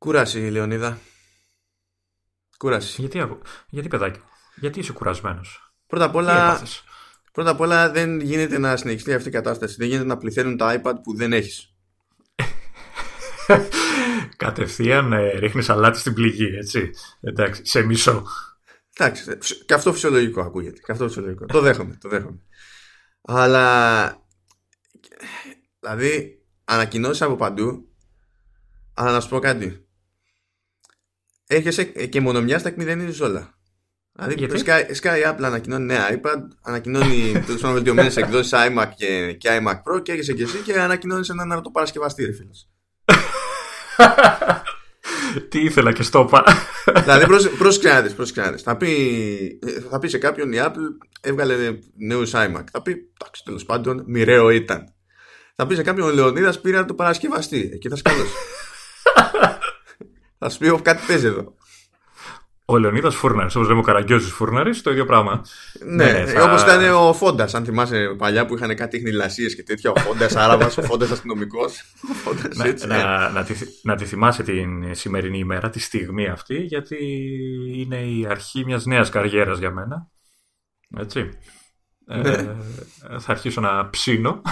Κούραση, Λεωνίδα. Κούραση. Γιατί, γιατί παιδάκι, γιατί είσαι κουρασμένος; Πρώτα απ' όλα, πρώτα απ' όλα δεν γίνεται να συνεχιστεί αυτή η κατάσταση. Δεν γίνεται να πληθαίνουν τα iPad που δεν έχεις. Κατευθείαν ε, ρίχνεις αλάτι στην πληγή, έτσι. Εντάξει, σε μισό. Εντάξει, και αυτό φυσιολογικό ακούγεται. Και αυτό φυσιολογικό. το δέχομαι, το δέχομαι. Αλλά, δηλαδή, ανακοινώσεις από παντού, αλλά να σου πω κάτι. Έρχεσαι και μόνο μια στα εκμηδενίζει όλα. Δηλαδή, Γιατί; σκάει, Apple ανακοινώνει νέα iPad, ανακοινώνει τέλος πάντων βελτιωμένες εκδόσεις iMac και, και iMac Pro και έρχεσαι και εσύ και ανακοινώνεις έναν αρτοπαρασκευαστή, ρε φίλος. Τι ήθελα και στο πα. δηλαδή, πρόσεξε να δεις, Θα πει, θα πει σε κάποιον η Apple έβγαλε νέους iMac. Θα πει, εντάξει, τέλος πάντων, μοιραίο ήταν. Θα πει σε κάποιον ο Λεωνίδας πήρε το παρασκευαστή. Εκεί θα σκάλωσε. Θα σου πει, κάτι παίζει εδώ. Ο Λεωνίδας Φούρναρης, όπως λέμε ο Καραγκιόζης Φούρναρης, το ίδιο πράγμα. Ναι, ναι θα... όπως ήταν ο Φόντας. Αν θυμάσαι παλιά που είχαν κάτι χνηλασίες και τέτοια. Ο Φόντας Άραβας, ο Φόντας αστυνομικός. να, να, να, τη, να τη θυμάσαι την σημερινή ημέρα, τη στιγμή αυτή, γιατί είναι η αρχή μιας νέας καριέρας για μένα. Έτσι. Ε, ναι. θα αρχίσω να ψήνω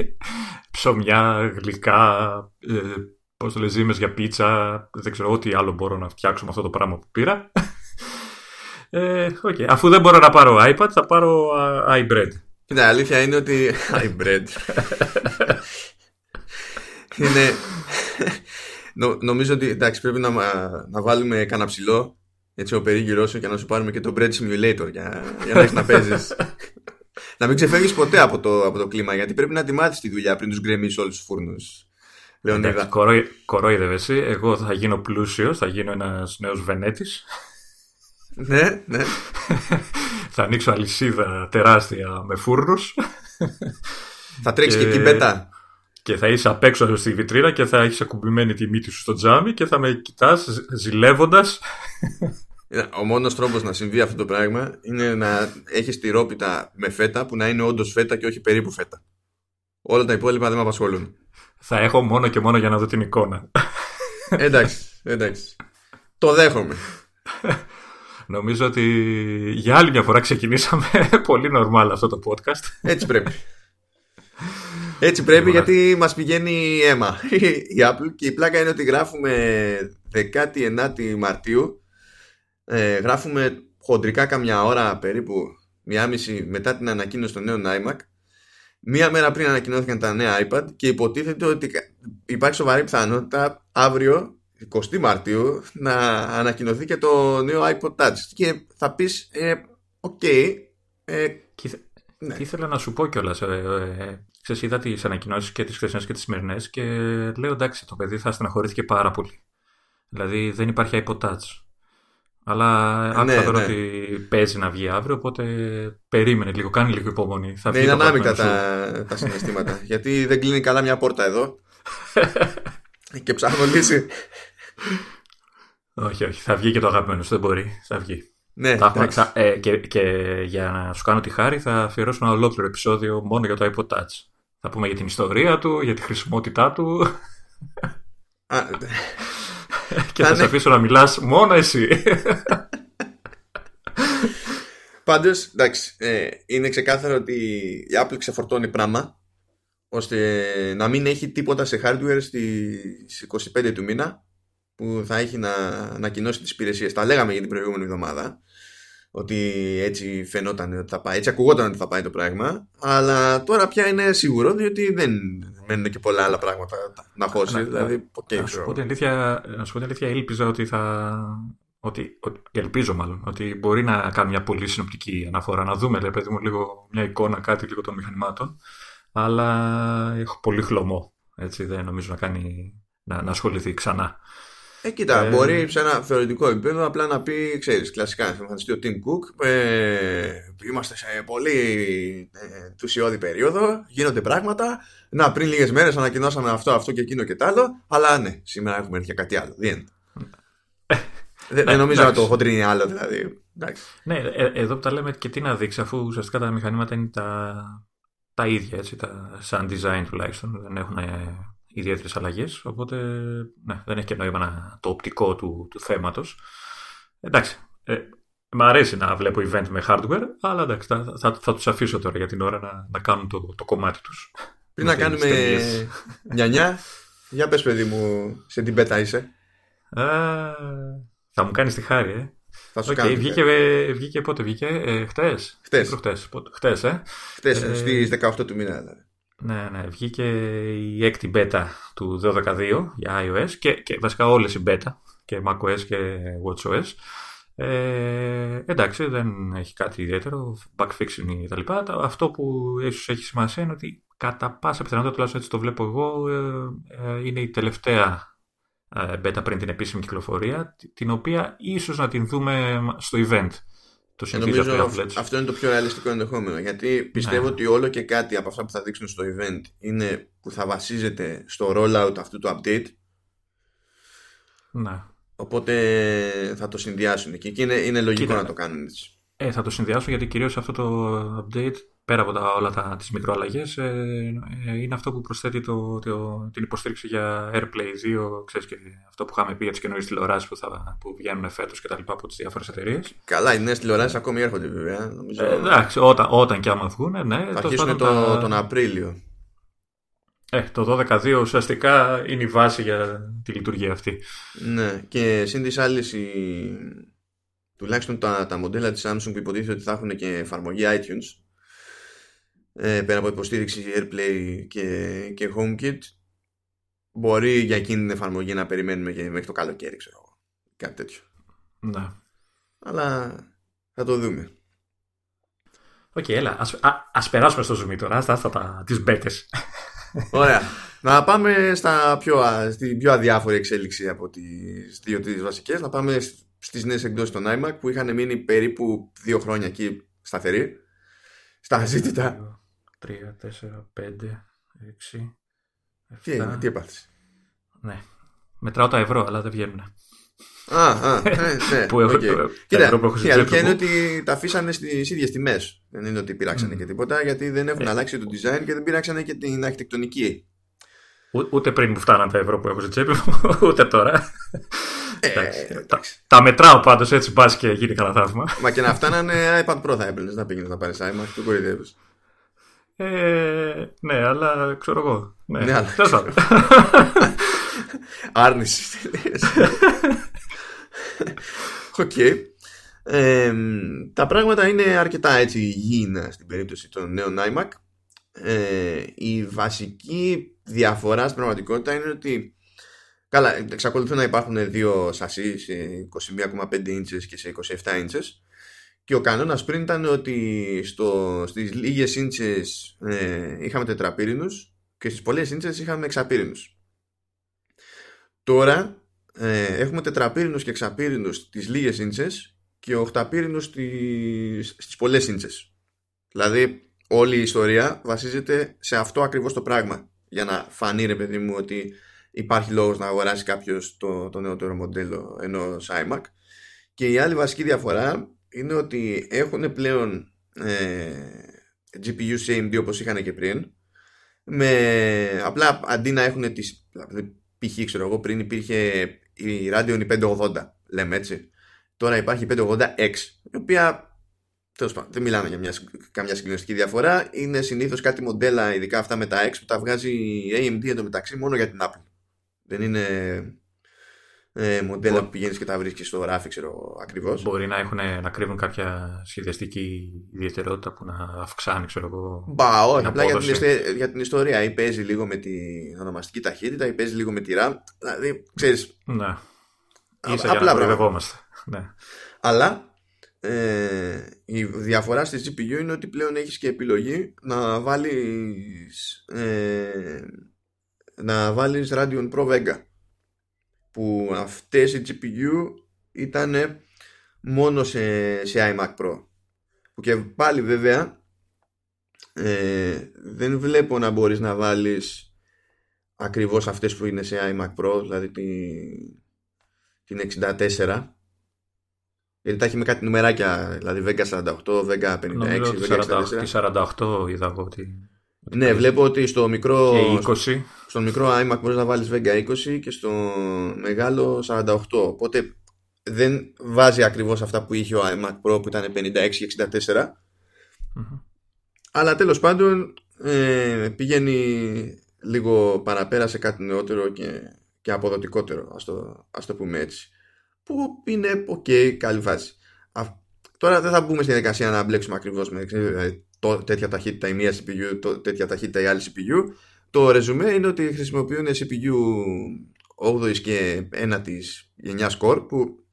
ψωμιά, γλυκά, ε, Πώς το λέει, ζύμες για πίτσα. Δεν ξέρω ό,τι άλλο μπορώ να φτιάξω με αυτό το πράγμα που πήρα. Ε, okay. Αφού δεν μπορώ να πάρω iPad, θα πάρω uh, iBread. Ναι, αλήθεια είναι ότι. iBread. είναι. Νο, νομίζω ότι εντάξει, πρέπει να, να βάλουμε κανένα ψηλό έτσι ο περίγυρός σου και να σου πάρουμε και το Bread Simulator για, για να έχεις να παίζεις. να μην ξεφεύγεις ποτέ από το, από το κλίμα γιατί πρέπει να τη μάθει τη δουλειά πριν τους γκρεμίσεις όλους τους φούρνους. Λεωνίδα. Κορόιδευε εσύ. Εγώ θα γίνω πλούσιος, θα γίνω ένας νέος Βενέτης. ναι, ναι. θα ανοίξω αλυσίδα τεράστια με φούρνους. θα τρέξεις και, και πέτα. Και θα είσαι απ' έξω στη βιτρίνα και θα έχεις ακουμπημένη τη μύτη σου στο τζάμι και θα με κοιτάς ζηλεύοντας. Ο μόνος τρόπος να συμβεί αυτό το πράγμα είναι να έχεις τη ρόπιτα με φέτα που να είναι όντως φέτα και όχι περίπου φέτα. Όλα τα υπόλοιπα δεν με απασχολούν θα έχω μόνο και μόνο για να δω την εικόνα. εντάξει, εντάξει. Το δέχομαι. Νομίζω ότι για άλλη μια φορά ξεκινήσαμε πολύ normal αυτό το podcast. Έτσι πρέπει. Έτσι πρέπει γιατί μας πηγαίνει αίμα η Apple και η πλάκα είναι ότι γράφουμε 19η Μαρτίου ε, γράφουμε χοντρικά καμιά ώρα περίπου μία μισή μετά την ανακοίνωση των νέων iMac Μία μέρα πριν ανακοινώθηκαν τα νέα iPad και υποτίθεται ότι υπάρχει σοβαρή πιθανότητα αύριο, 20 Μαρτίου, να ανακοινωθεί και το νέο iPod Touch. Και θα πεις, ε, οκ. ε, και, ναι. Τι ήθελα να σου πω κιόλας. Ε, ε, ξέρεις, είδα τις ανακοινώσεις και τις χθεσινές και τις σημερινές και λέω εντάξει, το παιδί θα στεναχωρήθηκε πάρα πολύ. Δηλαδή δεν υπάρχει iPod Touch. Αλλά άκουσα ναι, τώρα ναι. ότι παίζει να βγει αύριο, οπότε περίμενε λίγο, κάνει λίγο υπομονή. Θα ναι, είναι ανάμεικτα τα, τα συναισθήματα. γιατί δεν κλείνει καλά μια πόρτα εδώ. και ψάχνω λύση. όχι, όχι. Θα βγει και το αγαπημένο σου, δεν μπορεί. Θα βγει. Ναι, θα ε, και, και για να σου κάνω τη χάρη, θα αφιερώσω ένα ολόκληρο επεισόδιο μόνο για το iPod Touch. Θα πούμε για την ιστορία του, για τη χρησιμότητά του. και θα σε αφήσω να μιλάς μόνο εσύ. Πάντως, εντάξει, ε, είναι ξεκάθαρο ότι η Apple ξεφορτώνει πράγμα ώστε να μην έχει τίποτα σε hardware στις 25 του μήνα που θα έχει να ανακοινώσει τις υπηρεσίες. Τα λέγαμε για την προηγούμενη εβδομάδα ότι έτσι φαινόταν ότι θα πάει, έτσι ακουγόταν ότι θα πάει το πράγμα αλλά τώρα πια είναι σίγουρο διότι δεν μένουν και πολλά άλλα πράγματα να χώσει δηλαδή, okay, να, σου πω την αλήθεια, να σου πω την αλήθεια έλπιζα ότι θα ότι, ότι, ελπίζω μάλλον ότι μπορεί να κάνει μια πολύ συνοπτική αναφορά να δούμε λέει, παιδί μου λίγο μια εικόνα κάτι λίγο των μηχανημάτων αλλά έχω πολύ χλωμό έτσι δεν νομίζω να κάνει να, να ασχοληθεί ξανά ε, κοίτα, ε... μπορεί σε ένα θεωρητικό επίπεδο απλά να πει, ξέρεις, κλασικά, θα εμφανιστεί ο Tim Cook, ε, είμαστε σε πολύ ε, τουσιώδη περίοδο, γίνονται πράγματα, να πριν λίγες μέρες ανακοινώσαμε αυτό, αυτό και εκείνο και τ' άλλο, αλλά ναι, σήμερα έχουμε έρθει για κάτι άλλο, δεν δεν, δεν νομίζω να το χοντρίνει άλλο, δηλαδή. Ναι, ε, εδώ που τα λέμε και τι να δείξει, αφού ουσιαστικά τα μηχανήματα είναι τα, τα ίδια, έτσι, τα, σαν design τουλάχιστον, δεν έχουν ιδιαίτερες αλλαγές. Οπότε ναι, δεν έχει και νόημα το οπτικό του, του θέματος. Εντάξει. Ε, Μ' αρέσει να βλέπω event με hardware, αλλά εντάξει, θα, θα, θα τους αφήσω τώρα για την ώρα να, να κάνουν το, το κομμάτι τους. Πριν να κάνουμε νιανιά, για πες παιδί μου, σε την πέτα είσαι. Α, θα μου κάνεις τη χάρη, ε. Θα σου okay, κάνω. Βγήκε, βγήκε πότε βγήκε, ε, χτες. Χτες. Χτες, χτες, ε. Χτες, ε, στις 18 του μήνα δηλαδή. Ναι, ναι, βγήκε η έκτη beta του 12.2 για iOS και, και βασικά όλες οι beta και macOS και watchOS. Ε, εντάξει, δεν έχει κάτι ιδιαίτερο, backfixing κτλ. Αυτό που ίσως έχει σημασία είναι ότι κατά πάσα πιθανότητα, τουλάχιστον έτσι το βλέπω εγώ, ε, ε, είναι η τελευταία ε, beta πριν την επίσημη κυκλοφορία, την οποία ίσως να την δούμε στο event. Το νομίζω αυτό είναι το πιο ρεαλιστικό ενδεχόμενο. Γιατί πιστεύω ναι. ότι όλο και κάτι από αυτά που θα δείξουν στο event είναι που θα βασίζεται στο rollout αυτού του update. Ναι. Οπότε θα το συνδυάσουν και εκεί είναι, είναι λογικό να το κάνουν έτσι. Ε, θα το συνδυάσουν γιατί κυρίως αυτό το update πέρα από τα, όλα τα, τις μικροαλλαγές ε, ε, είναι αυτό που προσθέτει το, το, την υποστήριξη για AirPlay 2 ξέρεις και αυτό που είχαμε πει για τις καινούριες τηλεοράσεις που, θα, που βγαίνουν φέτος και τα λοιπά από τις διάφορες εταιρείες. Καλά, οι νέες τηλεοράσεις ακόμη έρχονται βέβαια. Νομίζω... Ε, εντάξει, όταν, όταν και άμα βγουν, ναι. Θα αρχίσουν το, τον Απρίλιο. Ε, το 12.2 ουσιαστικά είναι η βάση για τη λειτουργία αυτή. Ναι, και συν της άλλης, τουλάχιστον τα, τα μοντέλα της Samsung που υποτίθεται ότι θα έχουν και εφαρμογή iTunes, ε, πέρα από υποστήριξη AirPlay και, και HomeKit, μπορεί για εκείνη την εφαρμογή να περιμένουμε και μέχρι το καλοκαίρι, ξέρω εγώ. Κάτι τέτοιο. Ναι. Αλλά θα το δούμε. OK, okay, έλα. Ας, α, ας περάσουμε στο ζουμί τώρα, στα, τα, τις μπέτες. Ωραία. Να πάμε στα πιο, στην πιο αδιάφορη εξέλιξη από τις δύο τις βασικές. Να πάμε στις νέες εκδόσεις των iMac που είχαν μείνει περίπου δύο χρόνια εκεί σταθεροί. Στα αζήτητα. 3, 4, 5, 6, 7. Τι, τι έπαθες; Ναι. Μετράω τα ευρώ, αλλά δεν βγαίνουν. Α, α, ναι, ναι. που έχω, okay. Κοίτα, η αλήθεια είναι ότι τα αφήσανε στις ίδιες τιμές. Δεν είναι ότι πειράξανε mm. και τίποτα, γιατί δεν έχουν ε. αλλάξει το design και δεν πειράξανε και την αρχιτεκτονική. ούτε πριν που φτάναν τα ευρώ που έχω στην τσέπη μου, ούτε τώρα. Ε, τα, τα, μετράω πάντως έτσι πα και γίνει κανένα θαύμα. Μα και να φτάνανε iPad Pro θα έπαιρνες να πήγαινες να πάρεις iMac, το κοροϊδεύει. Ε, ναι, αλλά ξέρω εγώ. Ναι, ναι αλλά... Άρνηση. Οκ. τα πράγματα είναι αρκετά έτσι υγιεινά στην περίπτωση των νέων iMac. Ε, η βασική διαφορά στην πραγματικότητα είναι ότι καλά, εξακολουθούν να υπάρχουν δύο σασίς σε 21,5 inches και σε 27 inches και ο κανόνας πριν ήταν ότι στο, στις λίγες inches ε, είχαμε τετραπύρινους και στις πολλές inches είχαμε εξαπύρινους. Τώρα ε, έχουμε τετραπύρινους και εξαπύρινους στις λίγες ίντσες και οχταπύρινους στις, στις πολλές ίντσες. Δηλαδή όλη η ιστορία βασίζεται σε αυτό ακριβώς το πράγμα για να φανεί ρε παιδί μου ότι υπάρχει λόγος να αγοράσει κάποιος το, το νεότερο μοντέλο ενός iMac και η άλλη βασική διαφορά είναι ότι έχουν πλέον ε, GPU σε AMD όπως είχαν και πριν με απλά αντί να έχουν τις δηλαδή, π.χ. ξέρω εγώ πριν υπήρχε η Radeon 580 λέμε έτσι. Τώρα υπάρχει η 580X η οποία τέλος πάντων δεν μιλάμε για μια, καμιά συγκλονιστική διαφορά. Είναι συνήθως κάτι μοντέλα ειδικά αυτά με τα X που τα βγάζει η AMD εντωμεταξύ μόνο για την Apple. Δεν είναι ε, μοντέλα που πηγαίνεις και τα βρίσκεις στο ράφι, ξέρω ακριβώς. Μπορεί να, έχουν, να κρύβουν κάποια σχεδιαστική ιδιαιτερότητα που να αυξάνει, ξέρω εγώ. Μπα, όχι. Απλά για την, για την ιστορία. Ή παίζει λίγο με την ονομαστική ταχύτητα, ή παίζει λίγο με τη RAM. Δηλαδή, ξέρεις. Ναι. Ίσα απλά για να Ναι. Αλλά ε, η διαφορά στη GPU είναι ότι πλέον έχεις και επιλογή να βάλεις ε, να βάλεις Radeon Pro Vega που αυτές οι GPU ήταν μόνο σε, σε iMac Pro που και πάλι βέβαια ε, δεν βλέπω να μπορείς να βάλεις ακριβώς αυτές που είναι σε iMac Pro δηλαδή την, την 64 γιατί τα έχει με κάτι νουμεράκια δηλαδή Vega 48, Vega 56, Vega 64 48 είδα εγώ ότι Ναι, βλέπω ότι στο μικρό, και 20. στο μικρό iMac μπορείς να βάλεις Vega 20 και στο μεγάλο 48. Οπότε δεν βάζει ακριβώς αυτά που είχε ο iMac Pro που ήταν 56 και 64. Αλλά τέλος πάντων ε, πηγαίνει λίγο παραπέρα σε κάτι νεότερο και, και αποδοτικότερο, ας το, ας το πούμε έτσι. Που είναι ok, καλή βάση. τώρα δεν θα μπούμε στη διαδικασία να μπλέξουμε ακριβώς με δηλαδή, το, τέτοια ταχύτητα η μία CPU, το, τέτοια ταχύτητα η άλλη CPU. Το ρεζουμέ είναι ότι χρησιμοποιούν CPU 8 και 1 της γενιάς Core που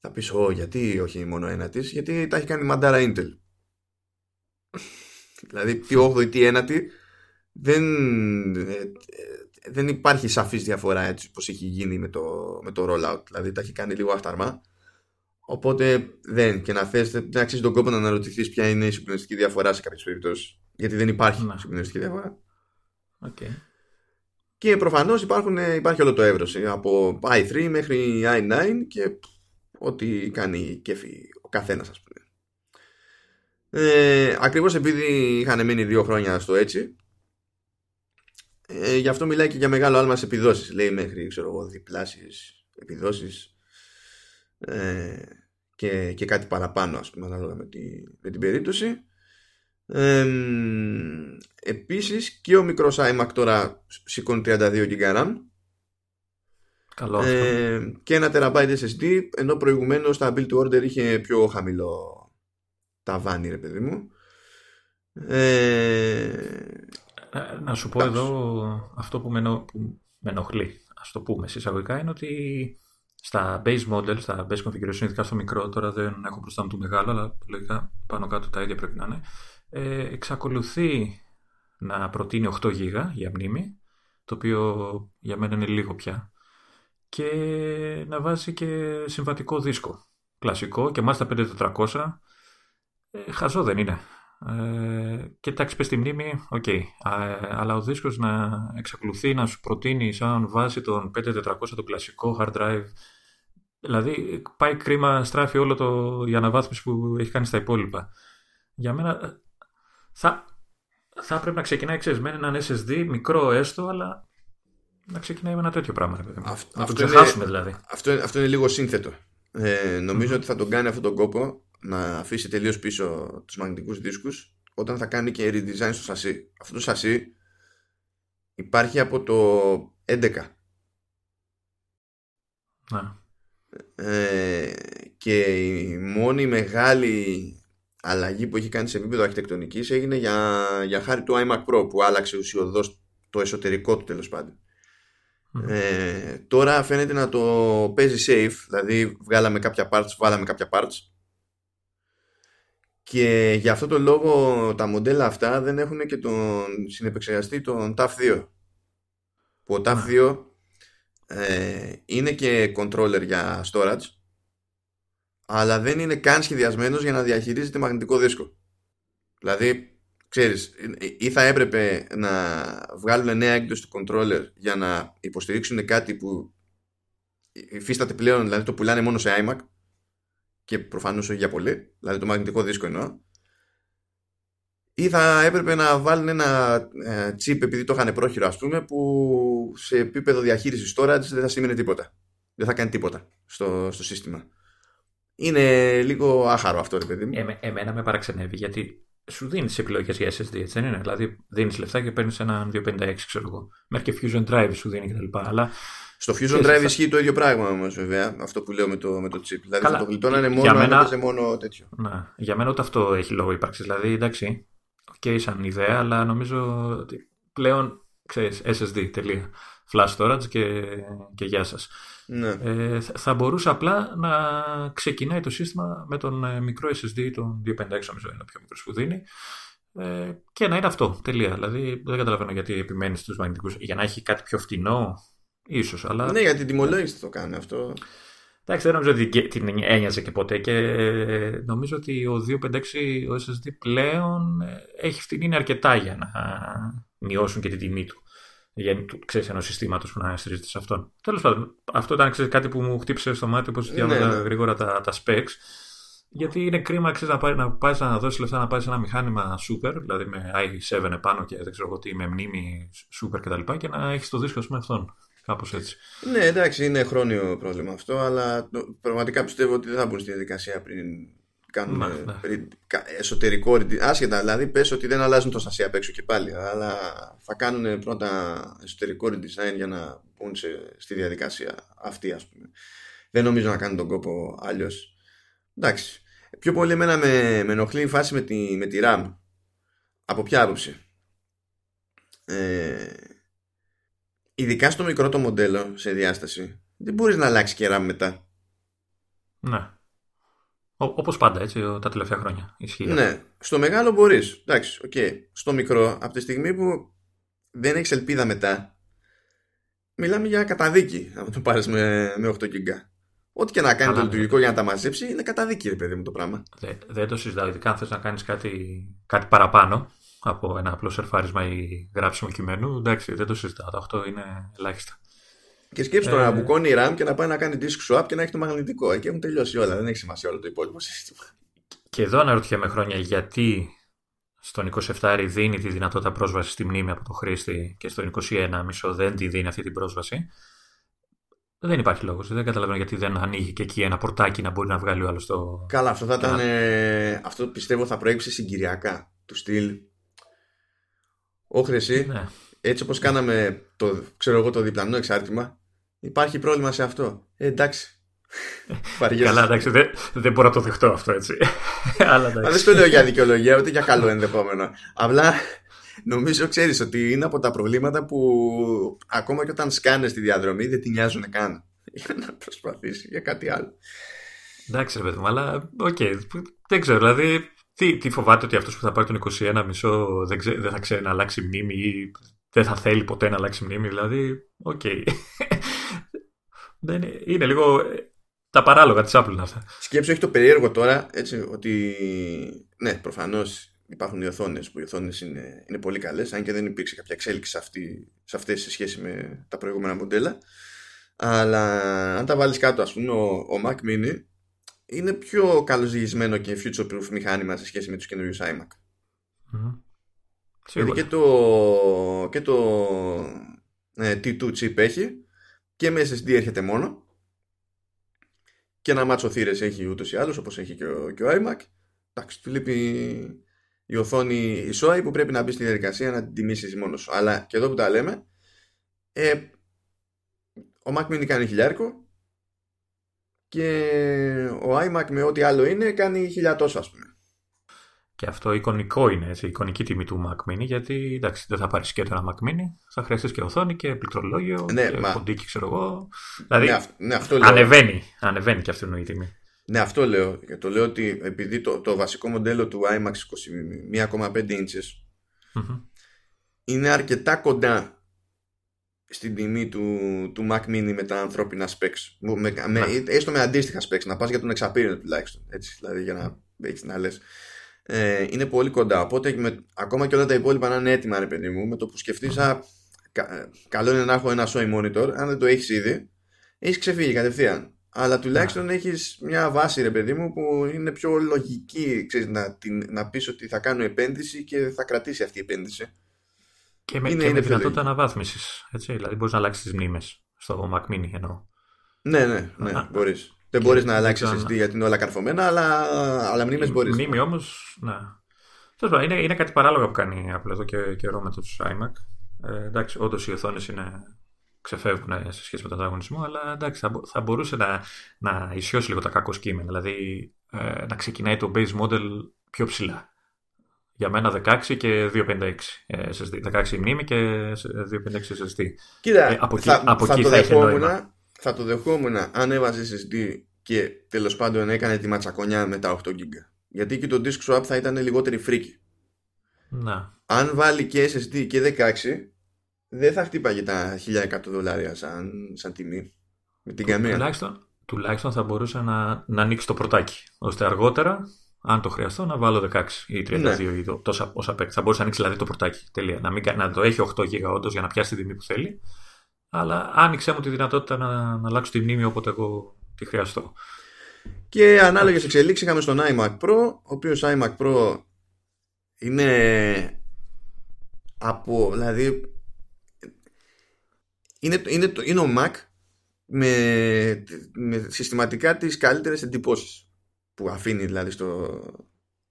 θα πεις, Ω, γιατί όχι μόνο ένα της, γιατί τα έχει κάνει μαντάρα Intel. δηλαδή, τι 8η, τι 1η, δεν, ε, δεν υπάρχει σαφής διαφορά έτσι όπως έχει γίνει με το, με το rollout. Δηλαδή, τα έχει κάνει λίγο αχταρμά. Οπότε δεν, και να θες, δεν αξίζει τον κόπο να αναρωτηθείς ποια είναι η συγκλονιστική διαφορά σε κάποιες περιπτώσεις. Γιατί δεν υπάρχει να. συγκλονιστική διαφορά. Okay. Και προφανώς υπάρχει όλο το εύρος από i3 μέχρι i9 και ό,τι κάνει κέφι ο καθένας, ας πούμε. Ε, ακριβώς επειδή είχαν μείνει δύο χρόνια στο έτσι ε, γι' αυτό μιλάει και για μεγάλο άλμα σε επιδόσεις λέει μέχρι ξέρω εγώ διπλάσεις επιδόσεις ε, και, και κάτι παραπάνω ας πούμε ανάλογα με, τη, με την περίπτωση. Ε, επίσης και ο μικρός iMac τώρα σηκώνει 32 GB RAM. Καλό ε, και ένα TB SSD ενώ προηγουμένως τα build to order είχε πιο χαμηλό ταβάνι ρε παιδί μου. Ε, να σου πω εδώ αυτό που με, που με ενοχλεί ας το πούμε συσσαγωγικά είναι ότι στα base model, στα base configuration, ειδικά στο μικρό, τώρα δεν έχω μπροστά μου το μεγάλο, αλλά λογικά πάνω κάτω τα ίδια πρέπει να είναι, ε, εξακολουθεί να προτείνει 8 GB για μνήμη, το οποίο για μένα είναι λίγο πια, και να βάζει και συμβατικό δίσκο. Κλασικό και μάλιστα 5400. Ε, χαζό δεν είναι. Ε, και εντάξει, πες στη μνήμη, OK. Okay. αλλά ο δίσκος να εξακολουθεί να σου προτείνει σαν βάση τον 5400 το κλασικό hard drive. Δηλαδή, πάει κρίμα, στράφι όλο το η αναβάθμιση που έχει κάνει στα υπόλοιπα. Για μένα θα, θα έπρεπε να ξεκινάει, ξέρεις, με έναν SSD, μικρό έστω, αλλά να ξεκινάει με ένα τέτοιο πράγμα. Αυτό, να το ξεχάσουμε είναι, δηλαδή. Αυτό, αυτό είναι λίγο σύνθετο. Ε, νομιζω ότι θα τον κάνει αυτόν τον κόπο να αφήσει τελείως πίσω τους μαγνητικούς δίσκους όταν θα κάνει και redesign στο σασί. Αυτό το σασί υπάρχει από το 11. Να. Ε, και η μόνη μεγάλη αλλαγή που έχει κάνει σε επίπεδο αρχιτεκτονικής έγινε για, για χάρη του iMac Pro που άλλαξε ουσιοδός το εσωτερικό του τέλος πάντων. Ε, τώρα φαίνεται να το παίζει safe, δηλαδή βγάλαμε κάποια parts, βάλαμε κάποια parts και για αυτό το λόγο τα μοντέλα αυτά δεν έχουν και τον συνεπεξεργαστή τον TAF 2 που ο TAF 2 ε, είναι και controller για storage αλλά δεν είναι καν σχεδιασμένος για να διαχειρίζεται μαγνητικό δίσκο. Δηλαδή ξέρεις ή θα έπρεπε να βγάλουν νέα έκδοση του controller για να υποστηρίξουν κάτι που υφίσταται πλέον δηλαδή το πουλάνε μόνο σε iMac και προφανώς όχι για πολύ, δηλαδή το μαγνητικό δίσκο εννοώ, ή θα έπρεπε να βάλουν ένα ε, chip επειδή το είχαν πρόχειρο ας πούμε που σε επίπεδο διαχείρισης storage δεν θα σημαίνει τίποτα. Δεν θα κάνει τίποτα στο, στο σύστημα. Είναι λίγο άχαρο αυτό, ρε παιδί μου. Ε, εμένα με παραξενεύει γιατί σου δίνεις επιλογές για SSD, έτσι δεν είναι; Δηλαδή δίνεις λεφτά και παίρνεις ένα 256, ξέρω εγώ. Μέχρι και Fusion Drive σου δίνει κτλ. Αλλά στο Fusion Drive ισχύει το ίδιο πράγμα όμως, βέβαια, αυτό που λέω με το, με το chip. Δηλαδή Καλά. θα το γλιτώνανε μόνο μένα... αν μόνο τέτοιο. Να, για μένα ούτε αυτό έχει λόγο ύπαρξης. Δηλαδή, εντάξει, ok, σαν ιδέα, αλλά νομίζω ότι πλέον ξέρεις, SSD, τελεία. Flash storage και, και γεια σας. Ναι. Ε, θα μπορούσε απλά να ξεκινάει το σύστημα με τον ε, μικρό SSD, τον 256 νομίζω είναι ο πιο μικρός που δίνει, ε, και να είναι αυτό, τελεία. Δηλαδή δεν καταλαβαίνω γιατί επιμένεις στους μαγνητικούς. Για να έχει κάτι πιο φτηνό, Ίσως, αλλά... Ναι, για την τιμολόγηση το κάνει αυτό. Εντάξει, δεν νομίζω ότι την ένοιαζε και ποτέ και νομίζω ότι ο 256 ο SSD πλέον ε, έχει είναι αρκετά για να μειώσουν και την τιμή του. Για ξέρεις ενός συστήματος που να στηρίζεται σε αυτόν. Τέλος πάντων, αυτό ήταν ξέρεις, κάτι που μου χτύπησε στο μάτι όπως διάβαζα ναι, ναι. γρήγορα τα, τα specs. γιατί είναι κρίμα ξέρεις, να, πάει, να πας να δώσεις λεφτά να πάει σε ένα μηχάνημα super, δηλαδή με i7 επάνω και δεν ξέρω τι, με μνήμη super κτλ. Και, και να έχεις το δίσκο με αυτόν. Κάπως έτσι. Ναι, εντάξει, είναι χρόνιο πρόβλημα αυτό, αλλά πραγματικά πιστεύω ότι δεν θα μπουν στη διαδικασία πριν κάνουν ναι, ναι. εσωτερικό άσχετα δηλαδή πες ότι δεν αλλάζουν το σασί απ' έξω και πάλι αλλά θα κάνουν πρώτα εσωτερικό redesign για να μπουν στη διαδικασία αυτή ας πούμε δεν νομίζω να κάνουν τον κόπο αλλιώς. εντάξει πιο πολύ εμένα με, με ενοχλεί η φάση με τη, με τη RAM από ποια άποψη; Ε, ειδικά στο μικρό το μοντέλο σε διάσταση δεν μπορείς να αλλάξει και RAM μετά ναι Όπως πάντα, έτσι, τα τελευταία χρόνια. Ισχύει. Ναι. Στο μεγάλο μπορείς. Εντάξει, OK. Okay. Στο μικρό, από τη στιγμή που δεν έχεις ελπίδα μετά, μιλάμε για καταδίκη. Αν το πάρεις με, με 8 giga. Ό,τι και να κάνει το λειτουργικό για να τα μαζέψει, είναι καταδίκη, ρε παιδί μου το πράγμα. Δεν, δεν το συζητάω. Ειδικά αν θες να κάνεις κάτι, κάτι παραπάνω από ένα απλό σερφάρισμα ή γράψιμο κειμένου, εντάξει, δεν το συζητάω. Αυτό είναι ελάχιστα. Και σκέψτε τώρα να ε. μπουκώνει η RAM και να πάει να κάνει disk swap και να έχει το μαγνητικό. Εκεί έχουν τελειώσει όλα. Δεν έχει σημασία όλο το υπόλοιπο σύστημα. Και εδώ αναρωτιέμαι χρόνια γιατί στον 27 δίνει τη δυνατότητα πρόσβαση στη μνήμη από το χρήστη και στο 21 μισό δεν τη δίνει αυτή την πρόσβαση; Δεν υπάρχει λόγος. Δεν καταλαβαίνω γιατί δεν ανοίγει και εκεί ένα πορτάκι να μπορεί να βγάλει ο άλλος το. Καλά, αυτό θα ήταν. Ε, αυτό πιστεύω θα προέκυψε συγκυριακά. Του στυλ. Όχι εσύ, ναι. έτσι όπως κάναμε το, ξέρω εγώ, το διπλανό εξάρτημα, Υπάρχει πρόβλημα σε αυτό. Ε, εντάξει. Καλά, εντάξει, δεν, δεν μπορώ να το δεχτώ αυτό έτσι. Αλλά δεν το λέω για δικαιολογία, ούτε για καλό ενδεχόμενο. Απλά νομίζω, ξέρεις ότι είναι από τα προβλήματα που ακόμα και όταν σκάνες στη διαδρομή δεν την νοιάζουν καν. Για να προσπαθήσεις για κάτι άλλο. Εντάξει, ρε παιδί μου, αλλά OK. Okay, δεν ξέρω, δηλαδή. Τι, τι φοβάται ότι αυτός που θα πάρει τον 21 μισό δεν, δεν θα ξέρει να αλλάξει μνήμη ή δεν θα θέλει ποτέ να αλλάξει μνήμη. Δηλαδή, OK. Okay. είναι, είναι λίγο ε, τα παράλογα της Apple αυτά. Σκέψου έχει το περίεργο τώρα έτσι, ότι ναι, προφανώς υπάρχουν οι οθόνες που οι οθόνες είναι, είναι πολύ καλές, αν και δεν υπήρξε κάποια εξέλιξη σε, αυτή, σε αυτές σε σχέση με τα προηγούμενα μοντέλα. Αλλά αν τα βάλεις κάτω, ας πούμε, ο, ο Mac Mini είναι πιο καλοζυγισμένο και future proof μηχάνημα σε σχέση με τους καινούριους iMac. Mm-hmm. Γιατί και το, και το ε, T2 chip έχει και με SSD έρχεται μόνο και ένα μάτσο θύρες έχει ούτως ή άλλως όπως έχει και ο, και ο iMac εντάξει του λείπει η οθόνη η SOI που πρέπει να μπει στη διαδικασία να την τιμήσεις μόνος σου αλλά και εδώ που τα λέμε ε, ο Mac Mini κάνει χιλιάρικο και ο iMac με ό,τι άλλο είναι κάνει χιλιατόσο ας πούμε και αυτό εικονικό είναι, έτσι, εικονική τιμή του Mac Mini, γιατί εντάξει, δεν θα πάρεις και ένα Mac Mini, θα χρειαστείς και οθόνη και πληκτρολόγιο ναι, και μα... ποντίκι, ξέρω εγώ. Δηλαδή, ναι, ναι, αυτό λέω. ανεβαίνει, ανεβαίνει και αυτή η τιμή. Ναι, αυτό λέω. Και το λέω ότι επειδή το, το βασικό μοντέλο του iMac 21,5 inches είναι αρκετά κοντά στην τιμή του, του Mac Mini με τα ανθρώπινα specs. Με, με, με, έστω με αντίστοιχα specs, να πας για τον εξαπήρινο τουλάχιστον. Έτσι, δηλαδή για να έχεις να λες ε, είναι πολύ κοντά. Οπότε με, ακόμα και όλα τα υπόλοιπα να είναι έτοιμα, ρε παιδί μου, με το που σκεφτείς, κα, καλό είναι να έχω ένα SOI monitor. Αν δεν το έχεις ήδη, έχεις ξεφύγει κατευθείαν. Αλλά τουλάχιστον ναι. έχεις μια βάση, ρε παιδί μου, που είναι πιο λογική ξέρεις, να, την, να πεις ότι θα κάνω επένδυση και θα κρατήσει αυτή η επένδυση. Και με, είναι, και με δυνατότητα αναβάθμισης. Δηλαδή, μπορείς να αλλάξεις τις μνήμες στο Mac Mini εννοώ. Ναι, ναι, ναι, μπορείς. Δεν μπορείς να αλλάξεις SSD γιατί είναι όλα καρφωμένα, αλλά, αλλά μνήμες μπορείς. Μνήμη όμως, ναι. Είναι, είναι κάτι παράλογο που κάνει απλά εδώ και καιρό με του iMac. Ε, εντάξει, όντως οι οθόνες είναι ξεφεύγουν σε σχέση με τον ανταγωνισμό, αλλά εντάξει, θα, θα μπορούσε να, να ισιώσει λίγο τα κακό κείμενα. Δηλαδή ε, να ξεκινάει το base model πιο ψηλά. Για μένα 16 και 256 SSD. 16 μνήμη και 256 SSD. Κοίτα, ε, από θα, από θα, εκεί θα, έχει νόημα θα το δεχόμουν αν έβαζε SSD και τέλος πάντων έκανε τη ματσακονιά με τα 8 GB. Γιατί και το disk swap θα ήταν λιγότερη φρίκη. Να. Αν βάλει και SSD και 16, δεν θα χτύπαγε τα 1100 δολάρια σαν, σαν τιμή. Με την καμία. Τουλάχιστον, τουλάχιστον θα μπορούσε να, να ανοίξει το πρωτάκι. ώστε αργότερα, αν το χρειαστώ, να βάλω 16 ή 32 ναι. ή τόσα όσα παίξει. Θα μπορούσε να ανοίξεις δηλαδή το πρωτάκι. Τελεία. Να, μην, να το έχει 8 GB όντως για να πιάσει τη τιμή που θέλει αλλά άνοιξε μου τη δυνατότητα να, να αλλάξω τη μνήμη όποτε εγώ τη χρειαστώ. Και ανάλογες εξελίξεις είχαμε στον iMac Pro, ο οποίος iMac Pro είναι από, δηλαδή είναι, είναι, είναι ο Mac με, με συστηματικά τις καλύτερες εντυπώσεις που αφήνει δηλαδή στο,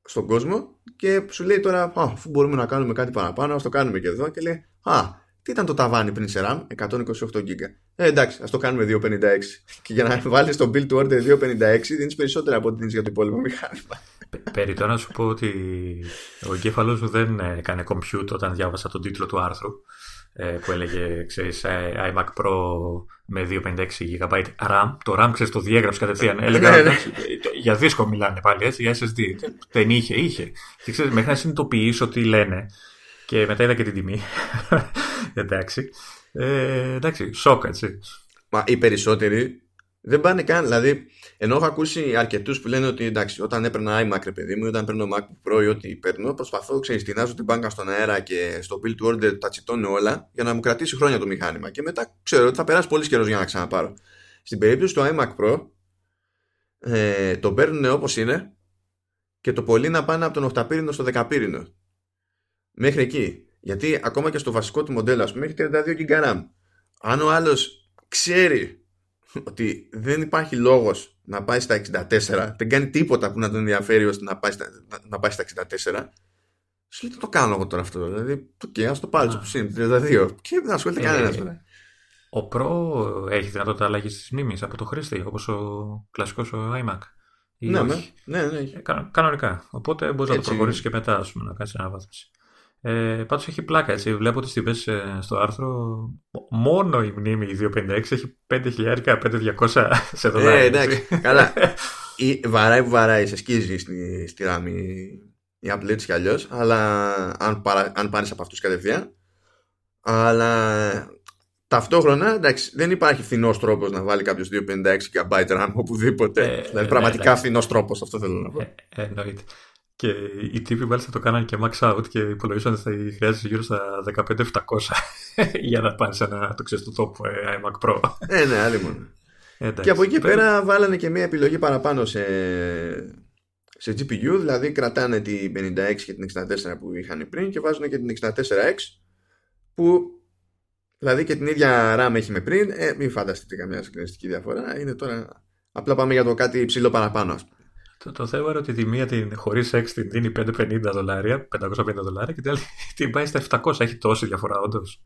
στον κόσμο και σου λέει τώρα αφού μπορούμε να κάνουμε κάτι παραπάνω ας το κάνουμε και εδώ και λέει α τι ήταν το ταβάνι πριν σε RAM 128 GB ε, εντάξει ας το κάνουμε 256 και για να βάλεις το build to order 256 δίνεις περισσότερα από ό,τι δίνεις για το υπόλοιπο μηχάνημα. Περί τώρα να σου πω ότι ο εγκέφαλο μου δεν έκανε compute όταν διάβασα τον τίτλο του άρθρου. ε, που έλεγε, ξέρεις, ε, iMac Pro με 256 GB RAM. Το RAM, ξέρεις, το διέγραψε κατευθείαν. Έλεγα, ναι, ναι. για δίσκο μιλάνε πάλι, έτσι, για SSD. Δεν είχε, είχε. Και ξέρεις, μέχρι να συνειδητοποιήσω ότι λένε. Και μετά είδα και την τιμή. εντάξει. Ε, εντάξει, σοκ, έτσι. Μα οι περισσότεροι δεν πάνε καν. Δηλαδή, ενώ έχω ακούσει αρκετούς που λένε ότι εντάξει, όταν έπαιρνα iMac, ρε παιδί μου, ή όταν παίρνω MacBook Pro ή ό,τι παίρνω, προσπαθώ, ξέρεις, τεινάζω την μπάνκα στον αέρα και στο build to order τα τσιτώνω όλα για να μου κρατήσει χρόνια το μηχάνημα. Και μετά ξέρω ότι θα περάσει πολύς καιρός για να ξαναπάρω. Στην περίπτωση του iMac Pro, ε, το παίρνουν όπως είναι και το πολύ να πάνε από τον 8 πύρινο στο 10 πύρινο. Μέχρι εκεί. Γιατί ακόμα και στο βασικό του μοντέλο, ας πούμε, έχει 32 GB RAM. Αν ο άλλος ξέρει ότι δεν υπάρχει λόγος να πάει στα 64, δεν κάνει τίποτα που να τον ενδιαφέρει ώστε να πάει στα, να, πάει στα 64, σου λέει τι το κάνω εγώ τώρα αυτό. Δηλαδή, okay, ας το πάρει όπως είναι, 32. Και δεν ασχολείται ε, κανένας. Ο Pro έχει δυνατότητα αλλαγής της μνήμη από το χρήστη, όπως ο κλασικός ο iMac. Ναι, ναι, ναι, ναι, έχει. Ε, κανονικά. Οπότε μπορείς να το προχωρήσεις και μετά, ας πούμε, να κάνεις αναβάθμιση. Ε, Πάντως έχει πλάκα έτσι. Βλέπω τις τιμές ε, στο άρθρο. Μόνο η μνήμη η 256 έχει 5.000-5.200 σε δολάρια. Ε, εντάξει. Καλά. Η, βαράει που βαράει, σε σκίζει στη, στη ράμη η Apple έτσι κι αλλιώς. Αλλά αν, αν πάρεις από αυτούς κατευθείαν. Αλλά ταυτόχρονα εντάξει, δεν υπάρχει φθηνός τρόπος να βάλει κάποιος 256 GB RAM οπουδήποτε. Ε, δηλαδή, ε, πραγματικά ναι, φθηνός τρόπος, αυτό θέλω να πω. Ε, εννοείται. Και οι τύποι μάλιστα το κάνανε και max out και υπολογίζαν ότι θα χρειάζεται γύρω στα 15-700 για να πάνε σε ένα το ξέρεις, το top ε, iMac Pro. Ε, ναι, άλλη μόνο. Εντάξει, και από εκεί πέρα βάλανε και μια επιλογή παραπάνω σε, σε GPU, δηλαδή κρατάνε την 56 και την 64 που είχαν πριν και βάζουν και την 64X που δηλαδή και την ίδια RAM έχει με πριν, ε, μην φανταστείτε καμιά συγκλονιστική διαφορά, είναι τώρα απλά πάμε για το κάτι υψηλό παραπάνω ας πούμε. Το, το θέμα είναι ότι τη μία την χωρίς X την δίνει 550 δολάρια, 550 δολάρια και την άλλη την πάει στα 700. Έχει τόση διαφορά, όντως.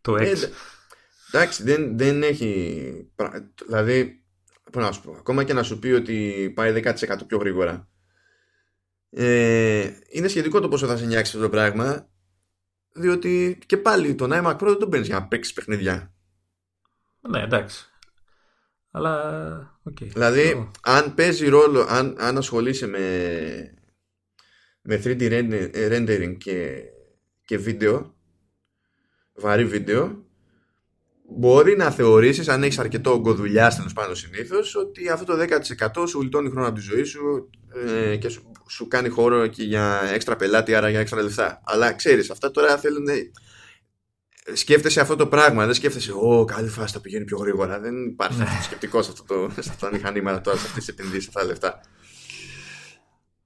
το X. Ε, εντάξει, δεν, δεν έχει. Δηλαδή, πώ να σου πω, ακόμα και να σου πει ότι πάει 10% πιο γρήγορα. Ε, είναι σχετικό το πόσο θα σε νιάξεις αυτό το πράγμα. Διότι και πάλι τον iMac Pro δεν τον παίρνεις για να παίξεις παιχνίδια. Ναι, εντάξει. Αλλά, okay. Δηλαδή, αν παίζει ρόλο, αν, αν ασχολείσαι με, με 3D rendering και, και βίντεο, βαρύ βίντεο, μπορεί να θεωρήσεις, αν έχεις αρκετό ογκοδουλειά τέλος πάνω συνήθως, ότι αυτό το 10% σου γλιτώνει χρόνο από τη ζωή σου ε, και σου, σου κάνει χώρο και για έξτρα πελάτη, άρα για έξτρα λεφτά. Αλλά ξέρεις, αυτά τώρα θέλουν σκέφτεσαι αυτό το πράγμα. Δεν σκέφτεσαι, Ω, καλή φάση θα πηγαίνει πιο γρήγορα. Δεν υπάρχει ναι. σκεπτικός σε, αυτό το, σε αυτά τα μηχανήματα τώρα, σε αυτές τις επενδύσεις, αυτά τα λεφτά.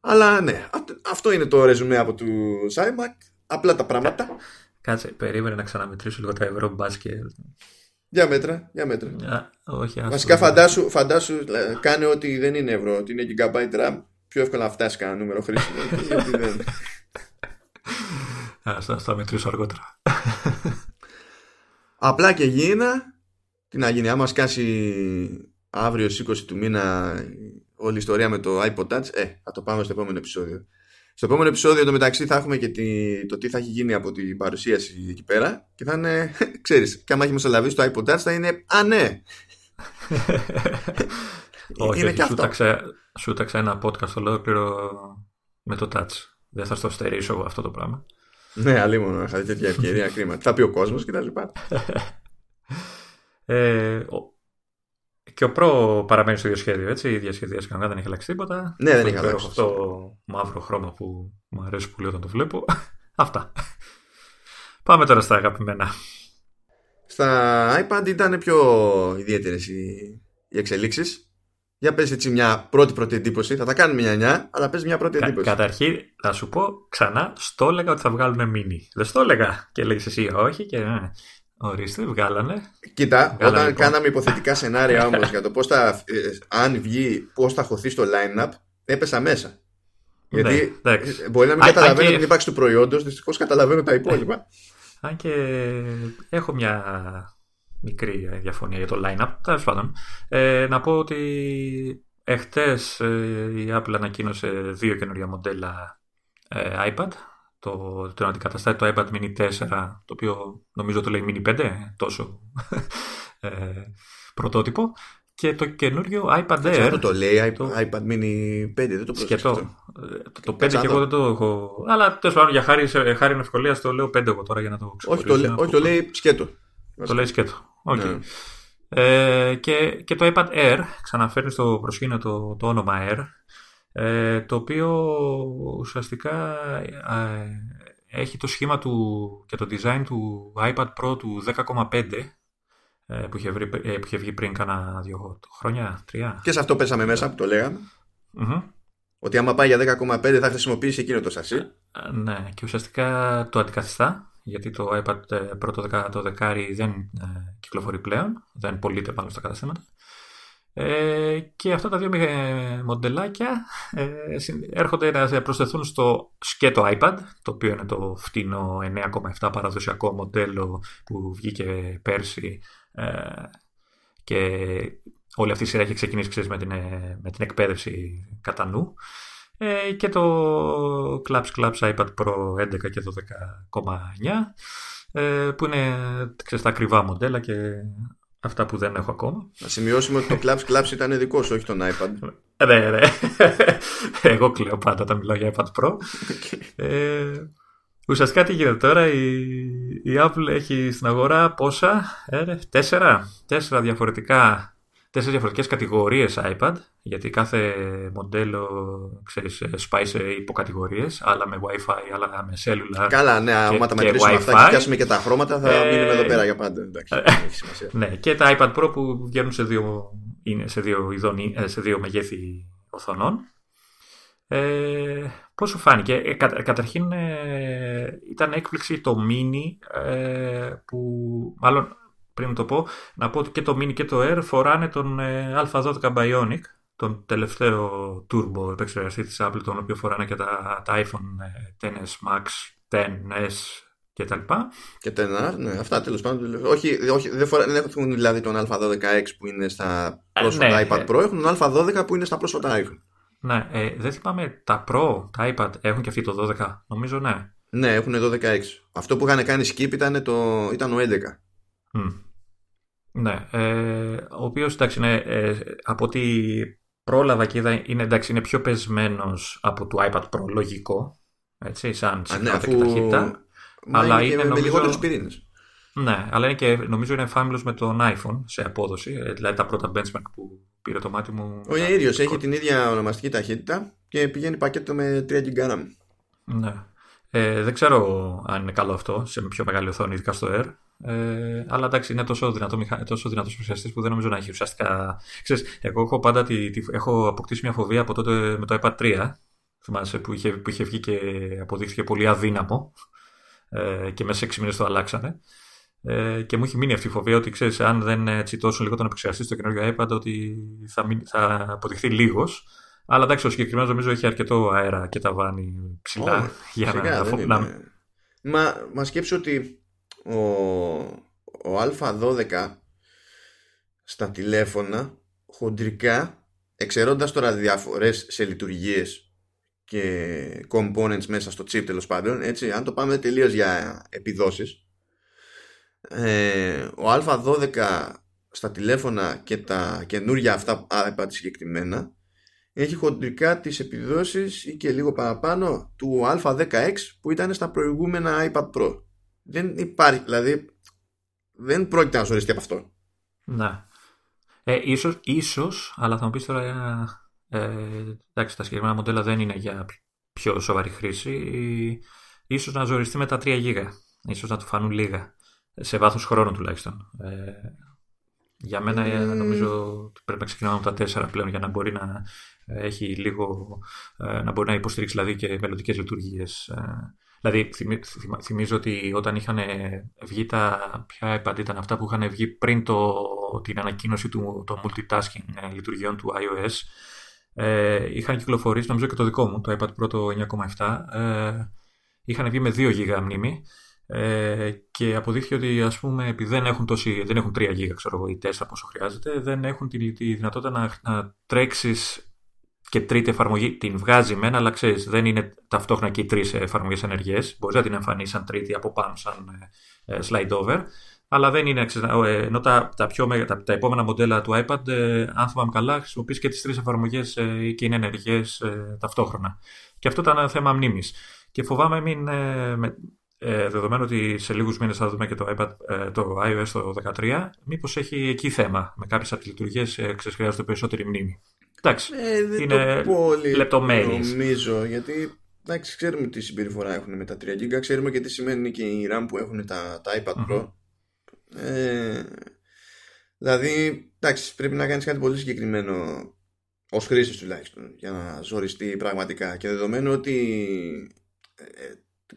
Αλλά ναι, αυτό είναι το ρεζουμέ από του iMac. Απλά τα πράγματα. Κάτσε, περίμενε να ξαναμετρήσω λίγο τα ευρώ μπάσκετ. Για μέτρα, για μέτρα. όχι, Βασικά φαντάσου, φαντάσου κάνε ότι δεν είναι ευρώ, ότι είναι gigabyte RAM. Πιο εύκολα να φτάσει κανένα νούμερο χρήσιμο. γιατί δεν... Ας θα μετρήσω αργότερα. Απλά και γίνα, τι να γίνει, άμα σκάσει αύριο 20 του μήνα όλη η ιστορία με το iPod Touch, ε, θα το πάμε στο επόμενο επεισόδιο. Στο επόμενο επεισόδιο το μεταξύ θα έχουμε και τη, το τι θα έχει γίνει από την παρουσίαση εκεί πέρα και θα είναι, ξέρεις, και άμα έχει μεσολαβήσει το iPod Touch θα είναι, α ναι. Όχι, είναι και αυτό. Σου τάξα ένα podcast ολόκληρο με το Touch. Δεν θα στο στερήσω εγώ αυτό το πράγμα. Ναι, αλλήμον είχα τέτοια ευκαιρία κρίμα. Τι θα πει ο κόσμος και τα λοιπά. ε, και ο προ παραμένει στο ίδιο σχέδιο, έτσι. Η ίδια σχεδία κανένα δεν έχει αλλάξει τίποτα. Ναι, δεν έχει αλλάξει. Αυτό το μαύρο χρώμα που μου αρέσει πολύ όταν το βλέπω. Αυτά. Πάμε τώρα στα αγαπημένα. Στα iPad ήταν πιο ιδιαίτερες οι, οι εξελίξεις. Για πες έτσι μια πρώτη πρώτη εντύπωση. Θα τα κάνουμε μια 9, αλλά πες μια πρώτη εντύπωση. Κα, καταρχήν, θα σου πω ξανά, στο έλεγα ότι θα βγάλουν μίνι. Δεν στο έλεγα. Και λέγεις εσύ όχι και ναι. Ορίστε, βγάλανε. Κοίτα, βγάλανε όταν λοιπόν. κάναμε υποθετικά σενάρια όμως για το πώς θα, ε, αν βγει, πώς θα χωθεί στο line-up, έπεσα μέσα. Ναι, Γιατί ναι, μπορεί να μην καταλαβαίνω και... την ύπαρξη του προϊόντος, δυστυχώς καταλαβαίνω τα υπόλοιπα. Αν και έχω μια μικρή διαφωνία για το line-up, τέλος πάντων. Ε, να πω ότι εχθές ε, η Apple ανακοίνωσε δύο καινούργια μοντέλα ε, iPad. Το, το αντικαταστάει το iPad mini 4, το οποίο νομίζω το λέει mini 5, τόσο ε, πρωτότυπο. Και το καινούριο iPad Air. Αυτό το λέει το... iPad mini 5, δεν το Σκετό. Το 5 και εγώ δεν το έχω. Αλλά τέλος πάντων για χάρη, χάρη ευκολία το λέω 5 εγώ τώρα για να το ξεχωρίσω. Όχι, το, όχι, το λέει σκέτο. Το λέει σκέτο. Okay. Ναι. Ε, και, και το iPad Air ξαναφέρνει στο προσκήνιο το, το όνομα Air ε, το οποίο ουσιαστικά ε, έχει το σχήμα του και το design του iPad Pro του 10,5 ε, που, είχε βρει, ε, που είχε βγει πριν κάνα δύο χρόνια, τρία. Και σε αυτό πέσαμε μέσα που το λέγαμε. Ότι άμα πάει για 10,5 θα χρησιμοποιήσει εκείνο το σασί. ναι, και ουσιαστικά το αντικαθιστά γιατί το iPad πρώτο το δεκάρι δεν κυκλοφορεί πλέον, δεν πωλείται πάνω στα καταστήματα. Ε, και αυτά τα δύο μοντελάκια ε, έρχονται να προσθεθούν στο σκέτο iPad, το οποίο είναι το φτηνό 9,7 παραδοσιακό μοντέλο που βγήκε πέρσι ε, και όλη αυτή η σειρά έχει ξεκινήσει ξέρεις, με, την, ε, με την εκπαίδευση κατά νου. Ε, και το Claps Claps iPad Pro 11 και 12,9 ε, που είναι ξέρεις, τα ακριβά μοντέλα και Αυτά που δεν έχω ακόμα. Να σημειώσουμε ότι το Claps Claps ήταν δικό σου, όχι τον iPad. ναι, ναι. Εγώ κλαίω πάντα όταν μιλάω για iPad Pro. ε, ουσιαστικά τι γίνεται τώρα, η, η Apple έχει στην αγορά πόσα, ε, τέσσερα, τέσσερα διαφορετικά τέσσερις διαφορετικές κατηγορίες iPad, γιατί κάθε μοντέλο ξέρεις, σπάει σε υποκατηγορίες, άλλα με Wi-Fi, άλλα με cellular. Καλά, ναι, άμα τα μετρήσουμε αυτά και πιάσουμε και τα χρώματα θα ε... μείνουμε εδώ πέρα για πάντα. Εντάξει, ναι, και τα iPad Pro που βγαίνουν σε δύο, είναι σε δύο, ειδών, ε, σε δύο μεγέθη οθονών. Ε, πώς σου φάνηκε, ε, κα, καταρχήν ε, ήταν έκπληξη το mini ε, που μάλλον πριν το πω, να πω ότι και το Mini και το Air φοράνε τον ε, Α12 Bionic, τον τελευταίο turbo επεξεργαστή της Apple, τον οποίο φοράνε και τα, τα iPhone 10s ε, Max, 10s και τα λοιπά. Και 10R, ναι, αυτά τέλος πάντων. Όχι, όχι δεν, φορά, δεν έχουν δηλαδή τον Α12X που είναι στα ε, πρόσφατα ναι, iPad Pro, έχουν τον Α12 που είναι στα πρόσφατα iPhone. Ναι, ε, δεν θυμάμαι, τα Pro, τα iPad έχουν και αυτοί το 12, νομίζω ναι. Ναι, έχουν 12X. Αυτό που είχαν κάνει skip ήταν, το, ήταν ο 11. Mm. Ναι, ε, ο οποίος εντάξει, είναι, ε, από ό,τι πρόλαβα και είδα είναι, εντάξει, είναι πιο πεσμένος από το iPad Pro, λογικό, έτσι, σαν ναι, αφού... και ταχύτητα. αλλά είναι, με, νομίζω... με πυρήνες. Ναι, αλλά είναι και νομίζω είναι φάμιλος με τον iPhone σε απόδοση, ε, δηλαδή τα πρώτα benchmark που πήρε το μάτι μου. Ο ίδιος έχει την ίδια ονομαστική ταχύτητα και πηγαίνει πακέτο με 3 GB RAM. Ναι. Ε, δεν ξέρω αν είναι καλό αυτό σε πιο μεγάλη οθόνη, ειδικά στο Air. Ε, αλλά εντάξει, είναι τόσο δυνατό μηχα... τόσο δυνατός που δεν νομίζω να έχει ουσιαστικά. Ξέρεις, εγώ έχω πάντα τη, τη... έχω αποκτήσει μια φοβία από τότε με το iPad 3. Θυμάσαι που είχε, που είχε βγει και αποδείχθηκε πολύ αδύναμο. Ε, και μέσα σε 6 μήνες το αλλάξανε. Ε, και μου έχει μείνει αυτή η φοβία ότι ξέρεις, αν δεν τσιτώσουν λίγο τον επεξεργαστή στο καινούργιο iPad, ότι θα, μην, θα αποδειχθεί λίγος. Αλλά εντάξει, ο συγκεκριμένος νομίζω έχει αρκετό αέρα και τα βάνει ψηλά. Oh, για να, να... Μα, μα σκέψω ότι ο, ο Α12 στα τηλέφωνα χοντρικά εξαιρώντας τώρα διαφορές σε λειτουργίες και components μέσα στο chip τέλος πάντων έτσι, αν το πάμε τελείως για επιδόσεις ε, ο Α12 στα τηλέφωνα και τα καινούργια αυτά iPad συγκεκριμένα έχει χοντρικά τις επιδόσεις ή και λίγο παραπάνω του Α10X που ήταν στα προηγούμενα iPad Pro δεν υπάρχει, δηλαδή δεν πρόκειται να ζοριστεί από αυτό. Ναι. Ε, ίσως, ίσως, αλλά θα μου πεις τώρα ε, εντάξει, τα συγκεκριμένα μοντέλα δεν είναι για πιο σοβαρή χρήση. Ίσως να ζοριστεί με τα 3 γίγα. Ίσως να του φανούν λίγα. Σε βάθος χρόνου τουλάχιστον. Ε, Για μένα ε... νομίζω ότι πρέπει να ξεκινάμε από τα τέσσερα πλέον για να μπορεί να έχει λίγο, να μπορεί να υποστηρίξει δηλαδή και μελλοντικές λειτουργίες. Δηλαδή, θυμίζω ότι όταν είχαν βγει τα. Ποια iPad ήταν αυτά που είχαν βγει πριν το, την ανακοίνωση του το multitasking λειτουργιών του iOS, ε, είχαν κυκλοφορήσει, νομίζω και το δικό μου, το iPad Pro το 9,7, ε, είχαν βγει με 2 GB μνήμη ε, και αποδείχθηκε ότι ας πούμε επειδή δεν έχουν, τόση, δεν έχουν 3 GB ξέρω εγώ, ή 4 πόσο χρειάζεται, δεν έχουν τη, τη δυνατότητα να, να τρέξεις και τρίτη εφαρμογή την βγάζει μένα, αλλά ξέρεις, δεν είναι ταυτόχρονα και οι τρεις εφαρμογές ενεργές. Μπορεί να την εμφανίσει σαν τρίτη από πάνω, σαν ε, slide over αλλά δεν είναι. Ε, ενώ τα, τα, πιο, τα, τα επόμενα μοντέλα του iPad, ε, αν θυμάμαι καλά, χρησιμοποιείς και τις τρεις εφαρμογές ε, και είναι ενεργές ταυτόχρονα. Και αυτό ήταν θέμα μνήμης. Και φοβάμαι μην. Με, δεδομένου ότι σε λίγους μήνες θα δούμε και το, iPad, το iOS το 13, μήπως έχει εκεί θέμα. Με κάποιες από τι λειτουργίε χρειάζεται περισσότερη μνήμη. Εντάξει. Ε, είναι λεπτομέρειες. Νομίζω, γιατί εντάξει, ξέρουμε τι συμπεριφορά έχουν με τα 3 GB, ξέρουμε και τι σημαίνει και η RAM που έχουν τα, τα iPad Pro. Ε, δηλαδή, εντάξει, πρέπει να κάνεις κάτι πολύ συγκεκριμένο ως χρήστη τουλάχιστον για να ζοριστεί πραγματικά και δεδομένου ότι ε,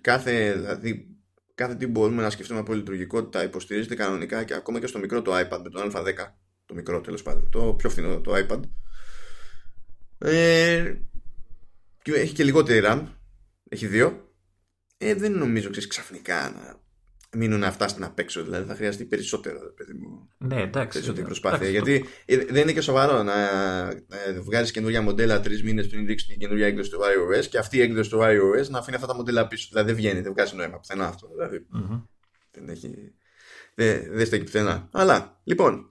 κάθε, δηλαδή, κάθε τι μπορούμε να σκεφτούμε από λειτουργικότητα υποστηρίζεται κανονικά και ακόμα και στο μικρό το iPad με το α10 το μικρό τέλος πάντων, το πιο φθηνό το iPad ε, και έχει και λιγότερη RAM έχει δύο ε, δεν νομίζω ξέρεις ξαφνικά να μείνουν αυτά στην απ' έξω. Δηλαδή θα χρειαστεί περισσότερο, παιδί μου. Ναι, εντάξει. Περισσότερη προσπάθεια. γιατί δεν είναι και σοβαρό να βγάλεις καινούργια μοντέλα τρεις μήνες πριν δείξεις την καινούργια έκδοση του iOS και αυτή η έκδοση του iOS να αφήνει αυτά τα μοντέλα πίσω. Δηλαδή δεν βγαίνει, δεν βγάζει νόημα πουθενά αυτό. Δηλαδή, mm-hmm. Δεν έχει. Δεν, δεν στέκει πουθενά. Αλλά λοιπόν.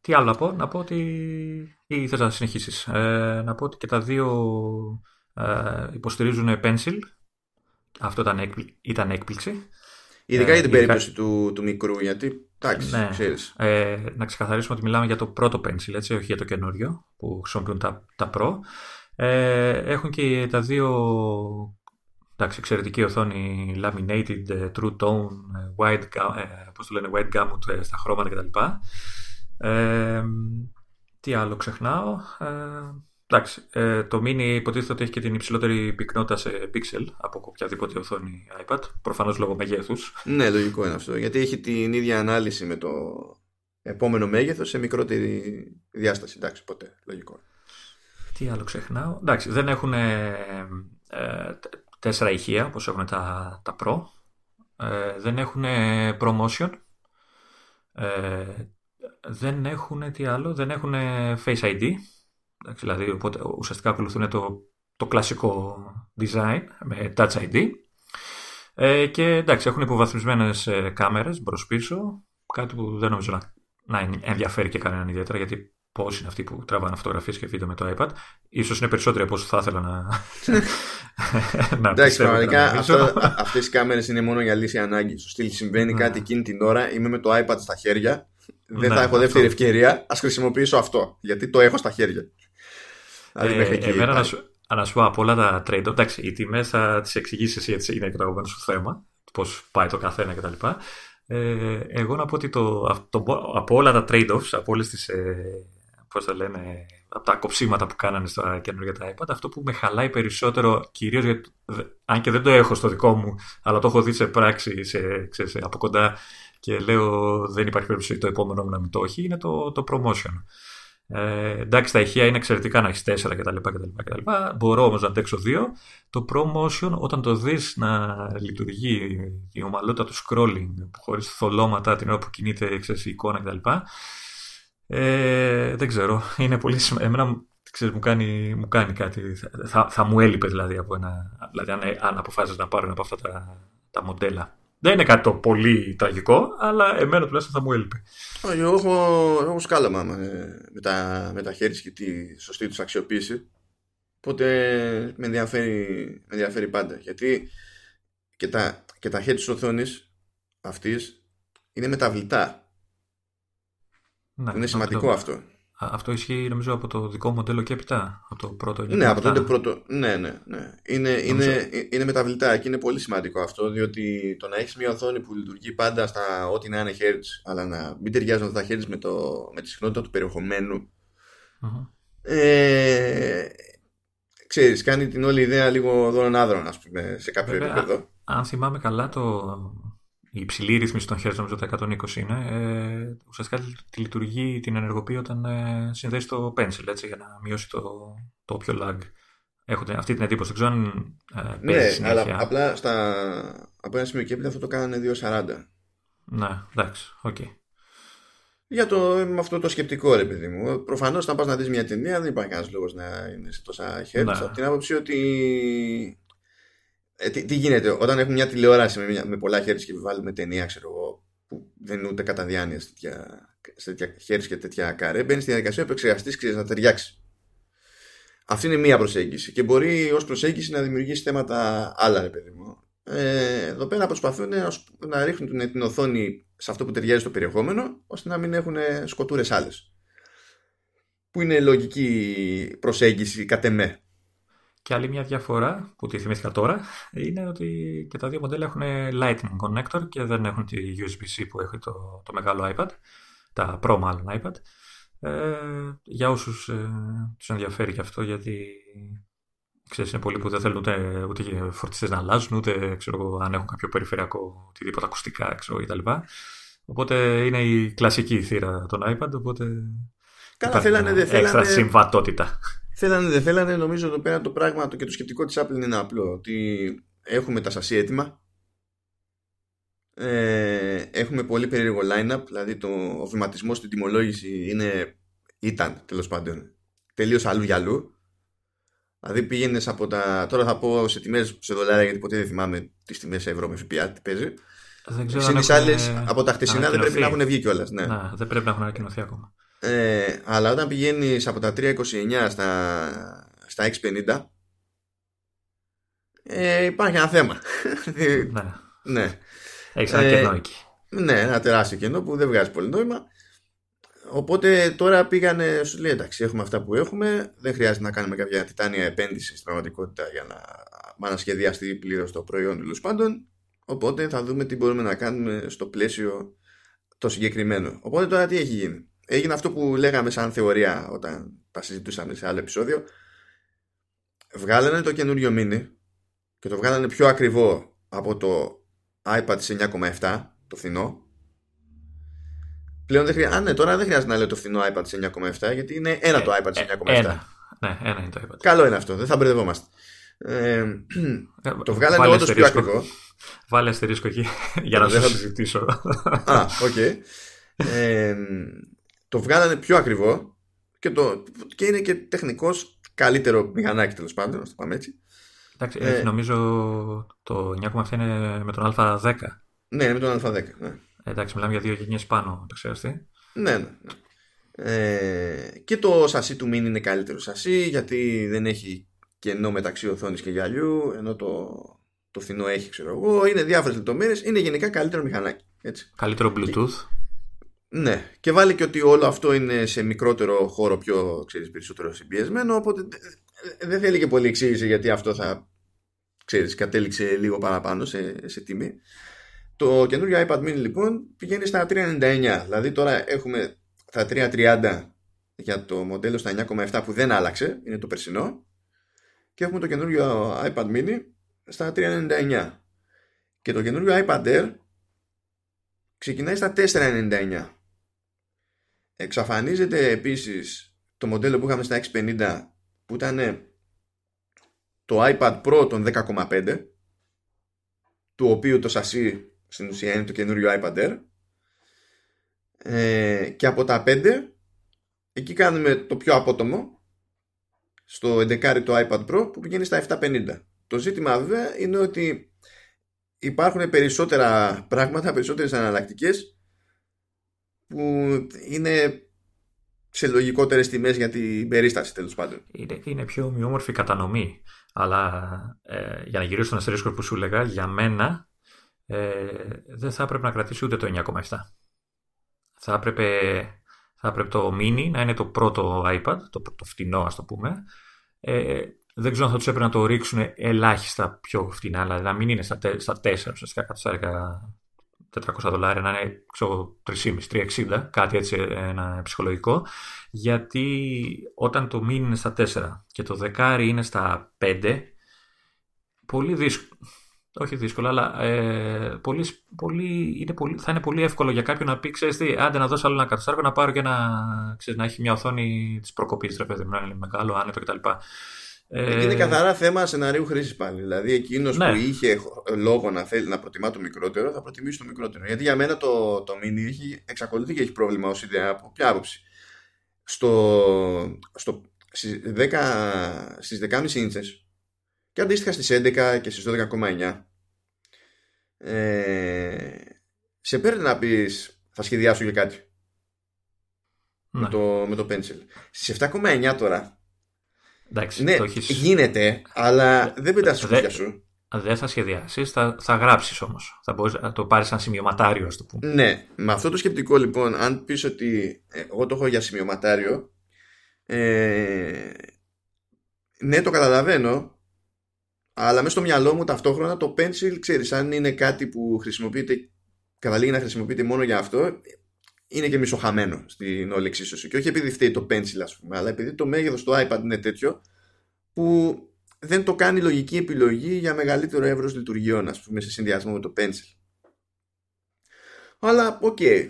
Τι άλλο να πω, να πω ότι. ή θες να συνεχίσεις. Ε, να πω ότι και τα δύο ε, υποστηρίζουν Pencil. Αυτό ήταν, ήταν έκπληξη. Ειδικά για την ε, περίπτωση του, του μικρού, γιατί εντάξει, ναι. ξέρεις. Ε, να ξεκαθαρίσουμε ότι μιλάμε για το πρώτο pencil, έτσι, όχι για το καινούριο που χρησιμοποιούν τα, τα Pro. Ε, έχουν και τα δύο εντάξει, εξαιρετική οθόνη laminated, ε, true tone, ε, wide, πώς το λένε, wide gamut στα χρώματα κτλ. Ε, τι άλλο ξεχνάω; Εντάξει, ε, το Mini υποτίθεται ότι έχει και την υψηλότερη πυκνότητα σε pixel από οποιαδήποτε οθόνη iPad. Προφανώς λόγω μεγέθους. Ναι, λογικό είναι αυτό. Γιατί έχει την ίδια ανάλυση με το επόμενο μέγεθος σε μικρότερη διάσταση. Εντάξει, ποτέ. Λογικό. Τι άλλο ξεχνάω; Εντάξει, δεν έχουν ε, τέσσερα ηχεία όπως έχουν τα, τα Pro. Ε, δεν έχουν promotion. Ε, δεν έχουν τι άλλο. Δεν έχουν Face ID δηλαδή, οπότε ουσιαστικά ακολουθούν το, το κλασικό design με Touch ID. Ε, και εντάξει, έχουν υποβαθμισμένες ε, κάμερες μπρο-πίσω. Κάτι που δεν νομίζω να, να ενδιαφέρει και κανέναν ιδιαίτερα, γιατί πώς είναι αυτοί που τραβάνε φωτογραφίες και βίντεο με το iPad. σω είναι περισσότεροι από όσο θα ήθελα να. να Εντάξει, πραγματικά αυτές οι κάμερες είναι μόνο για λύση ανάγκη. Στο στυλ συμβαίνει ναι. κάτι εκείνη την ώρα, είμαι με το iPad στα χέρια. Δεν ναι, θα έχω δεύτερη ευκαιρία. Α χρησιμοποιήσω αυτό. Γιατί το έχω στα χέρια. Ε, εμένα να σου, να σου πω από όλα τα trade εντάξει, οι τιμές θα τις εξηγήσεις εσύ έτσι είναι και το αγαπημένο σου θέμα, πώς πάει το καθένα κτλ. Ε, εγώ να πω ότι το, το, από όλα τα trade-offs, από όλες τις. Ε, πώς θα λένε, από τα κοψίματα που κάνανε στα καινούργια τα iPad, αυτό που με χαλάει περισσότερο, κυρίως γιατί, αν και δεν το έχω στο δικό μου, αλλά το έχω δει σε πράξη σε, ξέρεις, από κοντά και λέω δεν υπάρχει περίπτωση το επόμενο μου να μην το έχει, είναι το, το promotion. Ε, εντάξει, τα ηχεία είναι εξαιρετικά να έχεις 4 κτλ, κτλ, κτλ. Μπορώ όμως να αντέξω δύο. Το ProMotion, όταν το δεις να λειτουργεί η ομαλότητα του scrolling χωρίς θολώματα την ώρα που κινείται ξέρεις, η εικόνα κτλ. Ε, δεν ξέρω. Είναι πολύ σημαντικό. Εμένα ξέρεις, μου, κάνει, μου κάνει κάτι. Θα, θα μου έλειπες δηλαδή από ένα. Δηλαδή, αν, αν αποφάσισε να πάρω ένα από αυτά τα, τα μοντέλα. Δεν είναι κάτι το πολύ τραγικό, αλλά εμένα τουλάχιστον θα μου έλειπε. Όχι, εγώ έχω, έχω σκάλαμα με τα, με τα χέρια και τη σωστή τους αξιοποίηση. Οπότε με ενδιαφέρει, με ενδιαφέρει πάντα. Γιατί και τα, και τα χέρια της οθόνης αυτής είναι μεταβλητά. Να, είναι σημαντικό αυτό. Αυτό ισχύει νομίζω από το δικό μοντέλο και έπειτα. Από το πρώτο Ναι, από τότε πρώτο. Ναι, ναι, ναι. Είναι, είναι, είναι μεταβλητά και είναι πολύ σημαντικό αυτό, διότι το να έχεις μια οθόνη που λειτουργεί πάντα στα ό,τι να είναι hertz, αλλά να μην ταιριάζουν αυτά τα hertz με, το, με τη συχνότητα του περιεχομενου Ε, ξέρεις, κάνει την όλη ιδέα λίγο δώρον άδρων, ας πούμε, σε κάποιο Βέβαια, επίπεδο. Αν θυμάμαι καλά, το, η υψηλή ρύθμιση των χέρι, νομίζω τα 120 είναι, ε, ουσιαστικά τη λειτουργεί, την ενεργοποιεί όταν ε, συνδέσει το pencil, έτσι, για να μειώσει το, το όποιο lag. Έχω αυτή την εντύπωση. Δεν ξέρω αν ε, Ναι, αλλά απλά στα, από ένα σημείο και έπειτα αυτό το κάνανε 2.40. Ναι, εντάξει, OK. Okay. Για το, με αυτό το σκεπτικό, ρε παιδί μου. Προφανώς, όταν πας να δεις μια ταινία, δεν υπάρχει κανένας λόγος να είναι σε τόσα χερτζ. Ναι. Από την άποψη ότι ε, τι, τι, γίνεται, όταν έχουμε μια τηλεόραση με, με πολλά χερτζ και βάλουμε ταινία, ξέρω εγώ, που δεν είναι ούτε κατά διάνοια σε τέτοια, τέτοια χερτζ και τέτοια καρέ, μπαίνεις στη διαδικασία του επεξεργαστή να ταιριάξεις. Αυτή είναι μία προσέγγιση και μπορεί ως προσέγγιση να δημιουργήσει θέματα άλλα, ρε παιδί μου. Ε, εδώ πέρα προσπαθούν να, να ρίχνουν την οθόνη σε αυτό που ταιριάζει το περιεχόμενο, ώστε να μην έχουν σκοτούρες άλλες. Που είναι λογική προσέγγιση κατ' εμέ. Και άλλη μια διαφορά που τη θυμήθηκα τώρα είναι ότι και τα δύο μοντέλα έχουν Lightning connector και δεν έχουν τη USB-C που έχει το, το μεγάλο iPad, τα Pro μάλλον iPad. Ε, για όσους ε, τους ενδιαφέρει και αυτό γιατί ξέρεις, είναι πολλοί που δεν θέλουν ούτε, ούτε φορτιστές να αλλάζουν ούτε ξέρω, αν έχουν κάποιο περιφερειακό οτιδήποτε ακουστικά ξέρω, κτλ. Οπότε είναι η κλασική θύρα των iPad οπότε Καλά, θέλανε, δεν θέλανε. Έξτρα συμβατότητα. Θέλανε, δεν θέλανε, νομίζω εδώ πέρα το πράγμα και το σκεπτικό της Apple είναι απλό. Ότι έχουμε τα σασί έτοιμα. Ε, έχουμε πολύ περίεργο line-up, δηλαδή το, ο βηματισμός στην τιμολόγηση είναι, ήταν τέλος πάντων τελείως αλλού για αλλού. Δηλαδή πήγαινες από τα. Τώρα θα πω σε τιμές σε δολάρια, γιατί ποτέ δεν θυμάμαι τις τιμές σε ευρώ με ΦΠΑ τι παίζει. Δεν ξέρω αν έχουν... από τα χτεσινά δεν πρέπει να έχουν βγει κιόλας. Ναι. Να, δεν πρέπει να έχουν ανακοινωθεί ακόμα. Ε, αλλά όταν πηγαίνεις από τα 329 στα, στα 650 ε, υπάρχει ένα θέμα. Ναι. ναι. Έχεις ένα ε, κενό εκεί. Ναι, ένα τεράστιο κενό που δεν βγάζει πολύ νόημα. Οπότε τώρα πήγανε, σου λέει εντάξει, έχουμε αυτά που έχουμε. Δεν χρειάζεται να κάνουμε κάποια τιτάνια επένδυση στην πραγματικότητα για να, να σχεδιαστεί πλήρως το προϊόν τέλος πάντων. Οπότε θα δούμε τι μπορούμε να κάνουμε στο πλαίσιο το συγκεκριμένο. Οπότε τώρα τι έχει γίνει; Έγινε αυτό που λέγαμε σαν θεωρία όταν τα συζητούσαμε σε άλλο επεισόδιο. Βγάλανε το καινούριο mini και το βγάλανε πιο ακριβό από το iPad σε 9,7 το φθηνό. Πλέον δεν χρειάζεται. Α, ναι, τώρα δεν χρειάζεται να λέω το φθηνό iPad σε 9,7 γιατί είναι ένα το iPad σε 9,7. Ε, ένα. Ναι, ένα είναι το iPad. Καλό είναι αυτό, δεν θα μπερδευόμαστε. Ε, ε το βγάλανε όντως πιο ακριβό. Βάλε αστερίσκο εκεί για να το συζητήσω. Α, OK. Okay. Ε, το βγάλανε πιο ακριβό και, το, και είναι και τεχνικά καλύτερο μηχανάκι τέλος πάντων, να το πάμε έτσι. Εντάξει, ε, νομίζω το 9,7 είναι με τον Α10. Ναι, με τον Α10. Ναι. Ε, εντάξει, μιλάμε για δύο γενιές πάνω, επεξεργαστή. Ναι, ναι. ναι. Ε, και το σασί του Mini είναι καλύτερο σασί γιατί δεν έχει κενό μεταξύ οθόνης και γυαλιού ενώ το, το φθηνό έχει ξέρω εγώ είναι διάφορες λεπτομέρειες. είναι γενικά καλύτερο μηχανάκι έτσι. καλύτερο Bluetooth ναι, και βάλει και ότι όλο αυτό είναι σε μικρότερο χώρο πιο ξέρεις, περισσότερο συμπιεσμένο, οπότε δεν θέλει και πολύ εξήγηση γιατί αυτό θα ξέρεις, κατέληξε λίγο παραπάνω σε, σε τιμή. Το καινούριο iPad mini λοιπόν πηγαίνει στα 399, δηλαδή τώρα έχουμε τα 330 για το μοντέλο στα 9,7 που δεν άλλαξε, είναι το περσινό. Και έχουμε το καινούριο iPad mini στα 399 και το καινούριο iPad Air ξεκινάει στα 499 Εξαφανίζεται επίσης το μοντέλο που είχαμε στα 650 που ήταν το iPad Pro των 10,5 του οποίου το σασί στην ουσία είναι το καινούριο iPad Air. Ε, και από τα 5 εκεί κάνουμε το πιο απότομο στο 11 το iPad Pro που πηγαίνει στα 750 το ζήτημα βέβαια είναι ότι υπάρχουν περισσότερα πράγματα, περισσότερες αναλλακτικές που είναι σε λογικότερες τιμές για την περίσταση τέλος πάντων. Είναι, είναι πιο ομοιόμορφη κατανομή. Αλλά ε, για να γυρίσω στον αστερίσκο που σου έλεγα, για μένα ε, δεν θα έπρεπε να κρατήσει ούτε το 9,7. Θα έπρεπε Θα πρέπει το mini να είναι το πρώτο iPad, το, το φτηνό ας το πούμε. Ε, δεν ξέρω αν θα τους έπρεπε να το ρίξουν ελάχιστα πιο φτηνά, δηλαδή να μην είναι στα, στα 4, ουσιαστικά κάτω 400 δολάρια, να είναι 3,5-360, κάτι έτσι ένα ψυχολογικό. Γιατί όταν το μήνυ είναι στα 4 και το δεκάρι είναι στα 5, πολύ δύσκολο. Όχι δύσκολο, αλλά ε, πολύ, πολύ, είναι πολύ, θα είναι πολύ εύκολο για κάποιον να πει: Ξέρεις τι, άντε να δώσω άλλο ένα καταστάρκο να πάρω και ένα, ξέρεις, να έχει μια οθόνη της προκοπής, ρε παιδί μου, να είναι μεγάλο, άνετο κτλ. Ε... Είναι καθαρά θέμα σενάριου χρήσης πάλι. Δηλαδή, εκείνος ναι. που είχε λόγο να θέλει να προτιμά το μικρότερο, θα προτιμήσει το μικρότερο. Γιατί για μένα το, το mini έχει, εξακολουθεί και έχει πρόβλημα ως ιδέα. Από ποια άποψη. Στο, στο, στις 10, στις 10,5 ίντσες και αντίστοιχα στις 11 και στις 12,9 ε, σε παίρνει να πεις θα σχεδιάσω για κάτι ναι. με, το, με το pencil. Στις 7,9 τώρα Εντάξει, ναι, το έχεις... γίνεται, αλλά δεν πετάς στη σπίτια σου. Δεν θα σχεδιάσεις, θα, θα γράψεις όμως. Θα μπορείς να το πάρεις σαν σημειωματάριο, ας το πούμε. Ναι, με αυτό το σκεπτικό λοιπόν, αν πεις ότι ε, εγώ το έχω για σημειωματάριο, ε, ναι, το καταλαβαίνω, αλλά μέσα στο μυαλό μου ταυτόχρονα το pencil, ξέρεις, αν είναι κάτι που χρησιμοποιείται, καταλήγει να χρησιμοποιείται μόνο για αυτό, είναι και μισοχαμένο στην όλη εξίσωση. Και όχι επειδή φταίει το pencil, ας πούμε, αλλά επειδή το μέγεθος του iPad είναι τέτοιο που δεν το κάνει λογική επιλογή για μεγαλύτερο εύρος λειτουργιών, ας πούμε, σε συνδυασμό με το pencil. Αλλά, OK. Okay.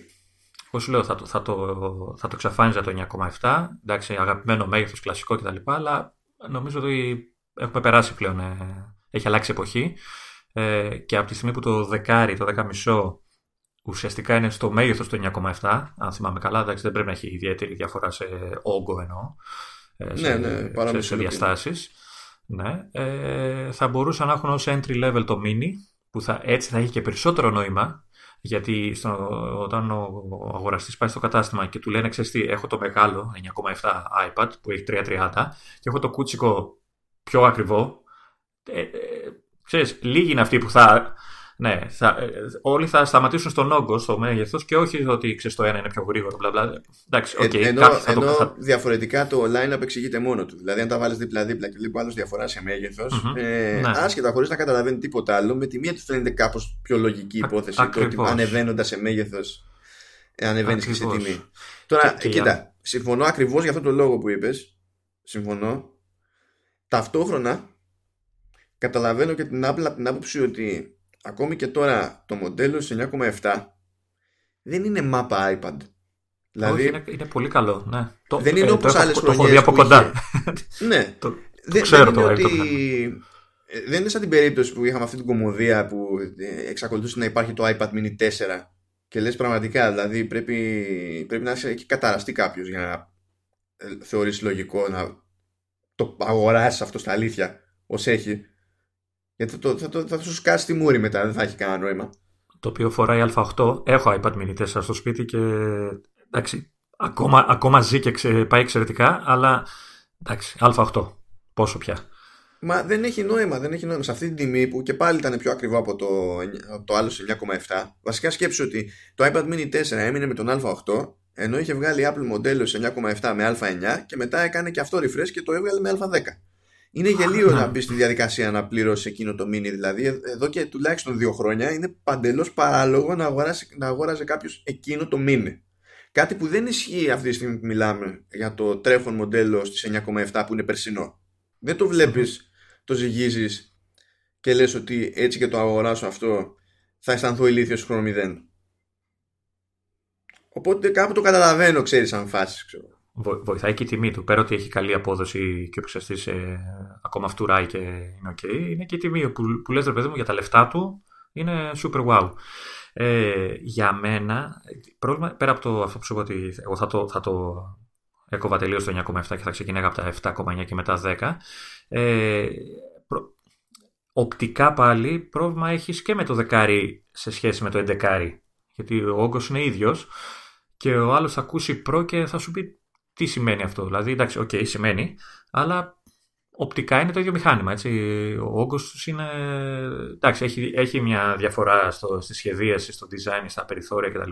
Εγώ σου λέω, θα το, θα το, θα το εξαφάνιζα το 9,7. Εντάξει, αγαπημένο μέγεθος, κλασικό κτλ. Αλλά νομίζω ότι έχουμε περάσει πλέον. Ε, έχει αλλάξει εποχή. Ε, και από τη στιγμή που το δεκάρι, το 10,5 ουσιαστικά είναι στο μέγεθος του 9,7. Αν θυμάμαι καλά, εντάξει, δεν πρέπει να έχει ιδιαίτερη διαφορά σε όγκο εννοώ. Ε, σε, ναι, ναι, σε, σε διαστάσεις. Ναι. Ε, θα μπορούσαν να έχουν ως entry level το mini, που θα, έτσι θα έχει και περισσότερο νόημα. Γιατί στο, όταν ο, ο αγοραστής πάει στο κατάστημα και του λένε, ξέρεις τι, έχω το μεγάλο 9,7 iPad που έχει 330 και έχω το κούτσικο πιο ακριβό. Ε, ε, ξέρεις, λίγοι είναι αυτοί που θα ναι, θα, ε, όλοι θα σταματήσουν στον όγκο, στο μέγεθος και όχι ότι ξέρεις το ένα είναι πιο γρήγορο. Μπλα, μπλα. Εντάξει, okay, ε, ενώ ενώ το, θα... διαφορετικά το line-up εξηγείται μόνο του. Δηλαδή, αν τα βάλεις δίπλα-δίπλα και βλέπει άλλος διαφορά σε μέγεθος, mm-hmm. ε, ναι. άσχετα χωρίς να καταλαβαίνει τίποτα άλλο, με τη μία τους φαίνεται κάπως πιο λογική υπόθεση Α, το ότι ανεβαίνοντας σε μέγεθος ε, ανεβαίνεις και σε τιμή. Τώρα, και, κοίτα, για... συμφωνώ ακριβώς για αυτό το λόγο που είπες. Συμφωνώ. Ταυτόχρονα καταλαβαίνω και την Apple από την άποψη ότι ακόμη και τώρα το μοντέλο σε 9,7 δεν είναι μάπα iPad. Δηλαδή, Όχι, είναι, είναι πολύ καλό. Ναι. Δεν είναι ε, όπως άλλες το, χρονιές το από κοντά. ναι. το, δεν, ξέρω δεν είναι ότι... Δεν είναι σαν την περίπτωση που είχαμε αυτή την κομμωδία που ε, εξακολουθούσε να υπάρχει το iPad mini 4 και λες πραγματικά, δηλαδή πρέπει, πρέπει να έχει καταραστεί κάποιος για να ε, θεωρήσει λογικό να το αγοράσεις αυτό στα αλήθεια ως έχει γιατί θα, το, θα, το, θα σου σκάσει τη μούρη μετά, δεν θα έχει κανένα νόημα. Το οποίο φοράει Α8. Έχω iPad mini 4 στο σπίτι και εντάξει, ακόμα, ακόμα ζει και ξε, πάει εξαιρετικά, αλλά εντάξει, Α8. Πόσο πια. Μα δεν έχει νόημα, δεν έχει νόημα. Σε αυτή την τιμή που και πάλι ήταν πιο ακριβό από το, το άλλο σε 9,7. Βασικά σκέψου ότι το iPad mini 4 έμεινε με τον Α8 ενώ είχε βγάλει Apple μοντέλο σε 9,7 με Α9 και μετά έκανε και αυτό refresh και το έβγαλε με Α10. Είναι γελίο να μπει στη διαδικασία να πληρώσει εκείνο το mini. Δηλαδή, ε, εδώ και τουλάχιστον δύο χρόνια είναι παντελώς παράλογο να, αγοράσει, να αγόραζε κάποιος εκείνο το mini. Κάτι που δεν ισχύει αυτή τη στιγμή που μιλάμε για το τρέχον μοντέλο στις 9,7 που είναι περσινό. Δεν το βλέπεις, το ζυγίζεις και λες ότι έτσι και το αγοράσω αυτό θα αισθανθώ ηλίθιος χρόνο μηδέν. Οπότε κάπου το καταλαβαίνω, ξέρεις αν φάσεις, ξέρω βοηθάει και η τιμή του. Πέρα ότι έχει καλή απόδοση και ο ψευτή ε, ακόμα φτουράει και είναι ok, είναι και η τιμή που, που λες ρε παιδί μου για τα λεφτά του είναι super wow. Ε, για μένα, πρόβλημα, πέρα από το, αυτό που σου είπα ότι εγώ θα το, θα το έκοβα τελείως το 9,7 και θα ξεκινάγα από τα 7,9 και μετά 10. Ε, προ, οπτικά πάλι πρόβλημα έχεις και με το δεκάρι σε σχέση με το εντεκάρι. Γιατί ο όγκος είναι ίδιος και ο άλλος θα ακούσει Pro και θα σου πει τι σημαίνει αυτό. Δηλαδή, εντάξει, OK, okay, σημαίνει, αλλά οπτικά είναι το ίδιο μηχάνημα. Έτσι. Ο όγκος του είναι. Εντάξει, έχει, έχει μια διαφορά στο, στη σχεδίαση, στο design, στα περιθώρια κτλ.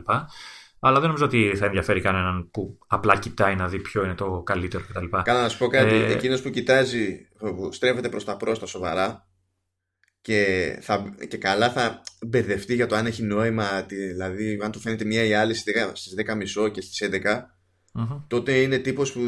Αλλά δεν νομίζω ότι θα ενδιαφέρει κανέναν που απλά κοιτάει να δει ποιο είναι το καλύτερο κτλ. Κάτσε να σου πω κάτι. Ε... Εκείνος που κοιτάζει, που στρέφεται προς τα προς τα σοβαρά και, θα, και καλά θα μπερδευτεί για το αν έχει νόημα. Δηλαδή, αν του φαίνεται μία ή άλλη στις 10.30 και στις 11, mm τότε είναι τύπος που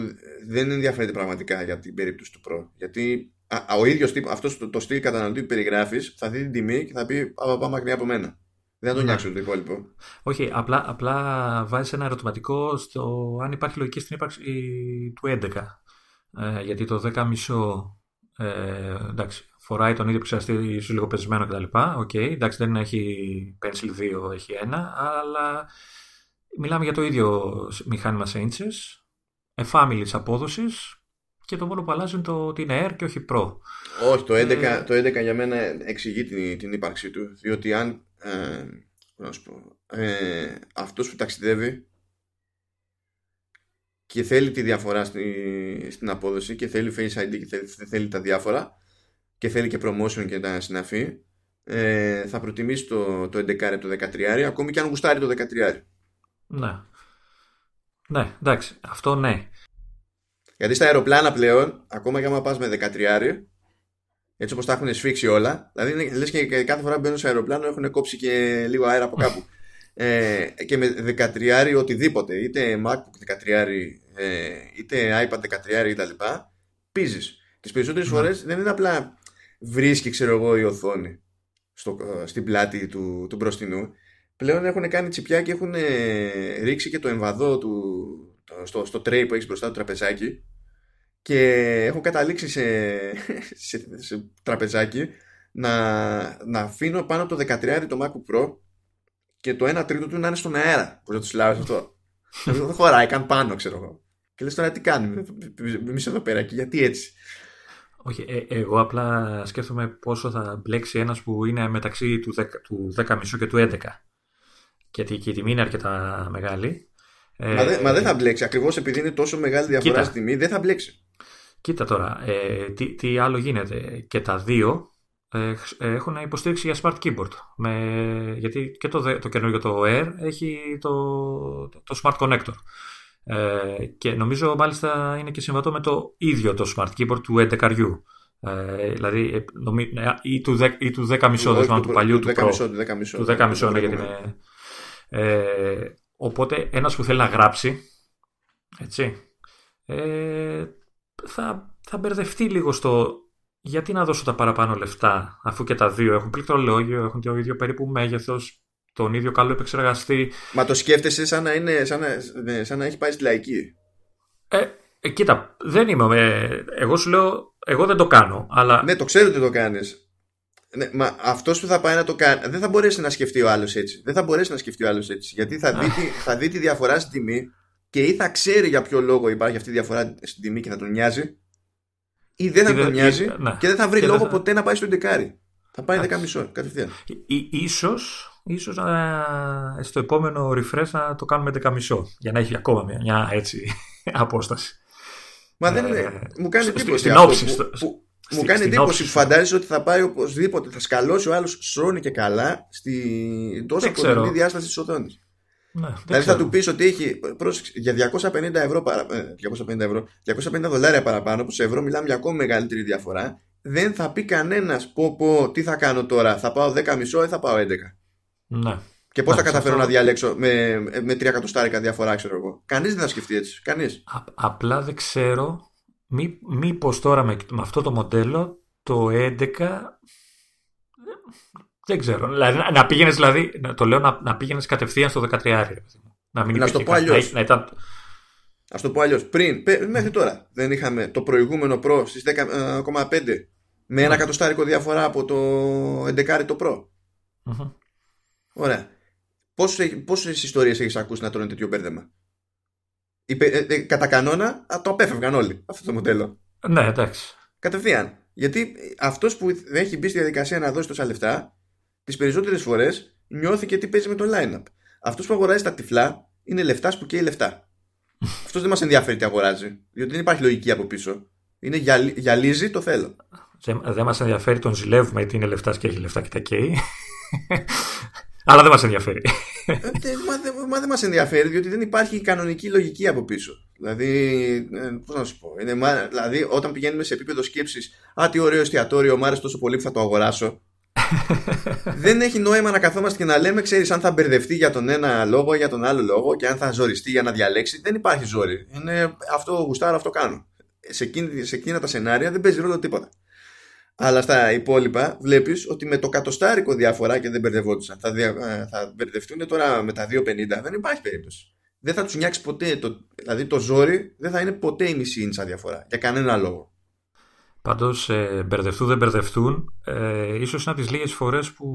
δεν ενδιαφέρεται πραγματικά για την περίπτωση του Pro. Γιατί α, ο ίδιος τύπος, αυτός το, το στυλ καταναλωτή που περιγράφεις, θα δει την τιμή και θα πει Πάμε μακριά από μένα. Δεν θα τον ναι. νιάξουν το υπόλοιπο. Όχι, απλά, απλά βάζεις ένα ερωτηματικό στο αν υπάρχει λογική στην ύπαρξη του 11. Ε, γιατί το 10,5 ε, εντάξει, φοράει τον ίδιο επεξεργαστή, ίσως λίγο πεσμένο κτλ. OK, okay, εντάξει, δεν έχει Pencil 2, έχει ένα, αλλά μιλάμε για το ίδιο μηχάνημα σε inches, εφάμιλλης απόδοσης και το μόνο που αλλάζει είναι το ότι είναι Air και όχι Pro. Όχι, το 11, ε... το 11 για μένα εξηγεί την, την ύπαρξή του. Διότι αν. Ε, να σου πω, ε, αυτός που ταξιδεύει και θέλει τη διαφορά στη, στην απόδοση και θέλει Face ID και θέλει, θέλει τα διάφορα και θέλει και promotion και τα συναφή ε, θα προτιμήσει το, το 11 από το 13 ακόμη και αν γουστάρει το 13 Ναι. Ναι, εντάξει. Αυτό ναι. Γιατί στα αεροπλάνα πλέον, ακόμα και άμα πας με 13 έτσι όπως τα έχουν σφίξει όλα, δηλαδή λες και κάθε φορά που μπαίνουν σε αεροπλάνο έχουν κόψει και λίγο αέρα από κάπου. ε, και με 13 οτιδήποτε, είτε MacBook 13 ε, είτε iPad 13 κτλ. Πίζεις. Τις περισσότερες ναι. φορές δεν είναι απλά βρίσκει ξέρω εγώ η οθόνη στο, στην πλάτη του, του μπροστινού πλέον έχουν κάνει τσιπιά και έχουν ε, ρίξει και το εμβαδό του, το, στο, στο tray που έχεις μπροστά το τραπεζάκι και έχω καταλήξει σε, σε, σε τραπεζάκι να, να αφήνω πάνω από το 13 το MacBook Pro και το 1 τρίτο του να είναι στον αέρα. Πώς να του λέω αυτό; Δεν χωράει καν πάνω, ξέρω εγώ. Και λες τώρα τι κάνουμε; Εμείς εδώ πέρα και γιατί έτσι; Όχι, ε, εγώ απλά σκέφτομαι πόσο θα μπλέξει ένας που είναι μεταξύ του 10, του 10 και του 11. Γιατί και η τιμή είναι αρκετά μεγάλη. Μα, ε, μα δεν θα μπλέξει. Ακριβώς επειδή είναι τόσο μεγάλη διαφορά κοίτα, στη τιμή, δεν θα μπλέξει. Κοίτα τώρα, ε, τι, τι, άλλο γίνεται. Και τα δύο ε, έχουν υποστήριξη για smart keyboard. Με, γιατί και το, το καινούργιο το Air έχει το, το, το smart connector. Ε, και νομίζω μάλιστα είναι και συμβατό με το ίδιο το smart keyboard του 11 ε, δηλαδή ε, νομί, ε, ή του 10, ή του 10 μισό, του, του παλιού του, 10 μισό, του 10 μισό, ναι, γιατί είναι, ε, οπότε ένας που θέλει να γράψει έτσι ε, θα, θα μπερδευτεί λίγο στο γιατί να δώσω τα παραπάνω λεφτά αφού και τα δύο έχουν πληκτρολόγιο, έχουν το ίδιο περίπου μέγεθος τον ίδιο καλό επεξεργαστή. Μα το σκέφτεσαι σαν να, είναι, σαν να, ναι, σαν να έχει πάει στη λαϊκή. Ε, ε, κοίτα, δεν είμαι. Ε, εγώ σου λέω, εγώ δεν το κάνω. Αλλά... Ναι, το ξέρω ότι το κάνεις. Ναι, μα αυτός που θα πάει να το κάνει, δεν θα μπορέσει να σκεφτεί ο άλλος έτσι. Δεν θα μπορέσει να σκεφτεί ο άλλος έτσι. Γιατί θα δει, τη, θα δει τη διαφορά στην τιμή και ή θα ξέρει για ποιο λόγο υπάρχει αυτή η διαφορά στην τιμή και θα τον νοιάζει, ή δεν θα τον νοιάζει ναι. και δεν θα βρει λόγο ποτέ να πάει στο δεκάρι. Θα πάει 10 μισό κατευθείαν. Ίσως ίσως να, στο επόμενο refresh να το κάνουμε 10 μισό για να έχει ακόμα μια, μια έτσι απόσταση. Μα δεν είναι. Ε, μου κάνει εντύπωση αυτό. Που, που, μου κάνει εντύπωση που φαντάζεσαι ότι θα πάει οπωσδήποτε, θα σκαλώσει ο άλλος σώνει και καλά στη τόσο κοντινή διάσταση της οθόνης. Ναι, δηλαδή θα του πεις ότι έχει για 250 ευρώ, παρα, 250 ε, ευρώ, 250 δολάρια παραπάνω, που σε ευρώ μιλάμε για ακόμη μεγαλύτερη διαφορά, δεν θα πει κανένας πω, πω τι θα κάνω τώρα, θα πάω 10 μισό ή θα πάω 11. Ναι. Και πώς θα καταφέρω να διαλέξω με, με 3 εκατοστάρικα διαφορά, ξέρω εγώ. Κανείς δεν θα σκεφτεί έτσι. Κανείς. Απλά δεν ξέρω μή, μήπως τώρα με, με αυτό το μοντέλο το 11. Δεν ξέρω. Δηλαδή, να πήγαινες, δηλαδή, το λέω να, να πήγαινες κατευθείαν στο 13. Να μην να το πω αλλιώς. Να, ήταν... Α το πω αλλιώς. Πριν, μέχρι τώρα, δεν είχαμε το προηγούμενο Pro στις 10,5 με ένα ναι. εκατοστάρικο διαφορά από το 11 το Pro. Mm-hmm. Ωραία. Πόσες ιστορίες έχεις ακούσει να τρώνε τέτοιο μπέρδεμα; Ε, ε, κατά κανόνα το απέφευγαν όλοι αυτό το μοντέλο. Ναι, εντάξει. Κατευθείαν. Γιατί αυτός που έχει μπει στη διαδικασία να δώσει τόσα λεφτά, τις περισσότερες φορές νιώθηκε τι παίζει με το line-up. Αυτός που αγοράζει τα τυφλά είναι λεφτάς που καίει λεφτά. αυτός δεν μας ενδιαφέρει τι αγοράζει, διότι δεν υπάρχει λογική από πίσω. Είναι γυαλίζει, το θέλω. Δεν, δεν μας ενδιαφέρει, τον ζηλεύουμε γιατί είναι λεφτάς και έχει λεφτά και τα καίει. Αλλά δεν μας ενδιαφέρει. Ε, μα, μα δεν μας ενδιαφέρει, διότι δεν υπάρχει κανονική λογική από πίσω. Δηλαδή, ε, πώς να σου πω. Είναι, δηλαδή, όταν πηγαίνουμε σε επίπεδο σκέψης, Α, τι ωραίο εστιατόριο, μου άρεσε τόσο πολύ που θα το αγοράσω. δεν έχει νόημα να καθόμαστε και να λέμε, ξέρεις, αν θα μπερδευτεί για τον ένα λόγο ή για τον άλλο λόγο και αν θα ζοριστεί για να διαλέξει. Δεν υπάρχει ζόρι. Είναι αυτό γουστάρω, αυτό κάνω. Σε, εκείνη, σε εκείνα τα σενάρια δεν παίζει ρόλο τίποτα. Αλλά στα υπόλοιπα βλέπεις ότι με το κατοστάρικο διαφορά και δεν μπερδευόντουσαν. Θα, δια, ε, θα μπερδευτούν τώρα με τα 2,50. Δεν υπάρχει περίπτωση. Δεν θα τους νιάξεις ποτέ. Το, δηλαδή το ζόρι δεν θα είναι ποτέ η μισή ίντσα διαφορά. Για κανένα λόγο. Πάντως, ε, μπερδευτούν δεν μπερδευτούν, ε, ίσως είναι από τις λίγες φορές που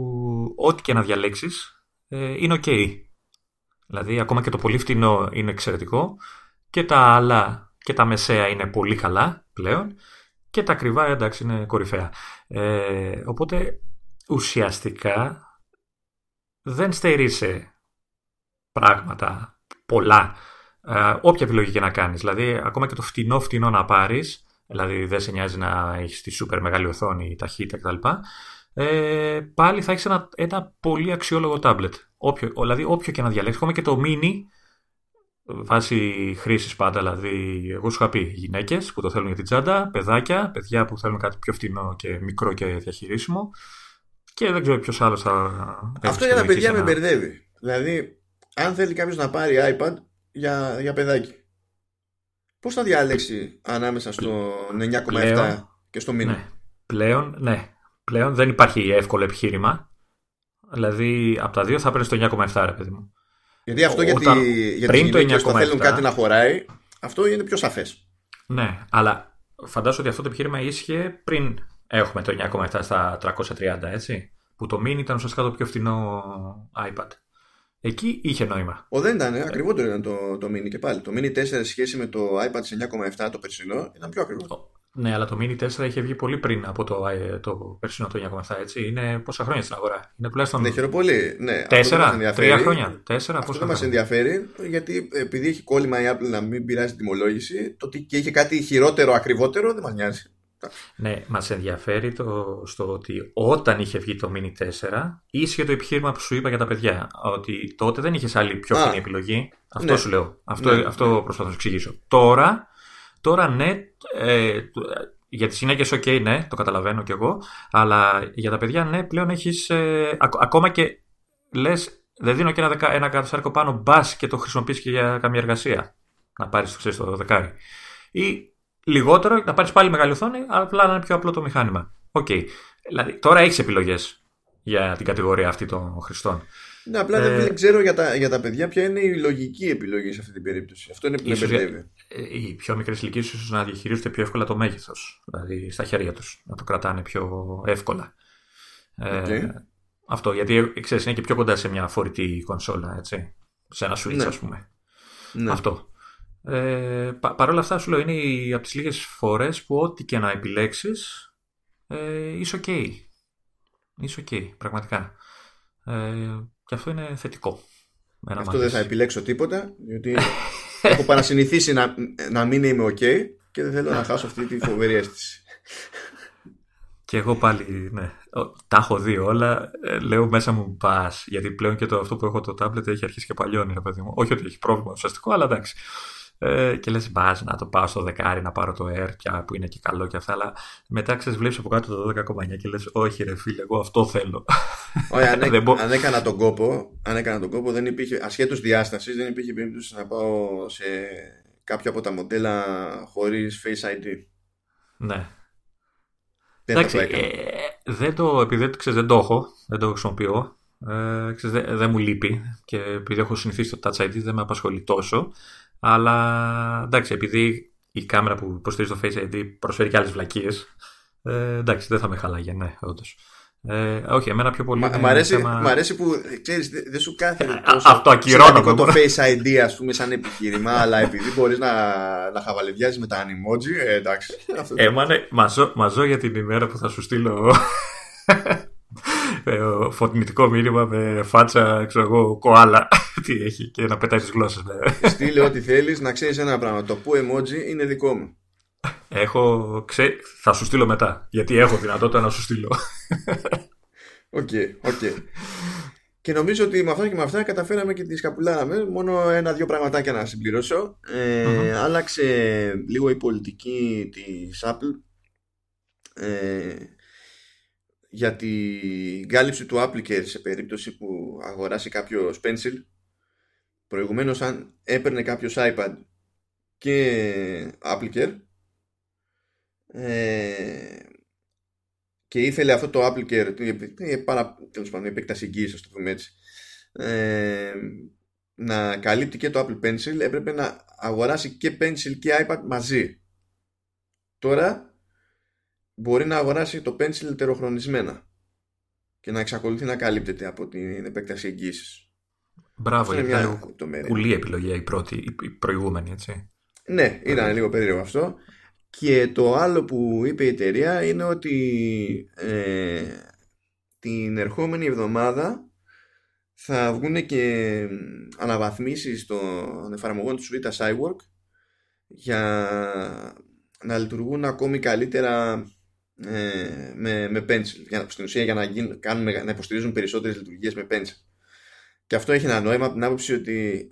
ό,τι και να διαλέξεις ε, είναι OK. Δηλαδή, ακόμα και το πολύ φτηνό είναι εξαιρετικό και τα άλλα και τα μεσαία είναι πολύ καλά πλέον και τα ακριβά εντάξει είναι κορυφαία. Ε, οπότε ουσιαστικά δεν στερείσαι πράγματα πολλά ε, όποια επιλογή και να κάνεις. Δηλαδή ακόμα και το φτηνό φτηνό να πάρεις δηλαδή δεν σε νοιάζει να έχεις τη σούπερ μεγάλη οθόνη, ταχύτητα κτλ. Ε, πάλι θα έχεις ένα, ένα πολύ αξιόλογο τάμπλετ. Όποιο, δηλαδή όποιο και να διαλέξεις, ακόμα και το mini βάσει χρήσης πάντα. Δηλαδή, εγώ σου είχα πει γυναίκες που το θέλουν για την τσάντα, παιδάκια, παιδιά που θέλουν κάτι πιο φτηνό και μικρό και διαχειρίσιμο. Και δεν ξέρω ποιος άλλος θα. Αυτό για τα παιδιά με μπερδεύει. Δηλαδή, αν θέλει κάποιος να πάρει iPad για, για παιδάκι, πώς θα διαλέξει ανάμεσα στο 9,7 και στο μήνα. Ναι. Πλέον, ναι. Πλέον δεν υπάρχει εύκολο επιχείρημα. Δηλαδή, από τα δύο θα παίρνει το 9,7, ρε παιδί μου. Γιατί αυτό για, τη, για τις γυναίκες που θέλουν κάτι να χωράει, αυτό είναι πιο σαφές. Ναι, αλλά φαντάζομαι ότι αυτό το επιχείρημα ίσχυε πριν έχουμε το 9,7 στα 330, έτσι. Που το mini ήταν ουσιαστικά το πιο φθηνό iPad. Εκεί είχε νόημα. Ο δεν ήταν, ακριβότερο ήταν το, το mini και πάλι. Το mini 4 σε σχέση με το iPad σε 9,7 το περσινό ήταν πιο ακριβό. Ναι, αλλά το Mini 4 είχε βγει πολύ πριν από το, ε, το περσινό το 9,7, έτσι. Είναι πόσα χρόνια στην αγορά; Είναι τουλάχιστον. Ναι, χαίρομαι πολύ. Ναι, τέσσερα, τρία χρόνια; Τέσσερα, αυτό δεν μας ενδιαφέρει, γιατί επειδή έχει κόλλημα η Apple να μην πειράζει την τιμολόγηση, το ότι και είχε κάτι χειρότερο, ακριβότερο, δεν μας νοιάζει. Ναι, μας ενδιαφέρει το, στο ότι όταν είχε βγει το Mini 4, ίσχυε το επιχείρημα που σου είπα για τα παιδιά. Ότι τότε δεν είχες άλλη πιο φθηνή επιλογή. Αυτό ναι. σου λέω. Αυτό, ναι. αυτό προσπαθώ να σου εξηγήσω. Τώρα Τώρα ναι, ε, για τις γυναίκες ok ναι, το καταλαβαίνω κι εγώ, αλλά για τα παιδιά ναι, πλέον έχεις, ε, ακόμα και λες, δεν δίνω και ένα, δεκα, ένα κατοστάρικο πάνω, μπας και το χρησιμοποιείς και για καμία εργασία, να πάρεις ξέρεις, το δεκάρι. Ή λιγότερο, να πάρεις πάλι μεγάλη οθόνη, απλά να είναι πιο απλό το μηχάνημα. OK. Okay. Δηλαδή, τώρα έχεις επιλογές για την κατηγορία αυτή των χρηστών. Ναι, απλά ε, δεν ξέρω για τα, για τα παιδιά ποια είναι η λογική επιλογής σε αυτή την περίπτωση. Αυτό είναι που με μπερδεύει. Ε, οι πιο μικρές ηλικίες ίσως να διαχειρίζονται πιο εύκολα το μέγεθος. Δηλαδή στα χέρια τους. Να το κρατάνε πιο εύκολα. Okay. Ε, αυτό γιατί ξέρεις, είναι και πιο κοντά σε μια φορητή κονσόλα. Έτσι, σε ένα switch, ναι. ας πούμε. Ναι. Αυτό. Ε, πα, Παρ' όλα αυτά, σου λέω, είναι από τις λίγες φορές που ό,τι και να επιλέξεις ε, είσαι OK. Είσαι OK, πραγματικά. Ε, και αυτό είναι θετικό. Αυτό δεν θα επιλέξω τίποτα, διότι έχω παρασυνηθίσει να, να μην είμαι ok και δεν θέλω να χάσω αυτή τη φοβερή αίσθηση. Και εγώ πάλι, ναι, τα έχω δει όλα. Ε, λέω μέσα μου πας. Γιατί πλέον και το αυτό που έχω το tablet έχει αρχίσει και παλιώνει, ρε παιδί μου. Όχι ότι έχει πρόβλημα ουσιαστικό, αλλά εντάξει. Ε, και λες, μπας να το πάω στο δεκάρι να πάρω το Air πια, που είναι και καλό και αυτά. Αλλά μετά ξέρεις, βλέπεις από κάτω το 12,9 και λες, Όχι, ρε φίλε, εγώ αυτό θέλω. Όχι, αν, δεν αν έκανα τον κόπο, αν έκανα τον κόπο, δεν υπήρχε, ασχέτως διάστασης, δεν υπήρχε περίπτωση να πάω σε κάποιο από τα μοντέλα χωρίς Face ID. Ναι. Δεν Εντάξει, ε, δεν το, επειδή ξέρεις, δεν το έχω, δεν το χρησιμοποιώ, ε, ξέρεις, δεν, δεν μου λείπει και επειδή έχω συνηθίσει το Touch ID δεν με απασχολεί τόσο. Αλλά εντάξει, επειδή η κάμερα που υποστηρίζει το Face ID προσφέρει και άλλες βλακίες. Ε, εντάξει, δεν θα με χαλάγε, ναι, όντως. Ε, όχι, εμένα πιο πολύ. Μ' αρέσει, θέμα... αρέσει που ξέρεις, δεν σου κάθεται ε, τόσο Αυτό ακυρώνω. το Face ID, ας πούμε, σαν επιχείρημα, αλλά επειδή μπορείς να, να χαβαλεδιάζεις με τα emoji, ε, εντάξει. Ε, μάνε, μαζώ για την ημέρα που θα σου στείλω ε, φωτεινητικό μήνυμα με φάτσα, ξέρω εγώ, κοάλα. Τι έχει και να πετάει τις γλώσσες. Ναι. Στείλε ό,τι θέλεις να ξέρεις ένα πράγμα. Το που emoji είναι δικό μου. Έχω. Ξέ... Θα σου στείλω μετά. Γιατί έχω δυνατότητα να σου στείλω. Οκ, οκ. Και νομίζω ότι με αυτά και με αυτά καταφέραμε και τη σκαπουλάραμε. Μόνο ένα-δύο πραγματάκια να συμπληρώσω. Ε, Άλλαξε λίγο η πολιτική της Apple ε, για την κάλυψη του Applicare σε περίπτωση που αγοράσει κάποιο Pencil. Προηγουμένως αν έπαιρνε κάποιο iPad και Applicare ε, και ήθελε αυτό το Applicare πάρα, τέλος πάντων, η επέκταση εγγύησης, το πούμε έτσι ε, να καλύπτει και το Apple Pencil έπρεπε να αγοράσει και Pencil και iPad μαζί τώρα μπορεί να αγοράσει το Pencil ετεροχρονισμένα και να εξακολουθεί να καλύπτεται από την επέκταση εγγύησης Μπράβο, είναι μια κουλή επιλογή η πρώτη, η προηγούμενη, έτσι. Ναι, ήταν λίγο περίεργο αυτό. Και το άλλο που είπε η εταιρεία είναι ότι ε, την ερχόμενη εβδομάδα θα βγουν και αναβαθμίσεις των εφαρμογών του Vita Cywork για να λειτουργούν ακόμη καλύτερα ε, με, με Pencil για, στην ουσία για να, γίνουν, κάνουμε, να υποστηρίζουν περισσότερες λειτουργίες με Pencil και αυτό έχει ένα νόημα από την άποψη ότι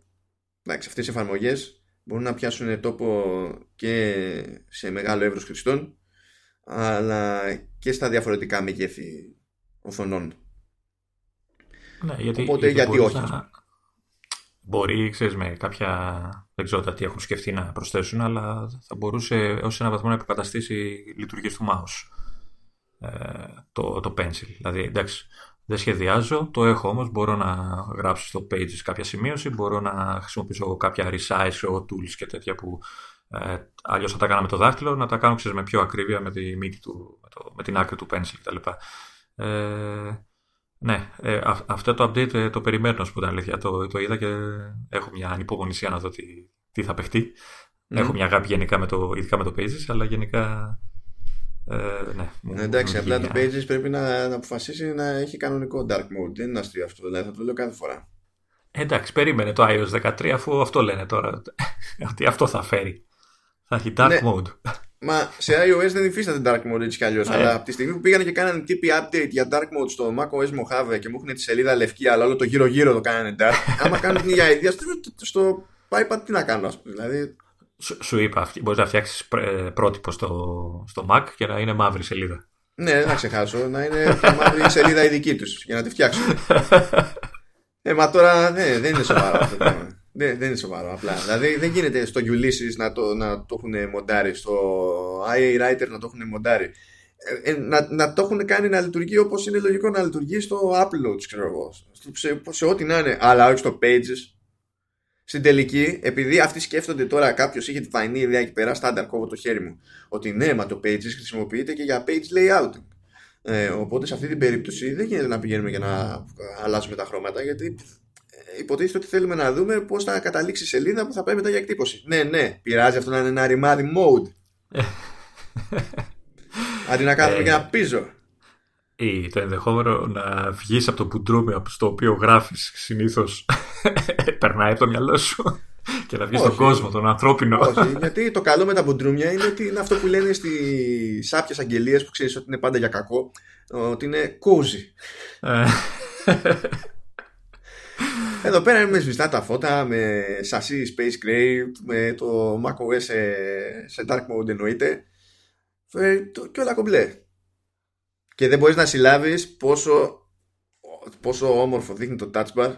εντάξει, αυτές οι εφαρμογές μπορούν να πιάσουν τόπο και σε μεγάλο εύρος χρηστών αλλά και στα διαφορετικά μεγέθη οθονών. Ναι, γιατί, Οπότε γιατί, όχι. Να... Μπορεί, ξέρεις, με κάποια... Δεν ξέρω τι έχουν σκεφτεί να προσθέσουν, αλλά θα μπορούσε ως ένα βαθμό να επικαταστήσει λειτουργίες του mouse. Ε, το, το pencil. Δηλαδή, εντάξει, δεν σχεδιάζω, το έχω όμως, μπορώ να γράψω στο Pages κάποια σημείωση, μπορώ να χρησιμοποιήσω κάποια resize tools και τέτοια που ε, αλλιώς θα τα κάνω με το δάχτυλο, να τα κάνω ξέρεις, με πιο ακρίβεια με, τη μύτη του, με, το, με την άκρη του pencil κτλ. Ε, ναι, ε, αυτό το update ε, το περιμένω, που ήταν αλήθεια. Το, το είδα και έχω μια ανυπομονησία να δω τι, τι θα παιχτεί. Mm. Έχω μια αγάπη γενικά με το, ειδικά με το Pages, αλλά γενικά ε, ναι, ναι, εντάξει, απλά το Pages πρέπει να, να αποφασίσει να έχει κανονικό dark mode. Δεν είναι αστείο αυτό, δηλαδή θα το λέω κάθε φορά. Εντάξει, περίμενε το iOS 13 αφού αυτό λένε τώρα. ότι αυτό θα φέρει. Θα έχει dark ναι, mode. Μα σε iOS δεν υφίσταται dark mode έτσι κι αλλιώς. Ε. Αλλά από τη στιγμή που πήγανε και κάνανε τύπη update για dark mode στο macOS Mojave και μου έχουν τη σελίδα λευκή, αλλά όλο το γύρω-γύρω το κάνανε dark. άμα κάνουν την ίδια ιδέα στο iPad, τι να κάνω, ας πούμε. Δηλαδή, σου, είπα, μπορείς να φτιάξεις πρότυπο στο, στο Mac και να είναι μαύρη σελίδα. Ναι, δεν θα ξεχάσω. Να είναι μαύρη σελίδα η δική τους για να τη φτιάξω. ε, μα τώρα ναι, δεν είναι σοβαρό αυτό το πράγμα. Δεν, δεν είναι σοβαρό απλά. Δηλαδή δεν γίνεται στο Ulysses να το, να το έχουν μοντάρει, στο IA Writer να το έχουν μοντάρει. Ε, ε, να, να το έχουν κάνει να λειτουργεί όπως είναι λογικό να λειτουργεί στο Upload, ξέρω εγώ. Σε, σε ό,τι να είναι. Αλλά όχι στο Pages στην τελική, επειδή αυτοί σκέφτονται τώρα κάποιος είχε τη φανή ιδέα εκεί πέρα, στάνταρ κόβω το χέρι μου, ότι ναι, μα το Pages χρησιμοποιείται και για page layout. Ε, οπότε σε αυτή την περίπτωση δεν γίνεται να πηγαίνουμε για να αλλάζουμε τα χρώματα, γιατί ε, υποτίθεται ότι θέλουμε να δούμε πώς θα καταλήξει η σελίδα που θα πάει μετά για εκτύπωση. Ναι, ναι, πειράζει αυτό να είναι ένα ρημάδι mode. Αντί να κάνουμε ε, και ένα πίζο ή το ενδεχόμενο να βγεις από το πουντρούμιο στο οποίο γράφεις συνήθως περνάει από το μυαλό σου και να βγεις στον κόσμο, τον ανθρώπινο. Όχι, γιατί το καλό με τα μπουντρούμια είναι ότι είναι αυτό που λένε στις σάπιες αγγελίες που ξέρεις ότι είναι πάντα για κακό, ότι είναι cozy. Ε. Εδώ πέρα είναι με σβηστά τα φώτα, με σασί Space Gray, με το macOS σε, σε dark mode εννοείται. Ε, και όλα κομπλέ και δεν μπορείς να συλλάβεις πόσο, πόσο όμορφο δείχνει το touch bar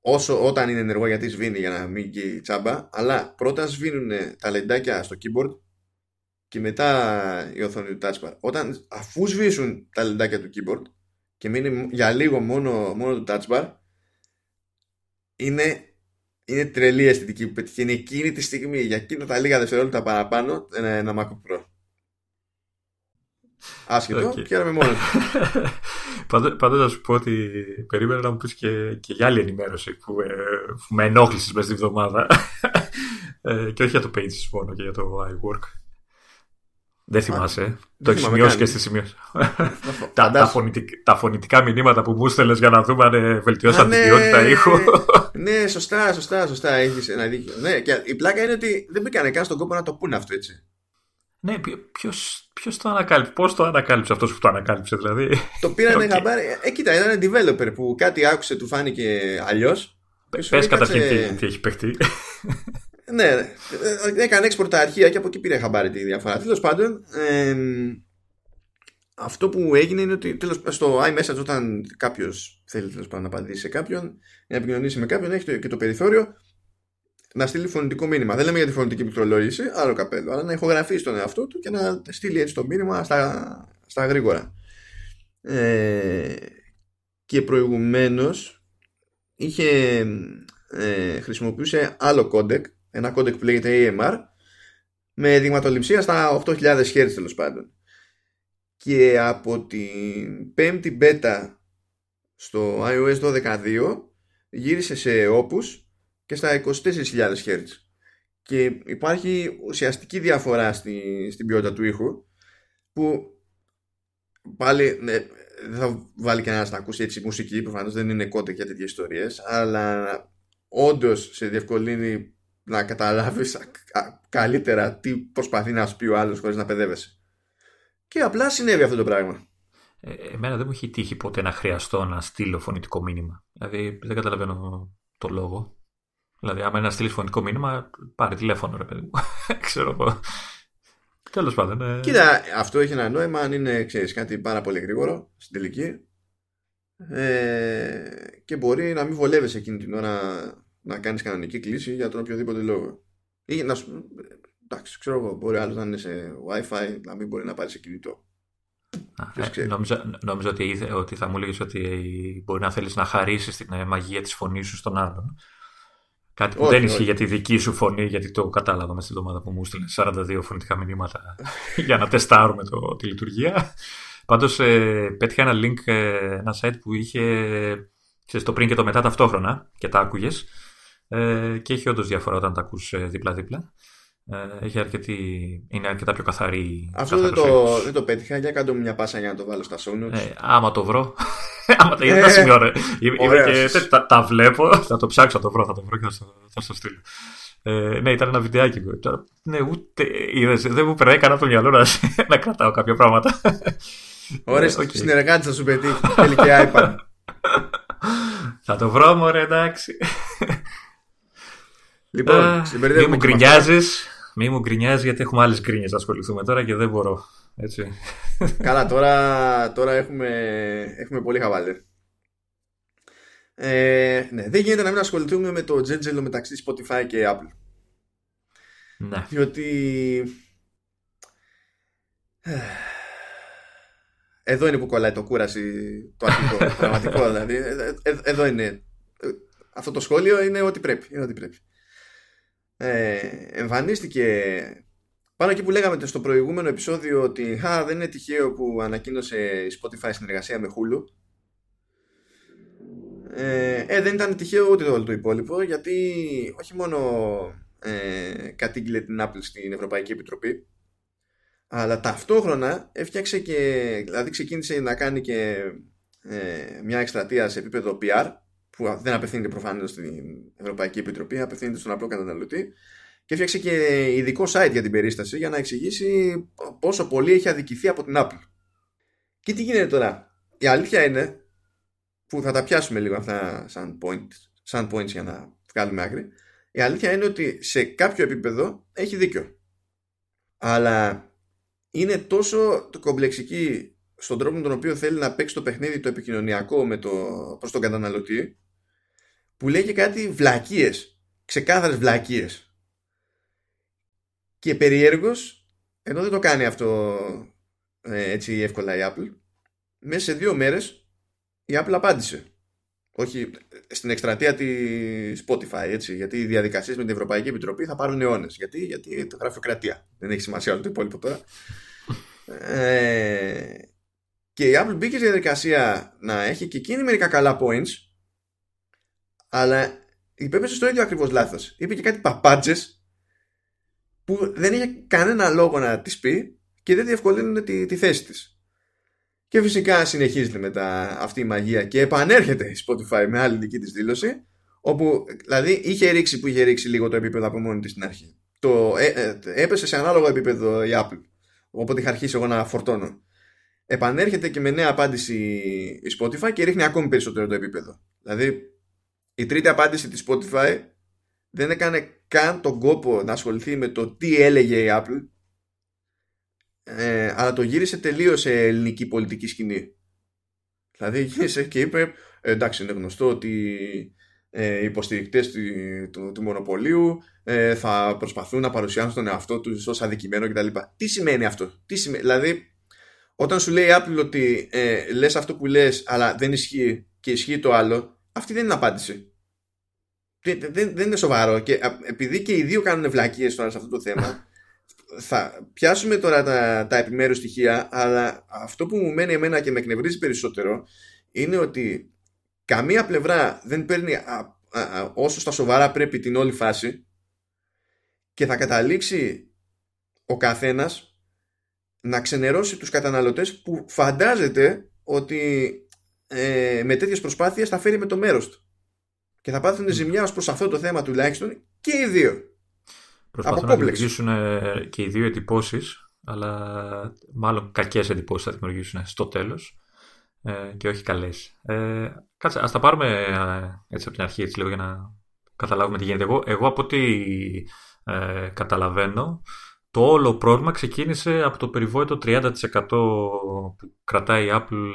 όσο όταν είναι ενεργό γιατί σβήνει για να μην γίνει τσάμπα αλλά πρώτα σβήνουν τα λεντάκια στο keyboard και μετά η οθόνη του touch bar όταν, αφού σβήσουν τα λεντάκια του keyboard και μείνει για λίγο μόνο, μόνο το touch bar είναι, είναι τρελή αισθητική που πετυχαίνει εκείνη τη στιγμή για εκείνα τα λίγα δευτερόλεπτα παραπάνω ένα, ένα MacBook Pro Άσχετο, okay. χαίρομαι μόνος. Πάντως να σου πω ότι περίμενα να μου πεις και, και για άλλη ενημέρωση που, ε, που με ενόχλησες μέσα στη βδομάδα. ε, και όχι για το Pages μόνο και για το iWork. Δεν θυμάσαι. το έχεις σημειώσει και στη σημείωση. τα, τα, φωνητικά, τα, φωνητικά μηνύματα που μου στέλνες για να δούμε αν βελτιώσαν την ποιότητα ήχου. ναι, σωστά, σωστά, σωστά. Έχεις ένα δίκιο. Ναι, και η πλάκα είναι ότι δεν μπήκανε καν στον κόπο να το πούνε αυτό έτσι. Ναι, ποιος, ποιος το ανακάλυψε, πώς το ανακάλυψε αυτός που το ανακάλυψε δηλαδή; Το πήρανε okay. χαμπάρι, ε, κοίτα, ήταν developer που κάτι άκουσε, του φάνηκε αλλιώς. Πες καταρχήν τι, τι έχει παιχτεί. Ναι, ε, έκανε export τα αρχεία και από εκεί πήρε χαμπάρι τη διαφορά. Τέλος πάντων, ε, αυτό που έγινε είναι ότι τέλος, στο iMessage όταν κάποιος θέλει τέλος πάντων, να απαντήσει σε κάποιον, να επικοινωνήσει με κάποιον, έχει και το περιθώριο να στείλει φωνητικό μήνυμα. Δεν λέμε για τη φωνητική πληκτρολόγηση, άλλο καπέλο, αλλά να ηχογραφήσει τον εαυτό του και να στείλει έτσι το μήνυμα στα, στα γρήγορα. Ε, και προηγουμένως είχε ε, χρησιμοποιούσε άλλο codec, ένα codec που λέγεται AMR, με δειγματοληψία στα 8000 Hz τέλος πάντων. Και από την πέμπτη beta στο iOS 12.2 γύρισε σε Opus και στα 24.000 Hz. Και υπάρχει ουσιαστική διαφορά στη, στην ποιότητα του ήχου που πάλι ναι, δεν θα βάλει κανένας να ακούσει έτσι μουσική, προφανώς δεν είναι κότε για τέτοιες ιστορίες, αλλά όντως σε διευκολύνει να καταλάβεις καλύτερα τι προσπαθεί να σου πει ο άλλος χωρίς να παιδεύεσαι. Και απλά συνέβη αυτό το πράγμα. Ε, εμένα δεν μου έχει τύχει ποτέ να χρειαστώ να στείλω φωνητικό μήνυμα. Δηλαδή δεν καταλαβαίνω το λόγο. Δηλαδή, άμα είναι να στείλεις φωνητικό μήνυμα, πάρε τηλέφωνο, ρε παιδί μου. Ξέρω εγώ. Τέλος πάντων. Ε... Κοίτα, αυτό έχει ένα νόημα αν είναι ξέρεις, κάτι πάρα πολύ γρήγορο στην τελική. Ε, και μπορεί να μην βολεύεσαι εκείνη την ώρα να κάνεις κανονική κλίση για τον οποιοδήποτε λόγο. Ή να σου. Εντάξει, ξέρω εγώ, μπορεί άλλος να είναι σε WiFi, να μην μπορεί να πάρει σε κινητό. ε, νόμιζα, νόμιζα ότι, ότι θα μου έλεγε ότι μπορεί να θέλεις να χαρίσεις την ε, μαγεία της φωνής σου στον άλλον. Κάτι που όχι, δεν ισχύει για τη δική σου φωνή, γιατί το κατάλαβα μες στην εβδομάδα που μου έστειλε 42 φωνητικά μηνύματα για να τεστάρουμε το, τη λειτουργία. Πάντως ε, πέτυχα ένα link, ε, ένα site που είχε ξέρεις, το πριν και το μετά ταυτόχρονα και τα άκουγες. Ε, και έχει όντως διαφορά όταν τα ακούς ε, δίπλα-δίπλα. Ε, έχει αρκετή, είναι αρκετά πιο καθαρή. Αυτό δεν το, δεν το πέτυχα. Για κάνω μια πάσα για να το βάλω στα σόνου. Ε, άμα το βρω. άμα τα είδα, τα σημειώνω. και τα, τα, βλέπω. Θα το ψάξω, θα το βρω, θα το βρω και θα στο, θα στο στείλω. Ε, ναι, ήταν ένα βιντεάκι. Ναι, ούτε, είδες, δεν μου περνάει κανένα από το μυαλό να, να κρατάω κάποια πράγματα. Ωραία, okay. συνεργάτη θα σου πετύχει. Θέλει και iPad. θα το βρω, μωρέ, εντάξει. Λοιπόν, μην μου γκρινιάζεις. Μη μου γκρινιάζεις γιατί έχουμε άλλες γκρίνιε να ασχοληθούμε τώρα και δεν μπορώ. Έτσι. Καλά, τώρα, τώρα έχουμε, έχουμε πολύ χαβάλε. Ε, ναι, δεν γίνεται να μην ασχοληθούμε με το τζέντζελο μεταξύ Spotify και Apple. Ναι. Διότι εδώ είναι που κολλάει το κούραση το αρχικό, πραγματικό δηλαδή. Ε, ε, εδώ είναι. Αυτό το σχόλιο είναι ό,τι πρέπει. Είναι ό,τι πρέπει ε, εμφανίστηκε πάνω εκεί που λέγαμε στο προηγούμενο επεισόδιο ότι α, δεν είναι τυχαίο που ανακοίνωσε η Spotify συνεργασία με Hulu ε, ε, δεν ήταν τυχαίο ούτε το όλο το υπόλοιπο γιατί όχι μόνο ε, κατήγγειλε την Apple στην Ευρωπαϊκή Επιτροπή αλλά ταυτόχρονα έφτιαξε και δηλαδή ξεκίνησε να κάνει και ε, μια εκστρατεία σε επίπεδο PR που δεν απευθύνεται προφανώς στην Ευρωπαϊκή Επιτροπή, απευθύνεται στον απλό καταναλωτή και έφτιαξε και ειδικό site για την περίσταση για να εξηγήσει πόσο πολύ έχει αδικηθεί από την Apple. Και τι γίνεται τώρα; Η αλήθεια είναι, που θα τα πιάσουμε λίγο αυτά σαν, point, σαν points για να βγάλουμε άκρη, η αλήθεια είναι ότι σε κάποιο επίπεδο έχει δίκιο. Αλλά είναι τόσο κομπλεξική στον τρόπο με τον οποίο θέλει να παίξει το παιχνίδι το επικοινωνιακό με το, προς τον καταναλωτή που λέει και κάτι βλακίες, ξεκάθαρες βλακίες. Και περιέργως, ενώ δεν το κάνει αυτό ε, έτσι εύκολα η Apple, μέσα σε δύο μέρες η Apple απάντησε. Όχι στην εκστρατεία της Spotify, έτσι, γιατί οι διαδικασίες με την Ευρωπαϊκή Επιτροπή θα πάρουν αιώνες. Γιατί, γιατί το γραφειοκρατία. Δεν έχει σημασία όλο το υπόλοιπο τώρα. ε, και η Apple μπήκε στη διαδικασία να έχει και εκείνη μερικά καλά points αλλά υπέπεσε στο ίδιο ακριβώς λάθος. Είπε και κάτι παπάντζες που δεν είχε κανένα λόγο να τη πει και δεν διευκολύνουν τη, τη θέση της. Και φυσικά συνεχίζεται μετά αυτή η μαγεία και επανέρχεται η Spotify με άλλη δική της δήλωση όπου δηλαδή είχε ρίξει που είχε ρίξει λίγο το επίπεδο από μόνη της στην αρχή. Το ε, ε, έπεσε σε ανάλογο επίπεδο η Apple οπότε είχα αρχίσει εγώ να φορτώνω. Επανέρχεται και με νέα απάντηση η Spotify και ρίχνει ακόμη περισσότερο το επίπεδο. Δηλαδή, η τρίτη απάντηση της Spotify δεν έκανε καν τον κόπο να ασχοληθεί με το τι έλεγε η Apple ε, αλλά το γύρισε τελείως σε ελληνική πολιτική σκηνή. Δηλαδή γύρισε και είπε «Ε, εντάξει είναι γνωστό ότι ε, οι υποστηρικτές του, του, του μονοπωλίου ε, θα προσπαθούν να παρουσιάσουν τον εαυτό τους ως αδικημένο κτλ. Τι σημαίνει αυτό, τι σημαίνει, δηλαδή όταν σου λέει η Apple ότι ε, λες αυτό που λες αλλά δεν ισχύει και ισχύει το άλλο, αυτή δεν είναι απάντηση. Δεν, δεν, δεν είναι σοβαρό και επειδή και οι δύο κάνουν βλακίες τώρα σε αυτό το θέμα θα πιάσουμε τώρα τα, τα επιμέρους στοιχεία αλλά αυτό που μου μένει εμένα και με εκνευρίζει περισσότερο είναι ότι καμία πλευρά δεν παίρνει όσο στα σοβαρά πρέπει την όλη φάση και θα καταλήξει ο καθένας να ξενερώσει τους καταναλωτές που φαντάζεται ότι ε, με τέτοιες προσπάθειες θα φέρει με το μέρος του και θα πάθουν ζημιά ως προς αυτό το θέμα τουλάχιστον και οι δύο Προσπαθούν να δημιουργήσουν ε, και οι δύο εντυπώσεις, αλλά μάλλον κακές εντυπώσεις θα δημιουργήσουν στο τέλος ε, και όχι καλές. Ε, κάτσε, ας τα πάρουμε ε, έτσι από την αρχή έτσι, λίγο για να καταλάβουμε τι γίνεται. Εγώ, εγώ από ό,τι ε, καταλαβαίνω, το όλο πρόβλημα ξεκίνησε από το περιβόητο 30% που κρατάει η Apple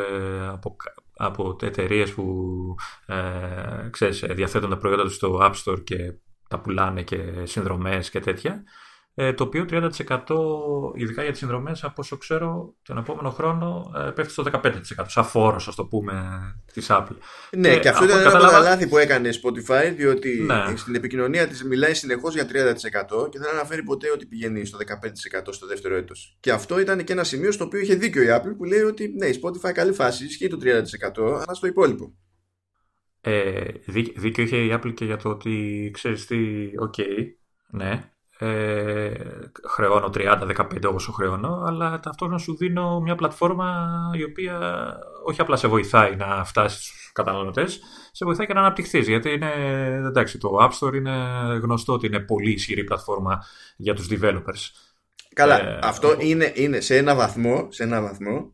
από, από εταιρείες που ε, ξέρεις, διαθέτουν τα προϊόντα τους στο App Store και τα πουλάνε και συνδρομές και τέτοια. Ε, το οποίο 30% ειδικά για τις συνδρομές από όσο ξέρω τον επόμενο χρόνο ε, πέφτει στο 15% σαν φόρος ας το πούμε της Apple. Ναι και, και αυτό ήταν ένα από τα λάθη που έκανε η Spotify διότι ναι. στην επικοινωνία της μιλάει συνεχώς για 30% και δεν αναφέρει ποτέ ότι πηγαίνει στο 15% στο δεύτερο έτος. Και αυτό ήταν και ένα σημείο στο οποίο είχε δίκιο η Apple που λέει ότι ναι η Spotify καλή φάση ισχύει το 30% αλλά στο υπόλοιπο. Ε, δίκιο είχε η Apple και για το ότι ξέρεις τι, οκ, ναι, ε, χρεώνω 30-15 όσο χρεώνω, αλλά ταυτόχρονα σου δίνω μια πλατφόρμα η οποία όχι απλά σε βοηθάει να φτάσεις στους καταναλωτές, σε βοηθάει και να αναπτυχθείς, γιατί είναι, εντάξει, το App Store είναι γνωστό ότι είναι πολύ ισχυρή πλατφόρμα για τους developers. Καλά, ε, αυτό είναι, είναι σε ένα βαθμό, σε ένα βαθμό,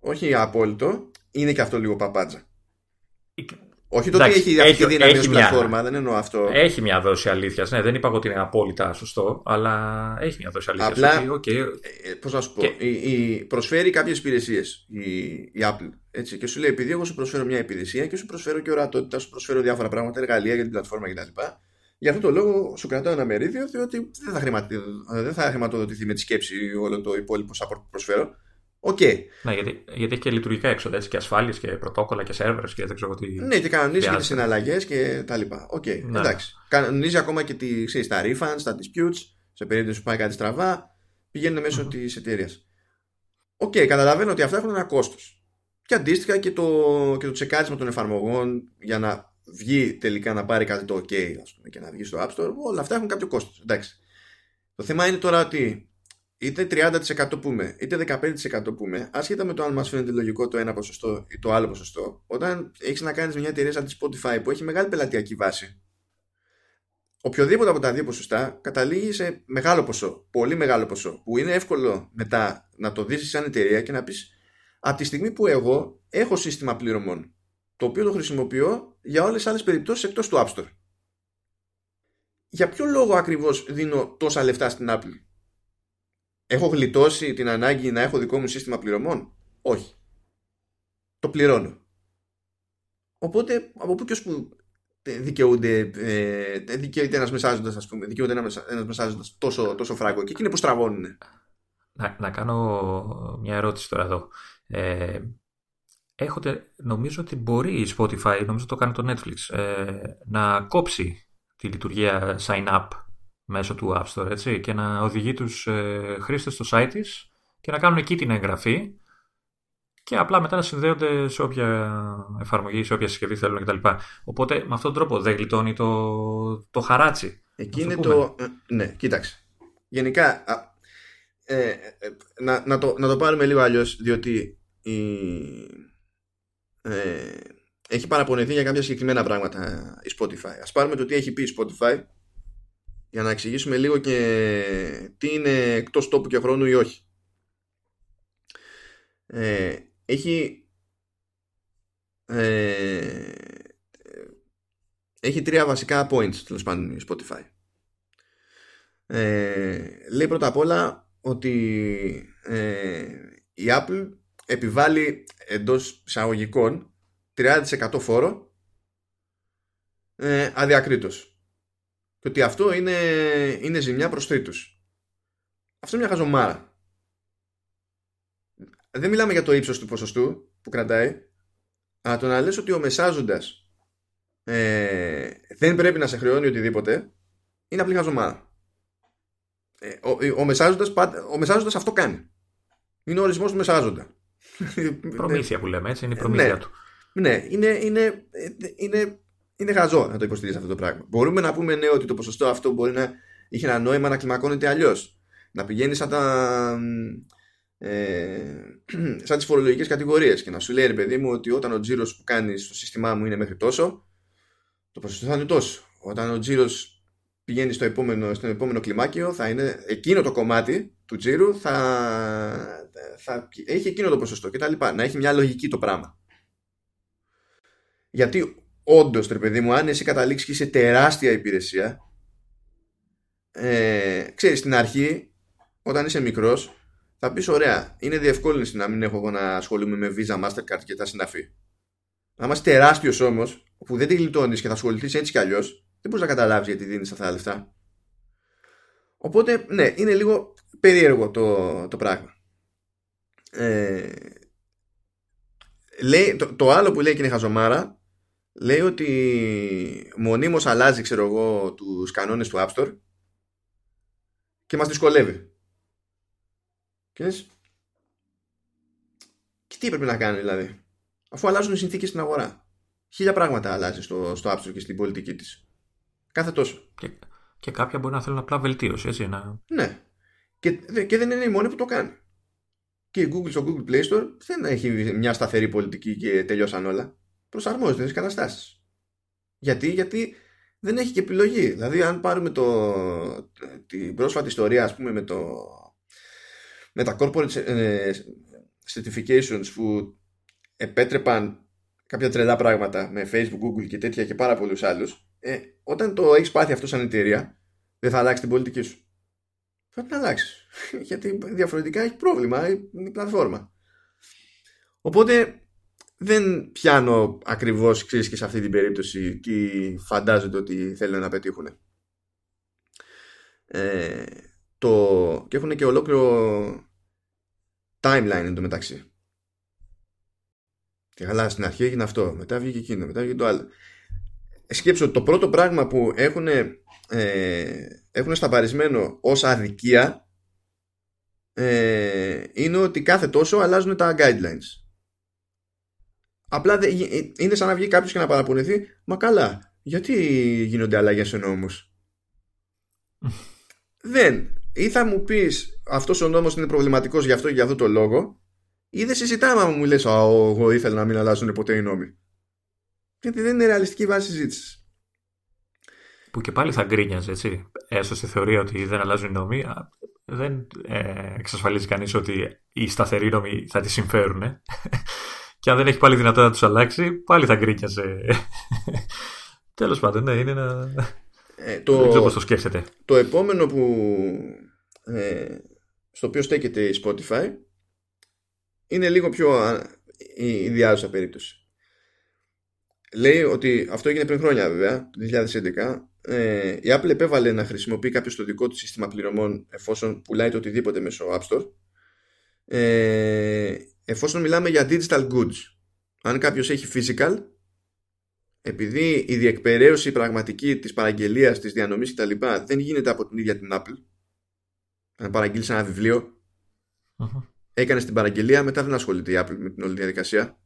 όχι απόλυτο, είναι και αυτό λίγο παπάτζα. Όχι το ότι έχει, έχει δύναμη ως πλατφόρμα, δεν εννοώ αυτό. Έχει μια δόση αλήθειας. Ναι, δεν είπα ότι είναι απόλυτα σωστό, αλλά έχει μια δόση αλήθειας. Απλά, okay. Ε, πώς να σου πω, και... η, η, προσφέρει κάποιες υπηρεσίες η, η Apple. Έτσι, και σου λέει, επειδή εγώ σου προσφέρω μια υπηρεσία και σου προσφέρω και ορατότητα, σου προσφέρω διάφορα πράγματα, εργαλεία για την πλατφόρμα κτλ. Γι' αυτό το λόγο σου κρατάω ένα μερίδιο, διότι δεν θα, χρηματοδοτηθεί, δεν θα χρηματοδοτηθεί με τη σκέψη όλο το υπόλοιπο support που προσφέρω. Okay. Ναι, γιατί, γιατί έχει και λειτουργικά έξοδα έτσι, και ασφάλειες και πρωτόκολλα και σερβέρ και δεν ξέρω τι. Ναι, και κανονίζει και τις συναλλαγές και τα λοιπά. OK, okay, ναι. εντάξει. Κανονίζει ακόμα και τη, ξέρεις, τα refunds, τα disputes, σε περίπτωση που πάει κάτι στραβά, πηγαίνουν μέσω mm-hmm. της εταιρείας. OK, okay, καταλαβαίνω ότι αυτά έχουν ένα κόστος. Και αντίστοιχα και το, και το τσεκάρισμα των εφαρμογών για να βγει τελικά να πάρει κάτι το OK ας πούμε, και να βγει στο App Store, όλα αυτά έχουν κάποιο κόστος. Εντάξει. Το θέμα είναι τώρα ότι είτε 30% πούμε, είτε 15% πούμε, άσχετα με το αν μας φαίνεται λογικό το ένα ποσοστό ή το άλλο ποσοστό, όταν έχεις να κάνεις μια εταιρεία σαν τη Spotify που έχει μεγάλη πελατειακή βάση, οποιοδήποτε από τα δύο ποσοστά καταλήγει σε μεγάλο ποσό, πολύ μεγάλο ποσό, που είναι εύκολο μετά να το δεις σαν εταιρεία και να πεις από τη στιγμή που εγώ έχω σύστημα πληρωμών, το οποίο το χρησιμοποιώ για όλες τις άλλες περιπτώσεις εκτός του App Store. Για ποιο λόγο ακριβώς δίνω τόσα λεφτά στην Apple; Έχω γλιτώσει την ανάγκη να έχω δικό μου σύστημα πληρωμών; Όχι. Το πληρώνω. Οπότε από πού και ως που δικαιούνται, ε, δικαιούται ένας μεσάζοντας ας πούμε, δικαιούται ένας μεσάζοντας τόσο, τόσο φράγκο και εκείνοι που στραβώνουν; Να, να κάνω μια ερώτηση τώρα εδώ. Ε, έχετε, νομίζω ότι μπορεί η Spotify, νομίζω το κάνει το Netflix, ε, να κόψει τη λειτουργία sign up μέσω του App Store έτσι, και να οδηγεί τους ε, χρήστες στο site της και να κάνουν εκεί την εγγραφή και απλά μετά να συνδέονται σε όποια εφαρμογή, σε όποια συσκευή θέλουν κτλ. Οπότε με αυτόν τον τρόπο δεν γλιτώνει το, το χαράτσι. Εκεί είναι το... Ε, ναι, κοίταξε. Γενικά, ε, ε, να, να, το, να το πάρουμε λίγο αλλιώς, διότι η, ε, έχει παραπονεθεί για κάποια συγκεκριμένα πράγματα η Spotify. Ας πάρουμε το τι έχει πει η Spotify για να εξηγήσουμε λίγο και τι είναι εκτός τόπου και χρόνου ή όχι. ε, έχει ε, έχει τρία βασικά points τέλος πάντων η Spotify. Ε, λέει πρώτα απ' όλα ότι ε, η Apple επιβάλλει εντός εισαγωγικών 30% φόρο ε, αδιακρίτως. Και ότι αυτό είναι, είναι ζημιά προς τρίτους. Αυτό είναι μια χαζομάρα. Δεν μιλάμε για το ύψος του ποσοστού που κρατάει, αλλά το να λες ότι ο μεσάζοντας ε, δεν πρέπει να σε χρεώνει οτιδήποτε, είναι απλή χαζομάρα. Ε, ο, ο, μεσάζοντας, ο μεσάζοντας αυτό κάνει. Είναι ο ορισμός του μεσάζοντα. Προμήθεια που λέμε έτσι, είναι η προμήθεια ναι, του. Ναι, είναι, είναι, είναι, είναι χαζό να το υποστηρίζει αυτό το πράγμα. Μπορούμε να πούμε ναι ότι το ποσοστό αυτό μπορεί να είχε ένα νόημα να κλιμακώνεται αλλιώς. Να πηγαίνει σαν τα. Ε, σαν τις φορολογικές κατηγορίες και να σου λέει ρε παιδί μου ότι όταν ο τζίρος που κάνεις στο σύστημά μου είναι μέχρι τόσο το ποσοστό θα είναι τόσο όταν ο τζίρος πηγαίνει στο επόμενο, στο επόμενο κλιμάκιο θα είναι εκείνο το κομμάτι του τζίρου θα, θα έχει εκείνο το ποσοστό και τα λοιπά. Να έχει μια λογική το πράγμα. Γιατί όντως, τρε παιδί μου, αν εσύ καταλήξεις και είσαι τεράστια υπηρεσία, ε, ξέρεις, στην αρχή, όταν είσαι μικρός, θα πεις ωραία, είναι διευκόλυνση να μην έχω εγώ να ασχολούμαι με Visa, Mastercard και τα συναφή. Αν είσαι τεράστιος όμως, που δεν τη γλιτώνεις και θα ασχοληθείς έτσι κι αλλιώς, δεν μπορείς να καταλάβεις γιατί δίνεις αυτά τα λεφτά. Οπότε, ναι, είναι λίγο περίεργο το, το πράγμα. Ε, λέει, το, το, άλλο που λέει και είναι χαζομάρα λέει ότι μονίμως αλλάζει ξέρω εγώ τους κανόνες του App Store και μας δυσκολεύει και λες και τι πρέπει να κάνει δηλαδή αφού αλλάζουν οι συνθήκες στην αγορά χίλια πράγματα αλλάζει στο, στο App Store και στην πολιτική της Κάθε τόσο. Και, και κάποια μπορεί να θέλουν απλά βελτίωση, έτσι. Να... Ναι. Και, και δεν είναι η μόνη που το κάνει. Και η Google στο Google Play Store δεν έχει μια σταθερή πολιτική και τελειώσαν όλα. Προσαρμόζεται στι καταστάσεις. Γιατί, γιατί δεν έχει και επιλογή. Δηλαδή, αν πάρουμε το, την πρόσφατη ιστορία, ας πούμε, με, το, με τα corporate ε, certifications που επέτρεπαν κάποια τρελά πράγματα με Facebook, Google και τέτοια και πάρα πολλούς άλλους ε, όταν το έχεις πάθει αυτό σαν εταιρεία, δεν θα αλλάξει την πολιτική σου. Θα την αλλάξεις. Γιατί διαφορετικά έχει πρόβλημα η πλατφόρμα. Οπότε δεν πιάνω ακριβώς ξέρεις και σε αυτή την περίπτωση και φαντάζονται ότι θέλουν να πετύχουν. Ε, το, και έχουν και ολόκληρο timeline εν τω μεταξύ. Και καλά στην αρχή έγινε αυτό, μετά βγήκε εκείνο, μετά βγήκε το άλλο σκέψω ότι το πρώτο πράγμα που έχουν, ε, έχουν σταπαρισμένο ως αδικία ε, είναι ότι κάθε τόσο αλλάζουν τα guidelines. Απλά ε, είναι σαν να βγει κάποιος και να παραπονεθεί Μα καλά, γιατί γίνονται αλλαγές σε νόμους; Δεν Ή θα μου πεις αυτός ο νόμος είναι προβληματικός γι' αυτό και για αυτό το λόγο Ή δεν συζητάμε άμα μου λες εγώ ήθελα να μην αλλάζουν ποτέ οι νόμοι γιατί δεν είναι ρεαλιστική βάση συζήτησης. Που και πάλι θα γκρίνιαζε, έτσι. Έστω στη θεωρία ότι δεν αλλάζουν οι νόμοι, δεν ε, εξασφαλίζει κανείς ότι οι σταθεροί νόμοι θα τη συμφέρουν. Και αν δεν έχει πάλι δυνατότητα να τους αλλάξει, πάλι θα γκρίνιαζε. Τέλος πάντων, ναι, είναι ένα. Ε, το, δεν ξέρω πώς το σκέφτεται. Το επόμενο που. Ε, στο οποίο στέκεται η Spotify είναι λίγο πιο η ιδιάζουσα περίπτωση λέει ότι αυτό έγινε πριν χρόνια βέβαια, το 2011. Ε, η Apple επέβαλε να χρησιμοποιεί κάποιο το δικό του σύστημα πληρωμών εφόσον πουλάει το οτιδήποτε μέσω App Store. Ε, εφόσον μιλάμε για digital goods, αν κάποιος έχει physical, επειδή η διεκπαιρέωση πραγματική της παραγγελίας, της διανομής κτλ. δεν γίνεται από την ίδια την Apple, αν παραγγείλεις ένα βιβλίο, uh-huh. έκανες την παραγγελία, μετά δεν ασχολείται η Apple με την όλη διαδικασία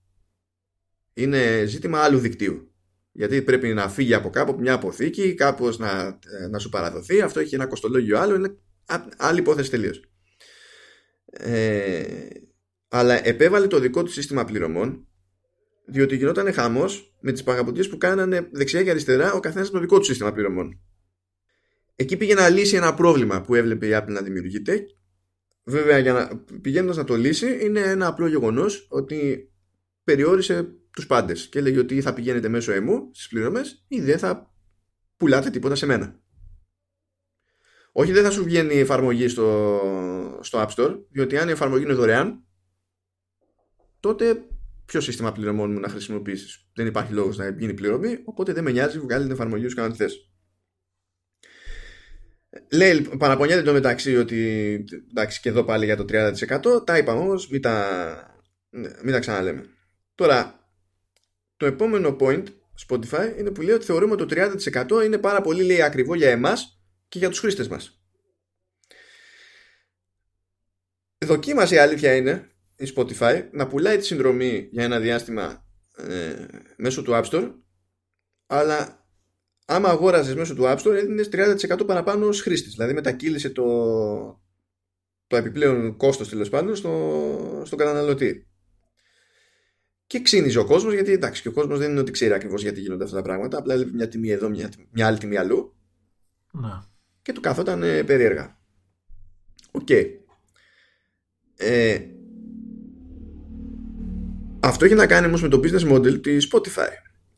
είναι ζήτημα άλλου δικτύου. Γιατί πρέπει να φύγει από κάπου, από μια αποθήκη, κάπως να, ε, να σου παραδοθεί. Αυτό έχει ένα κοστολόγιο άλλο. Είναι άλλη υπόθεση τελείως. Ε, αλλά επέβαλε το δικό του σύστημα πληρωμών, διότι γινόταν χαμός με τις παγαποντιέ που κάνανε δεξιά και αριστερά ο καθένας το δικό του σύστημα πληρωμών. Εκεί πήγε να λύσει ένα πρόβλημα που έβλεπε η Apple να δημιουργείται βέβαια για να, πηγαίνοντας να το λύσει είναι ένα απλό γεγονός ότι περιόρισε τους πάντες και έλεγε ότι θα πηγαίνετε μέσω εμού στις πληρωμές ή δεν θα πουλάτε τίποτα σε μένα. Όχι δεν θα σου βγαίνει η εφαρμογή στο, στο App Store διότι αν η εφαρμογή είναι δωρεάν τότε ποιο σύστημα πληρωμών μου να χρησιμοποιήσεις; Δεν υπάρχει λόγος να γίνει πληρωμή, οπότε δεν με νοιάζει, βγάλει την εφαρμογή σου και αν θες. Λέει, παραπονιέται το μεταξύ ότι εντάξει και εδώ πάλι για το 30% τα είπαμε όμως μην τα, μην τα ξαναλέμε τώρα το επόμενο point Spotify είναι που λέει ότι θεωρούμε ότι το 30% είναι πάρα πολύ λέει, ακριβό για εμάς και για τους χρήστες μας δοκίμαση η αλήθεια είναι η Spotify να πουλάει τη συνδρομή για ένα διάστημα ε, μέσω του App Store αλλά άμα αγόραζες μέσω του App Store έδινες 30% παραπάνω ως χρήστης. Δηλαδή μετακύλησε το, το επιπλέον κόστος τέλος πάντων στο, στον καταναλωτή. Και ξύνιζε ο κόσμος γιατί εντάξει και ο κόσμος δεν είναι ότι ξέρει ακριβώς γιατί γίνονται αυτά τα πράγματα. Απλά έλεγε μια τιμή εδώ, μια, μια άλλη τιμή αλλού. Να. Και του καθόταν ε, περίεργα. OK. Okay. Ε, αυτό έχει να κάνει όμως με το business model της Spotify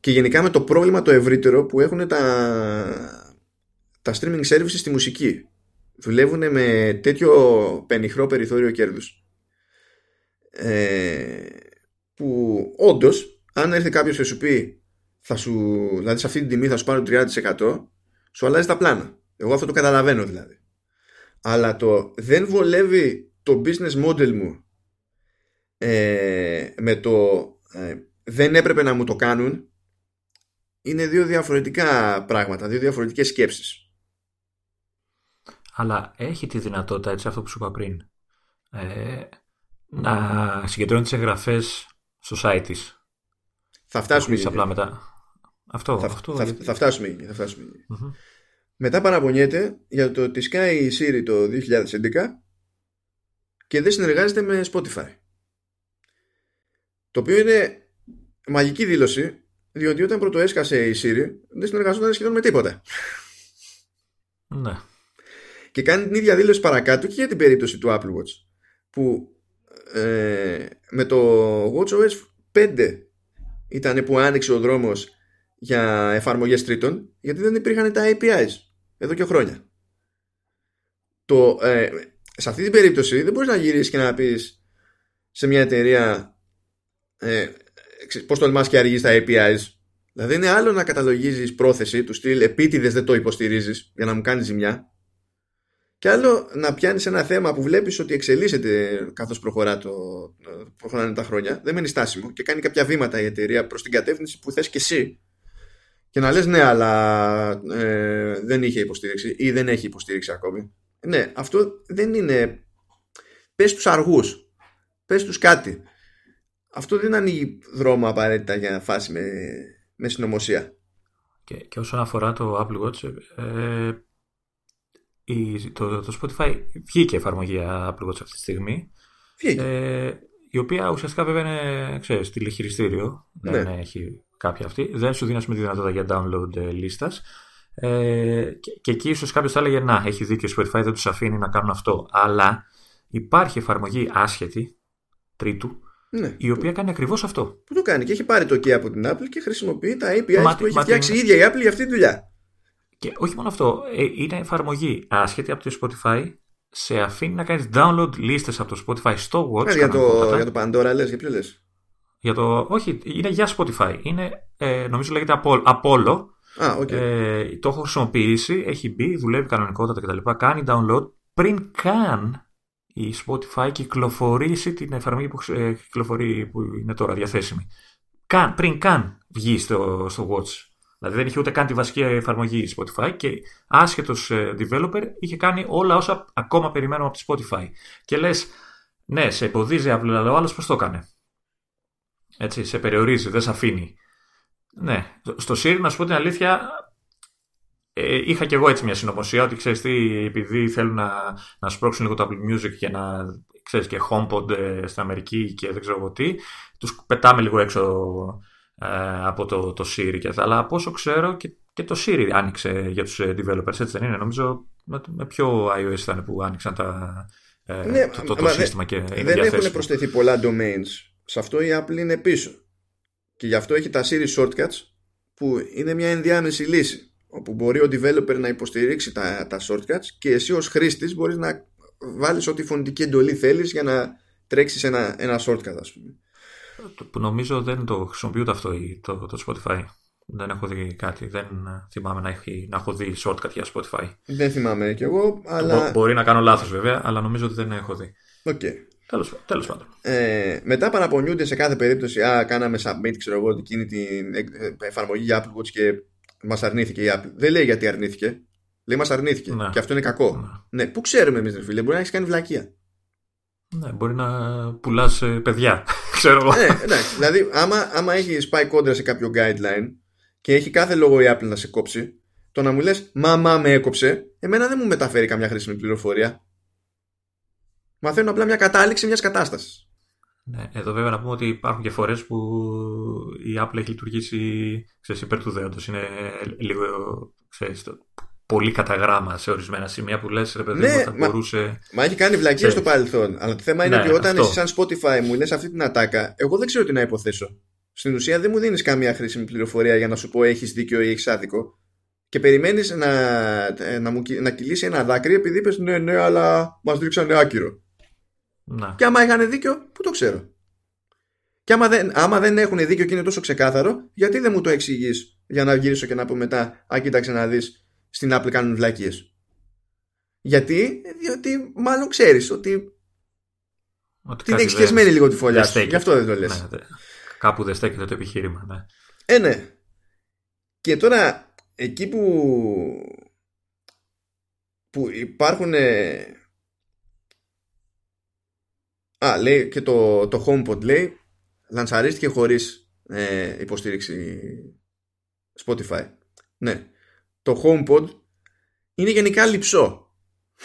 και γενικά με το πρόβλημα το ευρύτερο που έχουν τα, τα streaming services στη μουσική. Δουλεύουν με τέτοιο πενιχρό περιθώριο κέρδους. Ε, που όντως, αν έρθει κάποιος και σου πει θα σου, δηλαδή σε αυτή την τιμή θα σου πάρω 30% σου αλλάζει τα πλάνα. Εγώ αυτό το καταλαβαίνω δηλαδή. Αλλά το δεν βολεύει το business model μου ε, με το ε, δεν έπρεπε να μου το κάνουν είναι δύο διαφορετικά πράγματα, δύο διαφορετικές σκέψεις. Αλλά έχει τη δυνατότητα, έτσι αυτό που σου είπα πριν, ε, να συγκεντρώνει τις εγγραφές στο site της. Θα φτάσουμε Απλά μετά. Αυτό, θα, αυτό, θα, θα, φτάσουμε εκεί. Θα φτάσουμε Μετά παραπονιέται για το ότι σκάει η Siri το 2011 και δεν συνεργάζεται με Spotify. Το οποίο είναι μαγική δήλωση διότι όταν πρώτο έσκασε η Siri δεν συνεργαζόταν σχεδόν με τίποτα. Ναι. Και κάνει την ίδια δήλωση παρακάτω και για την περίπτωση του Apple Watch που ε, με το WatchOS 5 ήταν που άνοιξε ο δρόμος για εφαρμογές τρίτων γιατί δεν υπήρχαν τα APIs εδώ και χρόνια. Το, ε, σε αυτή την περίπτωση δεν μπορείς να γυρίσεις και να πεις σε μια εταιρεία ε, πώς τολμάς και αργείς στα APIs. Δηλαδή είναι άλλο να καταλογίζεις πρόθεση του στυλ επίτηδες δεν το υποστηρίζεις για να μου κάνεις ζημιά. Και άλλο να πιάνεις ένα θέμα που βλέπεις ότι εξελίσσεται καθώς προχωρά το, προχωράνε τα χρόνια, δεν μένει στάσιμο και κάνει κάποια βήματα η εταιρεία προς την κατεύθυνση που θες και εσύ. Και να λες ναι, αλλά ε, δεν είχε υποστήριξη ή δεν έχει υποστήριξη ακόμη. Ναι, αυτό δεν είναι. Πες τους αργούς. Πες τους κάτι αυτό δεν ανοίγει δρόμο απαραίτητα για φάση με, με συνωμοσία. Και, και όσον αφορά το Apple Watch, ε, η, το, το Spotify βγήκε εφαρμογή Apple Watch αυτή τη στιγμή. Βγήκε. Ε, η οποία ουσιαστικά βέβαια είναι, ξέρεις, τηλεχειριστήριο. Ναι. Δεν έχει κάποια αυτή. Δεν σου δίνει τη δυνατότητα για download ε, λίστας. Ε, και, και εκεί ίσως κάποιος θα έλεγε να, έχει δίκιο ο Spotify, δεν τους αφήνει να κάνουν αυτό. Αλλά υπάρχει εφαρμογή άσχετη τρίτου ναι. Η οποία κάνει ακριβώς αυτό. Που το κάνει και έχει πάρει το OK από την Apple και χρησιμοποιεί τα API που έχει φτιάξει η ίδια η Apple για αυτή τη δουλειά. Και όχι μόνο αυτό, ε, είναι εφαρμογή άσχετη από το Spotify. Σε αφήνει να κάνεις download λίστες από το Spotify στο Watch. για, το, για το Pandora λες, για ποιο λες; Για το, όχι, είναι για Spotify. Είναι, ε, νομίζω λέγεται Apollo. Α, okay. ε, το έχω χρησιμοποιήσει, έχει μπει, δουλεύει κανονικότατα κτλ. Κάνει download πριν καν η Spotify κυκλοφορήσει την εφαρμογή που, ε, κυκλοφορεί, που είναι τώρα διαθέσιμη. Καν, πριν καν βγει στο, στο Watch. Δηλαδή δεν είχε ούτε καν τη βασική εφαρμογή η Spotify και άσχετος ε, developer είχε κάνει όλα όσα ακόμα περιμένουμε από τη Spotify. Και λες, ναι, σε εμποδίζει αλλά ο άλλος πώς το έκανε; Έτσι, σε περιορίζει, δεν σε αφήνει. Ναι, στο Siri να σου πω την αλήθεια, ε, είχα και εγώ έτσι μια συνωμοσία ότι ξέρεις τι, επειδή θέλουν να, να σπρώξουν λίγο το Apple Music και να ξέρεις και HomePod ε, στην Αμερική και δεν ξέρω εγώ τι, τους πετάμε λίγο έξω ε, από το, το Siri και αυτά. Αλλά από όσο ξέρω και, και το Siri άνοιξε για τους developers, έτσι δεν είναι. Νομίζω με, με ποιο iOS ήταν που άνοιξαν τα, ε, ναι, το, το, το σύστημα και είναι Δεν έχουν προσθεθεί πολλά domains. Σε αυτό η Apple είναι πίσω. Και γι' αυτό έχει τα series shortcuts που είναι μια ενδιάμεση λύση όπου μπορεί ο developer να υποστηρίξει τα, τα shortcuts και εσύ ως χρήστης μπορείς να βάλεις ό,τι φωνητική εντολή θέλεις για να τρέξεις ένα, ένα shortcut ας πούμε. Που νομίζω δεν το χρησιμοποιούνται αυτό το, το Spotify. Δεν έχω δει κάτι. Δεν θυμάμαι να, έχει, να έχω δει shortcut για Spotify. Δεν θυμάμαι κι εγώ. Αλλά... μπορεί να κάνω λάθος βέβαια, αλλά νομίζω ότι δεν έχω δει. Okay. Τέλος, τέλος πάντων. Ε, μετά παραπονιούνται σε κάθε περίπτωση. Α, κάναμε submit, ξέρω εγώ, εκείνη την εφαρμογή για Apple Watch και μας αρνήθηκε η Apple. Δεν λέει γιατί αρνήθηκε. Λέει μας αρνήθηκε. Ναι. Και αυτό είναι κακό. Ναι. ναι. Πού ξέρουμε εμείς, φίλε, μπορεί να έχεις κάνει βλακεία. Ναι, μπορεί να πουλάς ε, παιδιά. Ξέρω εγώ. Ναι, εντάξει. Δηλαδή, άμα, άμα έχει πάει κόντρα σε κάποιο guideline και έχει κάθε λόγο η Apple να σε κόψει, το να μου λες Μα, μα με έκοψε, εμένα δεν μου μεταφέρει καμιά χρήσιμη πληροφορία. Μαθαίνω απλά μια κατάληξη μιας κατάστασης. Ναι, εδώ βέβαια να πούμε ότι υπάρχουν και φορές που η Apple έχει λειτουργήσει ξέρεις, υπέρ του δέοντος. Είναι λίγο ξέρεις, το, πολύ κατά γράμμα σε ορισμένα σημεία που λες ρε παιδί ναι, μου θα μα, μπορούσε... Μα έχει κάνει βλακία στο παρελθόν. Αλλά το θέμα είναι ναι, ότι όταν αυτό. εσύ σαν Spotify μου λες αυτή την ατάκα, εγώ δεν ξέρω τι να υποθέσω. Στην ουσία δεν μου δίνεις καμία χρήσιμη πληροφορία για να σου πω έχεις δίκιο ή έχεις άδικο. Και περιμένεις να, να, μου, να κυλήσει ένα δάκρυ επειδή είπες ναι, ναι, αλλά μας ρίξανε άκυρο. Να. Και άμα είχαν δίκιο, πού το ξέρω. Και άμα δεν, άμα δεν έχουν δίκιο και είναι τόσο ξεκάθαρο, γιατί δεν μου το εξηγείς για να γυρίσω και να πω μετά, Α, κοίταξε να δεις, στην Apple κάνουν βλακίες. Γιατί, διότι μάλλον ξέρεις ότι. ότι την έχεις χεσμένη λίγο τη φωλιά σου. Γι' αυτό δεν το λες. Ναι, κάπου δεν στέκεται το επιχείρημα. Ναι. Ε, ναι. Και τώρα, εκεί που, που υπάρχουν Α, λέει και το, το HomePod λέει λανσαρίστηκε χωρίς ε, υποστήριξη Spotify. Ναι. Το HomePod είναι γενικά λυψό.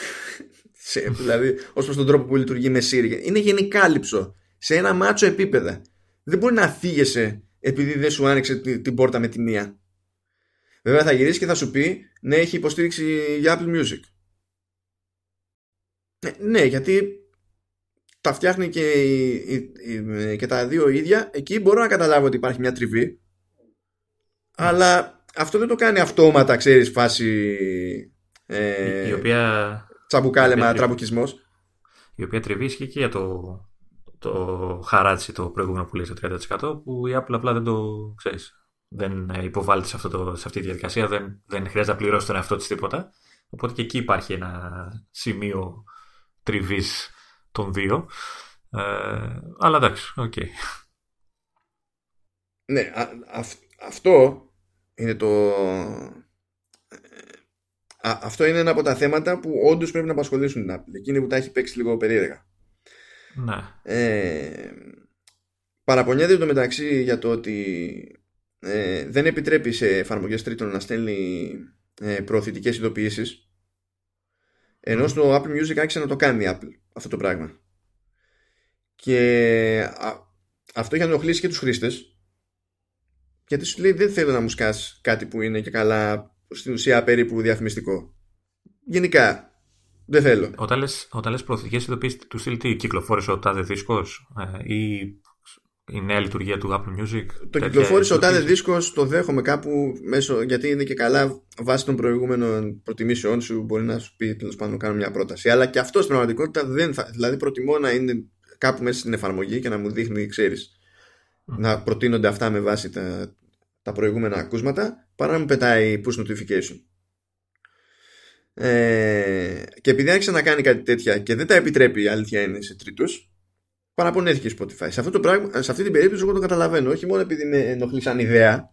Σε, δηλαδή, ως προς τον τρόπο που λειτουργεί με Siri. Είναι γενικά λυψό. Σε ένα μάτσο επίπεδα. Δεν μπορεί να φύγεσαι επειδή δεν σου άνοιξε την, την πόρτα με τη μία. Βέβαια θα γυρίσει και θα σου πει ναι, έχει υποστήριξη για Apple Music. Ναι, ναι γιατί τα φτιάχνει και, και τα δύο ίδια, εκεί μπορώ να καταλάβω ότι υπάρχει μια τριβή. Αλλά αυτό δεν το κάνει αυτόματα, ξέρεις, φάση ε, η οποία, τσαμπουκάλεμα, η, τραμπουκισμός. Η οποία τριβή ισχύει και για το, το χαράτσι το προηγούμενο που λέει στο 30% που η Apple απλά δεν το ξέρεις. Δεν υποβάλλεται σε, αυτό το, σε αυτή τη διαδικασία, δεν, δεν χρειάζεται να πληρώσει τον εαυτό της τίποτα. Οπότε και εκεί υπάρχει ένα σημείο τριβής των δύο. Ε, αλλά εντάξει, OK. Okay. Ναι, αυτό είναι το... Α, αυτό είναι ένα από τα θέματα που όντως πρέπει να απασχολήσουν την Apple. Εκείνη που τα έχει παίξει λίγο περίεργα. Ναι. Ε, παραπονιέται το μεταξύ για το ότι ε, δεν επιτρέπει σε εφαρμογές τρίτων να στέλνει ε, προωθητικές ειδοποιήσεις ενώ στο Apple Music άρχισε να το κάνει η Apple αυτό το πράγμα. Και αυτό για να ενοχλήσει και τους χρήστες γιατί σου λέει δεν θέλω να μου σκάσει κάτι που είναι και καλά στην ουσία περίπου διαφημιστικό. Γενικά δεν θέλω. Όταν λες, όταν λες προωθητικές ειδοποιήσεις του στυλ τι κυκλοφόρησε ο τάδε δίσκος ε, ή η νέα λειτουργία του Apple Music. Το κυκλοφόρησε ο τάδε δίσκος, το δέχομαι κάπου μέσω, γιατί είναι και καλά βάσει των προηγούμενων προτιμήσεών σου. Μπορεί να σου πει τέλος πάντων κάνω μια πρόταση. Αλλά και αυτό στην πραγματικότητα δεν θα. Δηλαδή προτιμώ να είναι κάπου μέσα στην εφαρμογή και να μου δείχνει, ξέρεις, να προτείνονται αυτά με βάση τα, τα προηγούμενα ακούσματα παρά να μου πετάει push notification. Ε, και επειδή άρχισε να κάνει κάτι τέτοια και δεν τα επιτρέπει η αλήθεια είναι σε τρίτους παραπονέθηκε η Spotify. Σε, αυτό το πράγμα, σε αυτή την περίπτωση εγώ το καταλαβαίνω. Όχι μόνο επειδή με ενοχλεί σαν ιδέα,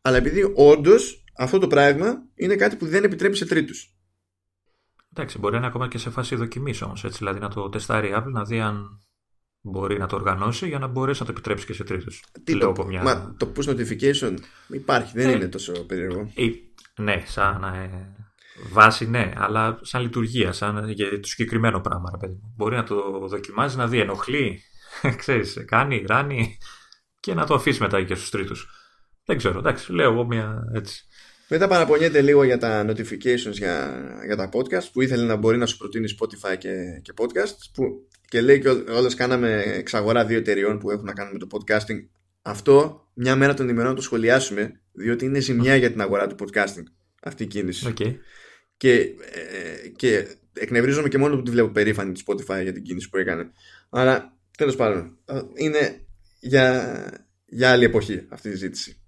αλλά επειδή όντως αυτό το πράγμα είναι κάτι που δεν επιτρέπει σε τρίτους. Εντάξει, μπορεί να είναι ακόμα και σε φάση δοκιμής όμως. Δηλαδή να το τεστάρει η Apple, να δει αν μπορεί να το οργανώσει για να μπορέσει να το επιτρέψει και σε τρίτους. Τι το, μια... μα, το push notification υπάρχει, δεν ε, είναι τόσο περίεργο. Ε, ναι, σαν ε, βάση ναι, αλλά σαν λειτουργία, σαν για το συγκεκριμένο πράγμα. Ρε, παιδί. Μπορεί να το δοκιμάζει, να δει ενοχλεί, ξέρεις, κάνει, ράνει και να το αφήσει μετά και στους τρίτους. Δεν ξέρω, εντάξει, λέω εγώ μια έτσι Μετά παραπονιέται λίγο για τα notifications για, για τα podcast που ήθελε να μπορεί να σου προτείνει Spotify και, και podcast που, και λέει και όλες κάναμε εξαγορά δύο εταιριών που έχουν να κάνουν με το podcasting. Αυτό μια μέρα των ημερών να το σχολιάσουμε διότι είναι ζημιά για την αγορά του podcasting αυτή η κίνηση. Okay. Και, ε, και εκνευρίζομαι και μόνο που τη βλέπω περήφανη του Spotify για την κίνηση που έκανε. Αλλά τέλος πάντων είναι για, για άλλη εποχή αυτή η ζήτηση.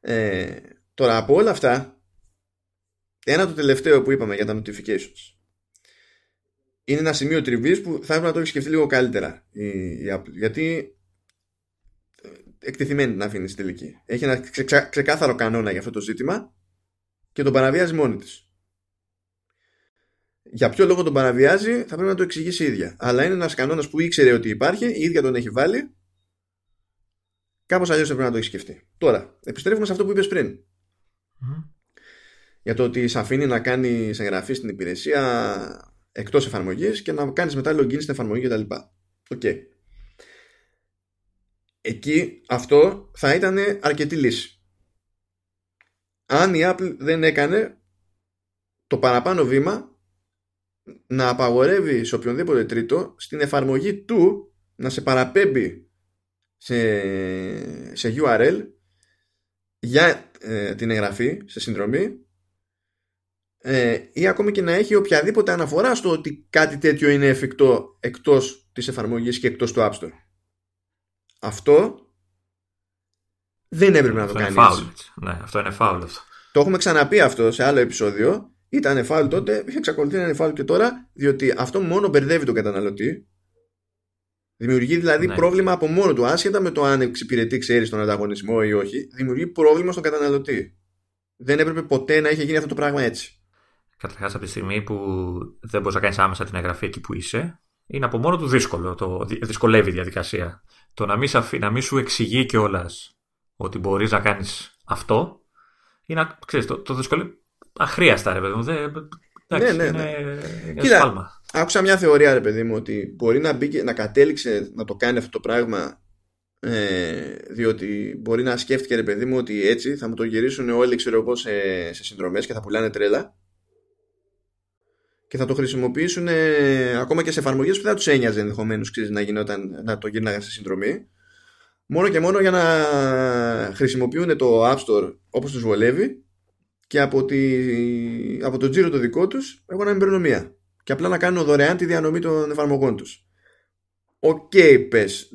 Ε, Τώρα από όλα αυτά, ένα το τελευταίο που είπαμε για τα notifications είναι ένα σημείο τριβής που θα έπρεπε να το έχει σκεφτεί λίγο καλύτερα η, η Apple. Γιατί ε, εκτεθειμένη να αφήνεις στη τελική. Έχει ένα ξεκάθαρο κανόνα για αυτό το ζήτημα και τον παραβιάζει μόνη της. Για ποιο λόγο τον παραβιάζει θα πρέπει να το εξηγήσει η ίδια. Αλλά είναι ένας κανόνας που ήξερε ότι υπάρχει, η ίδια τον έχει βάλει. Κάπως αλλιώς θα πρέπει να το έχει σκεφτεί. Τώρα, επιστρέφουμε σε αυτό που είπες πριν για το ότι σε αφήνει να κάνεις εγγραφή στην υπηρεσία εκτός εφαρμογής και να κάνεις μετά login στην εφαρμογή κτλ. OK. Okay. Εκεί αυτό θα ήταν αρκετή λύση. Αν η Apple δεν έκανε το παραπάνω βήμα να απαγορεύει σε οποιονδήποτε τρίτο στην εφαρμογή του να σε παραπέμπει σε, σε URL για ε, την εγγραφή σε συνδρομή ε, ή ακόμη και να έχει οποιαδήποτε αναφορά στο ότι κάτι τέτοιο είναι εφικτό εκτός της εφαρμογής και εκτός του App Store. Αυτό δεν έπρεπε να το κάνεις. Ναι, αυτό είναι foul αυτό. Το έχουμε ξαναπεί αυτό σε άλλο επεισόδιο. Ήταν foul τότε, εξακολουθεί να είναι foul και τώρα, διότι αυτό μόνο μπερδεύει τον καταναλωτή Δημιουργεί δηλαδή ναι. πρόβλημα από μόνο του, άσχετα με το αν εξυπηρετεί, ξέρεις τον ανταγωνισμό ή όχι. Δημιουργεί πρόβλημα στον καταναλωτή. Δεν έπρεπε ποτέ να είχε γίνει αυτό το πράγμα έτσι. Καταρχάς, από τη στιγμή που δεν μπορείς να κάνεις άμεσα την εγγραφή εκεί που είσαι, είναι από μόνο του δύσκολο. Το δυσκολεύει η διαδικασία. Το να μην, να μην σου εξηγεί κιόλας ότι μπορείς να κάνεις αυτό, είναι ξέρεις, το, το δυσκολεύει. Αχρίαστα, ρε παιδί μου. Δεν, εντάξει, ναι, ναι, ναι. Είναι, Κοίτα, άκουσα μια θεωρία, ρε παιδί μου, ότι μπορεί να, μπήκε, να κατέληξε να το κάνει αυτό το πράγμα ε, διότι μπορεί να σκέφτηκε, ρε παιδί μου, ότι έτσι θα μου το γυρίσουν όλοι, ξέρω εγώ, σε, σε συνδρομές και θα πουλάνε τρέλα και θα το χρησιμοποιήσουν ε, ακόμα και σε εφαρμογές που δεν τους ένοιαζε ενδεχομένως να, γινόταν, να το γυρνάγαν σε συνδρομή μόνο και μόνο για να χρησιμοποιούν το App Store όπως τους βολεύει και από, τη, από το τζίρο το δικό τους έχω να μην μία και απλά να κάνουν δωρεάν τη διανομή των εφαρμογών τους. OK, okay, πες.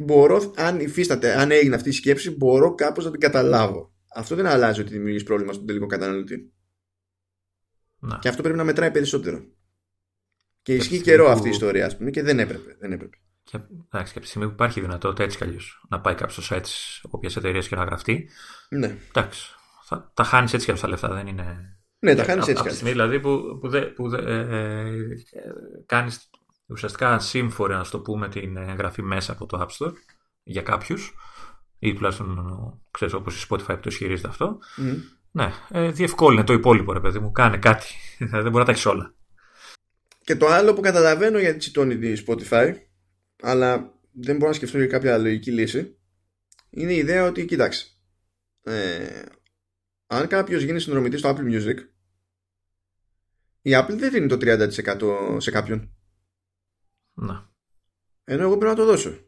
Μπορώ, αν υφίσταται, αν έγινε αυτή η σκέψη, μπορώ κάπως να την καταλάβω. Αυτό δεν αλλάζει ότι δημιουργείς πρόβλημα στον τελικό καταναλωτή. Να. Και αυτό πρέπει να μετράει περισσότερο. Και ισχύει καιρό αυτή η ιστορία, ας πούμε, και δεν έπρεπε. Δεν έπρεπε. Και, εντάξει, και από τη στιγμή που υπάρχει δυνατότητα έτσι κι αλλιώς να πάει κάποιος στο site της όποια εταιρείας και να γραφτεί. Ναι. Εντάξει. Θα, τα χάνεις έτσι κι αλλιώ τα λεφτά. Δεν είναι. Ναι, τα χάνεις έτσι. Από τη στιγμή δηλαδή που, που, δε, που δε, ε, ε, κάνεις ουσιαστικά σύμφωνα, να το πούμε, την εγγραφή μέσα από το App Store για κάποιους, ή τουλάχιστον ξέρεις όπως η Spotify που το ισχυρίζεται αυτό. Mm. Ναι, ε, διευκόλυνε το υπόλοιπο, ρε παιδί μου. Κάνε κάτι. δεν μπορεί να τα έχεις όλα. Και το άλλο που καταλαβαίνω γιατί τσιτώνει τη Spotify, αλλά δεν μπορώ να σκεφτώ για κάποια λογική λύση, είναι η ιδέα ότι, κοίταξε, ε, αν κάποιος γίνει συνδρομητής στο Apple Music, η Apple δεν δίνει το 30% σε κάποιον. Να. Ενώ εγώ πρέπει να το δώσω.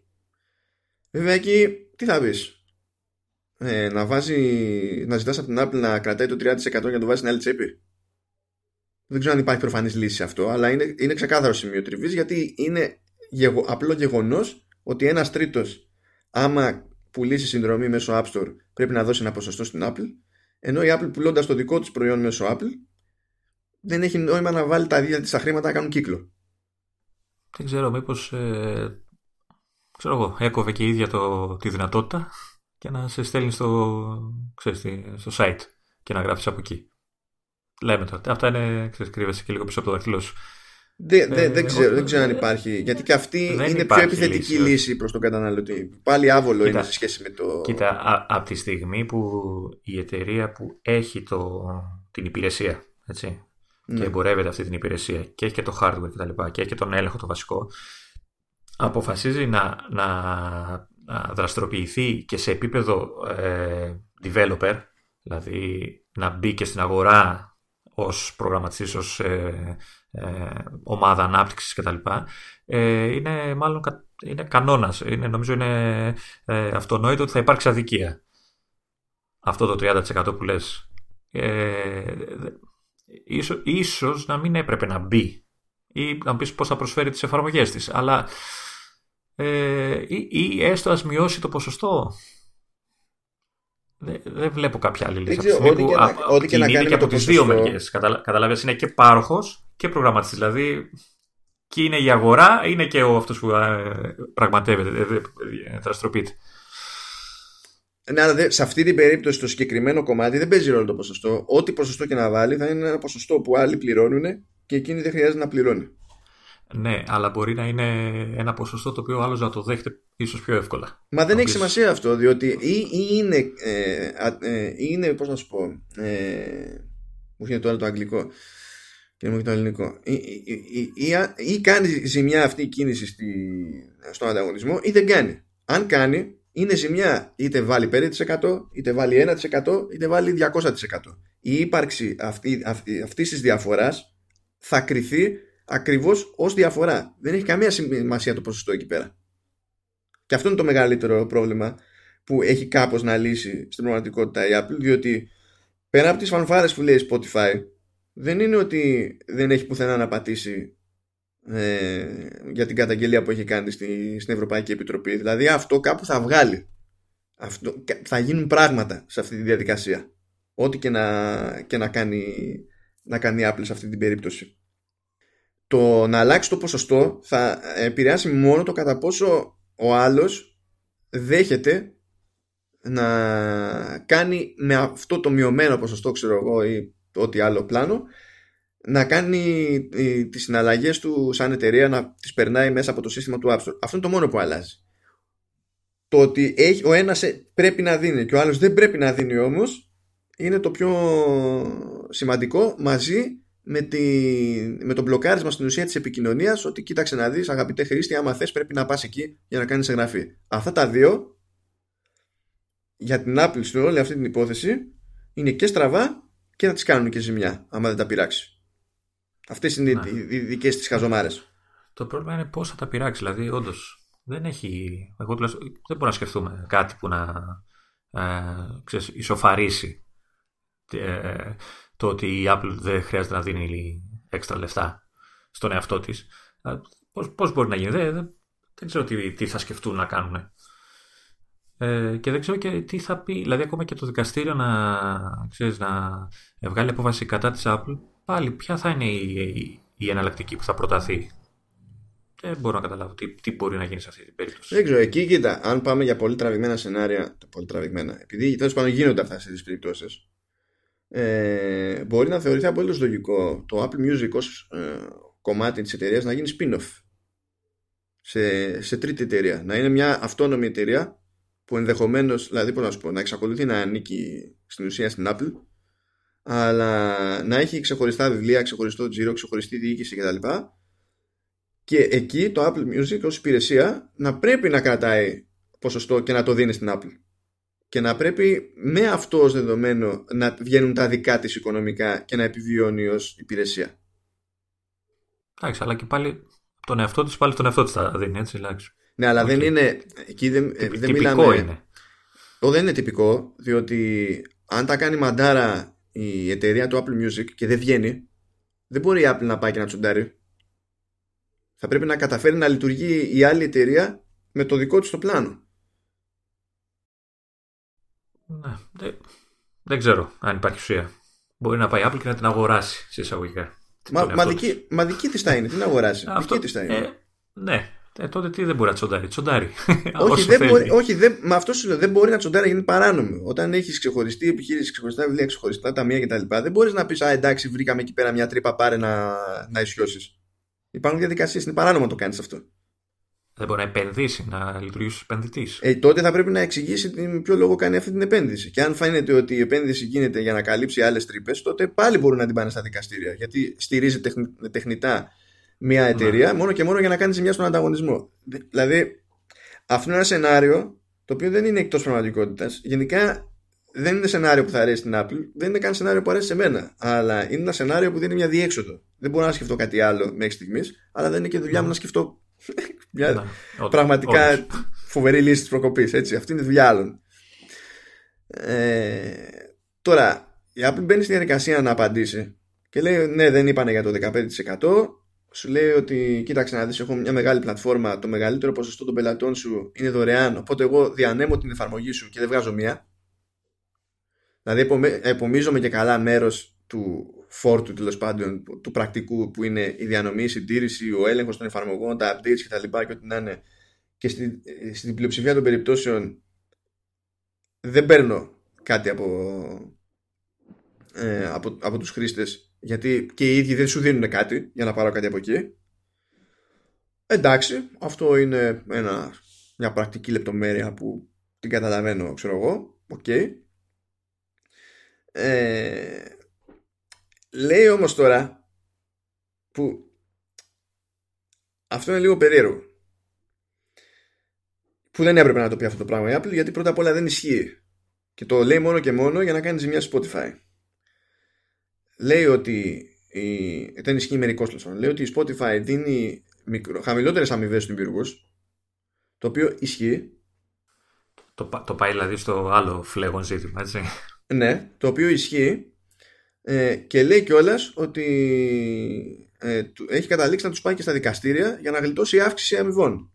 Βέβαια εκεί τι θα πεις; Ε, να βάζει, να ζητάς από την Apple να κρατάει το 30% για να το βάζει στην άλλη τσέπη. Δεν ξέρω αν υπάρχει προφανής λύση σε αυτό, αλλά είναι, είναι ξεκάθαρο σημείο τριβής γιατί είναι γεγο, απλό γεγονός ότι ένας τρίτος άμα πουλήσει συνδρομή μέσω App Store πρέπει να δώσει ένα ποσοστό στην Apple ενώ η Apple πουλώντας το δικό της προϊόν μέσω Apple δεν έχει νόημα να βάλει τα ίδια της τα χρήματα να κάνουν κύκλο. Δεν ξέρω, μήπως ε, ξέρω εγώ, έκοβε και η ίδια το, τη δυνατότητα και να σε στέλνει στο, ξέρεις, στο site και να γράφεις από εκεί. Λέμε τώρα. Αυτά είναι, ξέρεις, κρύβεσαι και λίγο πίσω από το δάχτυλό σου. Δεν, ε, δεν, ξέρω, δεν ξέρω αν υπάρχει. Γιατί και αυτή είναι πιο επιθετική λύση, λύση προς τον καταναλωτή. Πάλι άβολο κοίτα, είναι σε σχέση με το. Κοίτα, από τη στιγμή που η εταιρεία που έχει το, την υπηρεσία έτσι, ναι. και εμπορεύεται αυτή την υπηρεσία και έχει και το hardware κτλ. Και, και έχει και τον έλεγχο το βασικό, αποφασίζει να, να, να δραστηριοποιηθεί και σε επίπεδο ε, developer, δηλαδή να μπει και στην αγορά ως προγραμματιστής, ως ε, ε, ομάδα ανάπτυξης κτλ. Ε, είναι μάλλον είναι κανόνας. Είναι, νομίζω είναι ε, αυτονόητο ότι θα υπάρξει αδικία. Αυτό το 30% που λες. Ε, ίσως, ίσως να μην έπρεπε να μπει ή να πεις πώς θα προσφέρει τις εφαρμογές της. Αλλά ε, ή, ή έστω ας μειώσει το ποσοστό. Δεν, δεν βλέπω κάποια άλλη λύση. Ό,τι και, να, ό,τι και να κάνει και από τις δύο μεριές. Καταλάβει, είναι και πάροχος και προγραμματιστής. Δηλαδή, και είναι η αγορά, είναι και ο αυτός που πραγματεύεται, δραστηριοποιείται. Ναι, αλλά σε αυτή την περίπτωση το συγκεκριμένο κομμάτι δεν παίζει ρόλο το ποσοστό. Ό,τι ποσοστό και να βάλει θα είναι ένα ποσοστό που άλλοι πληρώνουν και εκείνη δεν χρειάζεται να πληρώνει. Ναι, αλλά μπορεί να είναι ένα ποσοστό το οποίο ο άλλος να το δέχεται ίσως πιο εύκολα. Μα δεν έχει σημασία αυτό, διότι ή, είναι, ε, ε, είναι, πώς να σου πω, ε, μου το τώρα το αγγλικό και μου το ελληνικό, ή, ή, ή, ή, κάνει ζημιά αυτή η κίνηση στη, στον ανταγωνισμό ή δεν κάνει. Αν κάνει, είναι ζημιά είτε βάλει 5% είτε βάλει 1% είτε βάλει 200%. Η ύπαρξη αυτή, αυτή, αυτής της διαφοράς θα κριθεί ακριβώς ως διαφορά. Δεν έχει καμία σημασία το ποσοστό εκεί πέρα. Και αυτό είναι το μεγαλύτερο πρόβλημα που έχει κάπως να λύσει στην πραγματικότητα η Apple, διότι πέρα από τις φανφάρες που λέει Spotify, δεν είναι ότι δεν έχει πουθενά να πατήσει ε, για την καταγγελία που έχει κάνει στη, στην Ευρωπαϊκή Επιτροπή. Δηλαδή αυτό κάπου θα βγάλει. Αυτό, θα γίνουν πράγματα σε αυτή τη διαδικασία. Ό,τι και να, και να, κάνει, να κάνει η Apple σε αυτή την περίπτωση. Το να αλλάξει το ποσοστό θα επηρεάσει μόνο το κατά πόσο ο άλλος δέχεται να κάνει με αυτό το μειωμένο ποσοστό ξέρω εγώ ή ό,τι άλλο πλάνο να κάνει τις συναλλαγές του σαν εταιρεία να τις περνάει μέσα από το σύστημα του App Store. Αυτό είναι το μόνο που αλλάζει. Το ότι έχει, ο ένας ε, πρέπει να δίνει και ο άλλος δεν πρέπει να δίνει όμως είναι το πιο σημαντικό μαζί με, τη, με το μπλοκάρισμα στην ουσία της επικοινωνίας ότι κοίταξε να δεις αγαπητέ χρήστη άμα θες πρέπει να πας εκεί για να κάνεις εγγραφή. Αυτά τα δύο για την Apple στην όλη αυτή την υπόθεση είναι και στραβά και θα τις κάνουν και ζημιά άμα δεν τα πειράξει. Αυτές είναι ναι. οι δικές της χαζομάρες. Το πρόβλημα είναι πώς θα τα πειράξει. Δηλαδή, όντως δεν έχει. Εγώ δεν μπορώ να σκεφτούμε κάτι που να ε, ξέρεις, ισοφαρίσει ε, το ότι η Apple δεν χρειάζεται να δίνει έξτρα λεφτά στον εαυτό της. Ε, πώς, πώς μπορεί να γίνει. Δεν, δεν, δεν ξέρω τι, τι θα σκεφτούν να κάνουν. Ε, και δεν ξέρω και τι θα πει, δηλαδή ακόμα και το δικαστήριο να, ξέρεις, να βγάλει απόφαση κατά της Apple, πάλι ποια θα είναι η, η, εναλλακτική που θα προταθεί. Δεν μπορώ να καταλάβω τι, τι μπορεί να γίνει σε αυτή την περίπτωση. Δεν ξέρω, εκεί κοίτα, αν πάμε για πολύ τραβηγμένα σενάρια, πολύ τραβηγμένα, επειδή τέλος πάντων γίνονται αυτά σε τις περιπτώσεις, ε, μπορεί να θεωρηθεί απολύτως λογικό το Apple Music ως ε, κομμάτι της εταιρείας να γίνει spin-off σε, σε τρίτη εταιρεία. Να είναι μια αυτόνομη εταιρεία που ενδεχομένως, δηλαδή πώς να σου πω, να εξακολουθεί να ανήκει στην ουσία στην Apple, αλλά να έχει ξεχωριστά βιβλία, ξεχωριστό τζίρο, ξεχωριστή διοίκηση κτλ. Και εκεί το Apple Music ως υπηρεσία να πρέπει να κρατάει ποσοστό και να το δίνει στην Apple. Και να πρέπει με αυτό ως δεδομένο να βγαίνουν τα δικά της οικονομικά και να επιβιώνει ως υπηρεσία. Εντάξει, αλλά και πάλι τον εαυτό της πάλι τον εαυτό της θα δίνει, έτσι, εντάξει. Ναι, αλλά δεν είναι. Εκεί δεν, ε, δεν τυπικό είναι. Το δεν είναι τυπικό, διότι αν τα κάνει μαντάρα η εταιρεία του Apple Music και δεν βγαίνει, δεν μπορεί η Apple να πάει και να τσουντάρει. Θα πρέπει να καταφέρει να λειτουργεί η άλλη εταιρεία με το δικό της το πλάνο. Ναι, δεν, δεν ξέρω αν υπάρχει ουσία. Μπορεί να πάει η Apple και να την αγοράσει σε εισαγωγικά. Μα, μα, δική, μα δική της θα είναι, την αγοράσει. Αυτό, δική της θα είναι. Ε, ναι, ε, τότε τι δεν μπορεί να τσοντάρει. Τσοντάρει. όχι, δεν μπορεί, όχι δεν, με αυτό σου λέω, δεν μπορεί να τσοντάρει γιατί είναι παράνομο. Όταν έχεις ξεχωριστή επιχείρηση, ξεχωριστά βιβλία, ξεχωριστά ταμεία κτλ. Δεν μπορείς να πεις Α, εντάξει, βρήκαμε εκεί πέρα μια τρύπα, πάρε να, να ισιώσεις. Υπάρχουν διαδικασίες, είναι παράνομο να το κάνεις αυτό. Δεν μπορεί να επενδύσει, να λειτουργήσεις ως επενδυτής. Ε, τότε θα πρέπει να εξηγήσει την, ποιο λόγο κάνει αυτή την επένδυση. Και αν φαίνεται ότι η επένδυση γίνεται για να καλύψει άλλες τρύπες, τότε πάλι μπορούν να την πάνε στα δικαστήρια. Γιατί στηρίζει τεχνητά μια εταιρεία ναι. μόνο και μόνο για να κάνεις ζημιά στον ανταγωνισμό. Δηλαδή, αυτό είναι ένα σενάριο το οποίο δεν είναι εκτός πραγματικότητας. Γενικά δεν είναι σενάριο που θα αρέσει στην Apple, δεν είναι καν σενάριο που αρέσει σε μένα. Αλλά είναι ένα σενάριο που δίνει μια διέξοδο. Δεν μπορώ να σκεφτώ κάτι άλλο μέχρι στιγμής, αλλά δεν είναι και δουλειά μου να σκεφτώ μια ναι, πραγματικά φοβερή λύση της προκοπής. Αυτή είναι η δουλειά άλλων. Ε, τώρα, η Apple μπαίνει στη διαδικασία να απαντήσει και λέει: Ναι, δεν είπανε για το 15%. Σου λέει ότι κοίταξε να δεις έχω μια μεγάλη πλατφόρμα το μεγαλύτερο ποσοστό των πελατών σου είναι δωρεάν οπότε εγώ διανέμω την εφαρμογή σου και δεν βγάζω μία δηλαδή επομίζομαι και καλά μέρος του φόρτου τέλος πάντων του πρακτικού που είναι η διανομή, η συντήρηση, ο έλεγχος των εφαρμογών, τα updates κτλ. Και, και ό,τι να είναι και στην, στην πλειοψηφία των περιπτώσεων δεν παίρνω κάτι από, ε, από, από τους χρήστες γιατί και οι ίδιοι δεν σου δίνουν κάτι για να πάρω κάτι από εκεί. Εντάξει αυτό είναι ένα, μια πρακτική λεπτομέρεια που την καταλαβαίνω ξέρω εγώ. OK. Okay. ε, λέει όμως τώρα που αυτό είναι λίγο περίεργο. Που δεν έπρεπε να το πει αυτό το πράγμα η Apple γιατί πρώτα απ' όλα δεν ισχύει. Και το λέει μόνο και μόνο για να κάνεις ζημιά Spotify λέει ότι η, δεν ισχύει μερικό λέει ότι η Spotify δίνει μικρο, χαμηλότερες αμοιβές στους υπουργούς το οποίο ισχύει. Το, το πάει δηλαδή στο άλλο φλέγον ζήτημα έτσι. Ναι το οποίο ισχύει. Ε, και λέει κιόλας ότι ε, έχει καταλήξει να τους πάει και στα δικαστήρια για να γλιτώσει η αύξηση αμοιβών.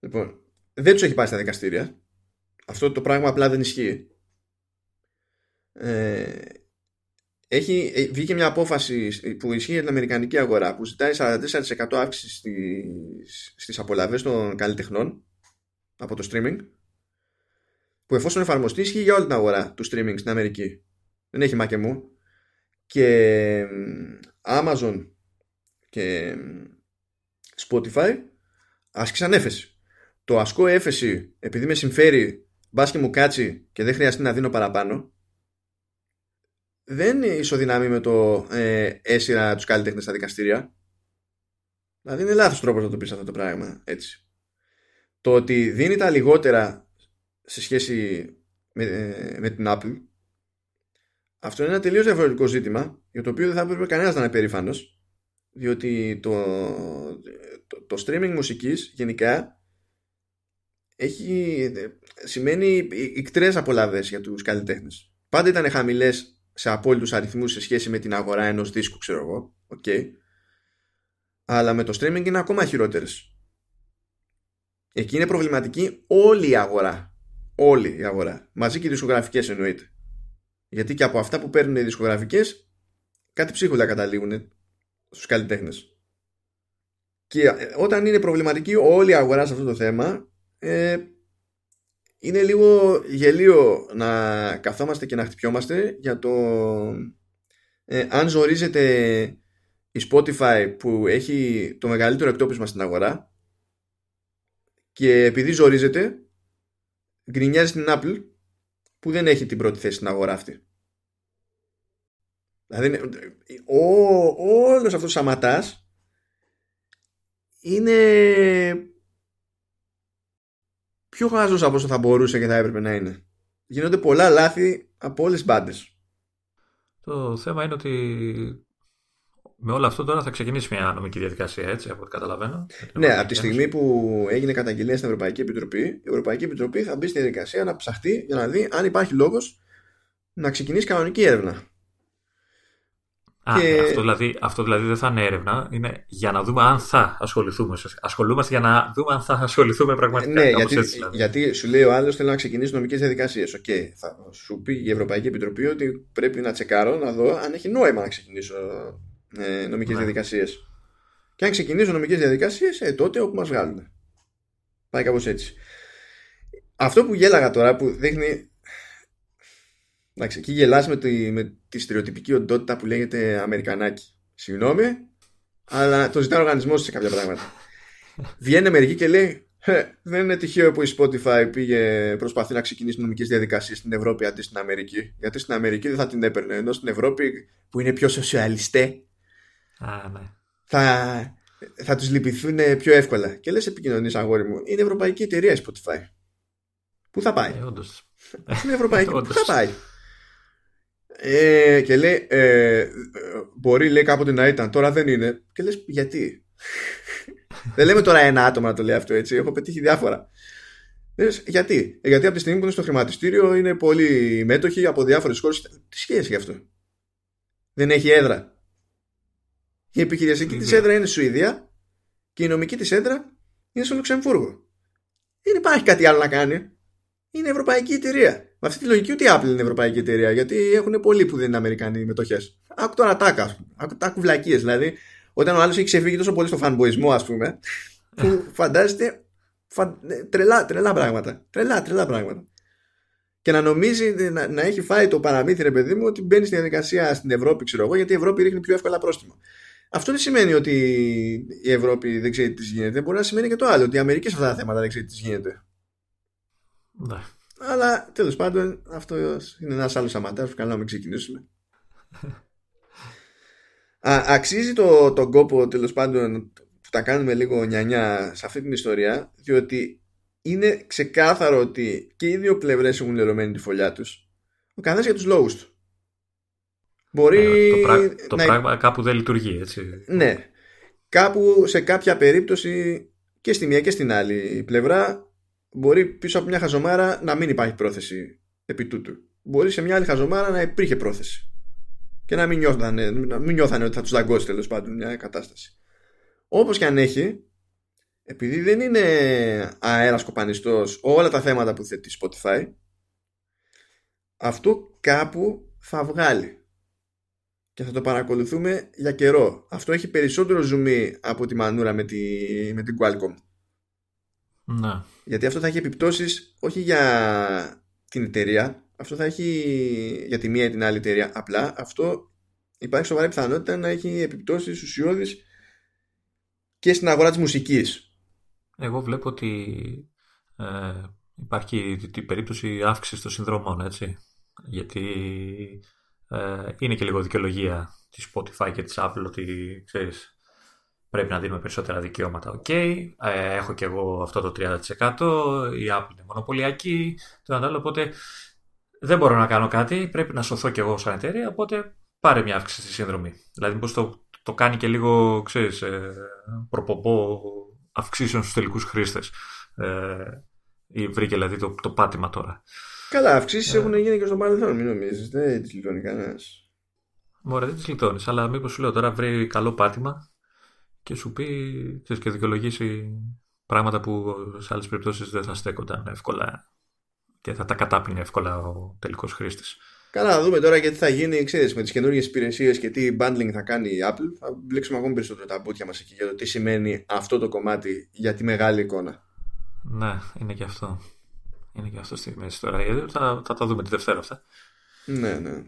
Λοιπόν, δεν τους έχει πάει στα δικαστήρια. Αυτό το πράγμα απλά δεν ισχύει. Ε, έχει, ε, βγήκε μια απόφαση που ισχύει για την Αμερικανική αγορά που ζητάει 44% αύξηση στις, στις απολαβές των καλλιτεχνών από το streaming που εφόσον εφαρμοστεί ισχύει για όλη την αγορά του streaming στην Αμερική. Δεν έχει μάκε μου. Και Amazon και Spotify άσκησαν έφεση το ασκώ έφεση επειδή με συμφέρει μπας και μου κάτσει και δεν χρειαστεί να δίνω παραπάνω δεν ισοδυναμεί με το ε, έσυρα τους καλλιτέχνες στα δικαστήρια δηλαδή είναι λάθος τρόπος να το πεις αυτό το πράγμα έτσι το ότι δίνει τα λιγότερα σε σχέση με, ε, με την Apple αυτό είναι ένα τελείως διαφορετικό ζήτημα για το οποίο δεν θα έπρεπε κανένας να είναι περήφανος διότι το, το, το streaming μουσικής γενικά έχει, σημαίνει ικτρές απολαύες για τους καλλιτέχνες. Πάντα ήταν χαμηλές σε απόλυτους αριθμούς σε σχέση με την αγορά ενός δίσκου, ξέρω εγώ. Okay. Αλλά με το streaming είναι ακόμα χειρότερες. Εκεί είναι προβληματική όλη η αγορά. Όλη η αγορά. Μαζί και οι δισκογραφικές εννοείται. Γιατί και από αυτά που παίρνουν οι δισκογραφικές κάτι ψίχουλα καταλήγουν στους καλλιτέχνες. Και ε, όταν είναι προβληματική όλη η αγορά σε αυτό το θέμα ε, είναι λίγο γελίο να καθόμαστε και να χτυπιόμαστε για το ε, αν ζορίζεται η Spotify που έχει το μεγαλύτερο εκτόπισμα στην αγορά και επειδή ζορίζεται γκρινιάζει την Apple που δεν έχει την πρώτη θέση στην αγορά αυτή. Δηλαδή ο, όλος αυτός ο σαματάς είναι πιο χάζο από όσο θα μπορούσε και θα έπρεπε να είναι. Γίνονται πολλά λάθη από όλες τις μπάντες. Το θέμα είναι ότι με όλο αυτό τώρα θα ξεκινήσει μια νομική διαδικασία, έτσι, από ό,τι καταλαβαίνω. Ναι, από τη στιγμή που έγινε καταγγελία στην Ευρωπαϊκή Επιτροπή, η Ευρωπαϊκή Επιτροπή θα μπει στη διαδικασία να ψαχτεί για να δει αν υπάρχει λόγος να ξεκινήσει κανονική έρευνα. Α, και... αυτό, δηλαδή, αυτό δηλαδή δεν θα είναι έρευνα, είναι για να δούμε αν θα ασχοληθούμε. Ασχολούμαστε για να δούμε αν θα ασχοληθούμε πραγματικά. Ναι, γιατί, έτσι, δηλαδή. γιατί σου λέει ο άλλος θέλει να ξεκινήσει νομικές διαδικασίες. OK, okay, θα σου πει η Ευρωπαϊκή Επιτροπή ότι πρέπει να τσεκάρω να δω αν έχει νόημα να ξεκινήσω ε, νομικές ναι. διαδικασίες. Και αν ξεκινήσω νομικές διαδικασίες, ε, τότε όπου μας βγάλουν. Πάει κάπως έτσι. Αυτό που γέλαγα τώρα που δείχνει Εντάξει, εκεί γελάς με τη, με τη στερεοτυπική οντότητα που λέγεται Αμερικανάκι. Συγγνώμη, αλλά το ζητάει ο οργανισμός σε κάποια πράγματα. Βγαίνει μερική και λέει: Δεν είναι τυχαίο που η Spotify πήγε, προσπαθεί να ξεκινήσει νομικές διαδικασίες στην Ευρώπη αντί στην Αμερική. Γιατί στην Αμερική δεν θα την έπαιρνε. Ενώ στην Ευρώπη, που είναι πιο σοσιαλιστέ, ναι. θα, θα τους λυπηθούν πιο εύκολα. Και λες, επικοινωνείς, αγόρι μου, είναι ευρωπαϊκή εταιρεία η Spotify. Πού θα πάει; Ε, όντως. Στην Ευρωπαϊκή. Πού Όντως. θα πάει; Ε, και λέει, ε, μπορεί λέει κάποτε να ήταν, τώρα δεν είναι. Και λες, γιατί; δεν λέμε τώρα ένα άτομο να το λέει αυτό έτσι. Έχω πετύχει διάφορα. Λες, γιατί; Ε, γιατί από τη στιγμή που είναι στο χρηματιστήριο είναι πολλοί μέτοχοι από διάφορες χώρες. Τι σχέση γι' αυτό; Δεν έχει έδρα. Η επιχειρησιακή της Σουηδία. έδρα είναι στη Σουηδία και η νομική της έδρα είναι στο Λουξεμβούργο. Δεν υπάρχει κάτι άλλο να κάνει. Είναι ευρωπαϊκή εταιρεία. Με αυτή τη λογική ούτε η Apple είναι ευρωπαϊκή εταιρεία, γιατί έχουν πολλοί που δεν είναι Αμερικανοί μετοχές. Άκου τώρα τάκα, ας πούμε. Άκου τάκου βλακίε. Δηλαδή, όταν ο άλλος έχει ξεφύγει τόσο πολύ στο φανμποϊσμό, ας πούμε, που φαντάζεται φαν... ναι, τρελά, τρελά πράγματα. Τρελά, τρελά πράγματα. Και να νομίζει να, να έχει φάει το παραμύθι, ρε παιδί μου, ότι μπαίνει στη διαδικασία στην Ευρώπη, ξέρω εγώ, γιατί η Ευρώπη ρίχνει πιο εύκολα πρόστιμο. Αυτό δεν σημαίνει ότι η Ευρώπη δεν ξέρει τι γίνεται. Μπορεί να σημαίνει και το άλλο, ότι η Αμερική σε αυτά τα θέματα δεν ξέρει τι γίνεται. Ναι. Αλλά τέλος πάντων αυτό είναι ένας άλλος αματά που καλά να μην ξεκινήσουμε. Α, αξίζει το, τον κόπο τέλος πάντων που τα κάνουμε λίγο νιανιά σε αυτή την ιστορία, διότι είναι ξεκάθαρο ότι και οι δύο πλευρές έχουν λερωμένη τη φωλιά τους. Ο καθένας για τους λόγους του. Μπορεί Ε, το, πρά- το να πράγμα κάπου δεν λειτουργεί, έτσι. ναι. Κάπου σε κάποια περίπτωση και στη μία και στην άλλη πλευρά μπορεί πίσω από μια χαζομάρα να μην υπάρχει πρόθεση επί τούτου. Μπορεί σε μια άλλη χαζομάρα να υπήρχε πρόθεση. Και να μην νιώθανε, να μην νιώθανε ότι θα τους δαγκώσει τέλος πάντων μια κατάσταση. Όπως και αν έχει, επειδή δεν είναι αέρας κοπανιστός όλα τα θέματα που θέτει Spotify, αυτό κάπου θα βγάλει και θα το παρακολουθούμε για καιρό. Αυτό έχει περισσότερο ζουμί από τη μανούρα με, τη, με την Qualcomm. Ναι. Γιατί αυτό θα έχει επιπτώσεις όχι για την εταιρεία, αυτό θα έχει για τη μία ή την άλλη εταιρεία. Απλά αυτό υπάρχει σοβαρή πιθανότητα να έχει επιπτώσεις ουσιώδεις και στην αγορά της μουσικής. Εγώ βλέπω ότι ε, υπάρχει την περίπτωση αύξησης των συνδρομών, έτσι. Γιατί ε, είναι και λίγο δικαιολογία της Spotify και της Apple ότι, ξέρεις, πρέπει να δίνουμε περισσότερα δικαιώματα. Οκ, ε, έχω και εγώ αυτό το 30%, η Apple είναι μονοπωλιακή, το ένα το άλλο, οπότε δεν μπορώ να κάνω κάτι, πρέπει να σωθώ κι εγώ σαν εταιρεία, οπότε πάρε μια αύξηση στη συνδρομή. Δηλαδή, μήπως το, το κάνει και λίγο, ξέρεις, ε, προπομπό αυξήσεων στους τελικούς χρήστες. Ε, ή βρήκε δηλαδή το, το πάτημα τώρα. Καλά, αυξήσεις έχουν γίνει και στο παρελθόν, μην νομίζεις. Δεν τις γλιτώνει κανένας. Μωρέ, δεν τις λιτώνεις, αλλά μήπως σου λέω τώρα βρει καλό πάτημα και σου πει, ξέρεις, και δικαιολογήσει πράγματα που σε άλλες περιπτώσεις δεν θα στέκονταν εύκολα και θα τα κατάπινε εύκολα ο τελικός χρήστης. Καλά, να δούμε τώρα και τι θα γίνει ξέρεις, με τις καινούργιες υπηρεσίες και τι bundling θα κάνει η Apple. Θα μπλέξουμε ακόμη περισσότερο τα μπουτια μας εκεί για το τι σημαίνει αυτό το κομμάτι για τη μεγάλη εικόνα. Ναι, είναι και αυτό. Είναι και αυτό στη μέση τώρα. Ε, Θα, θα τα δούμε τη Δευτέρα αυτά. Ναι, ναι.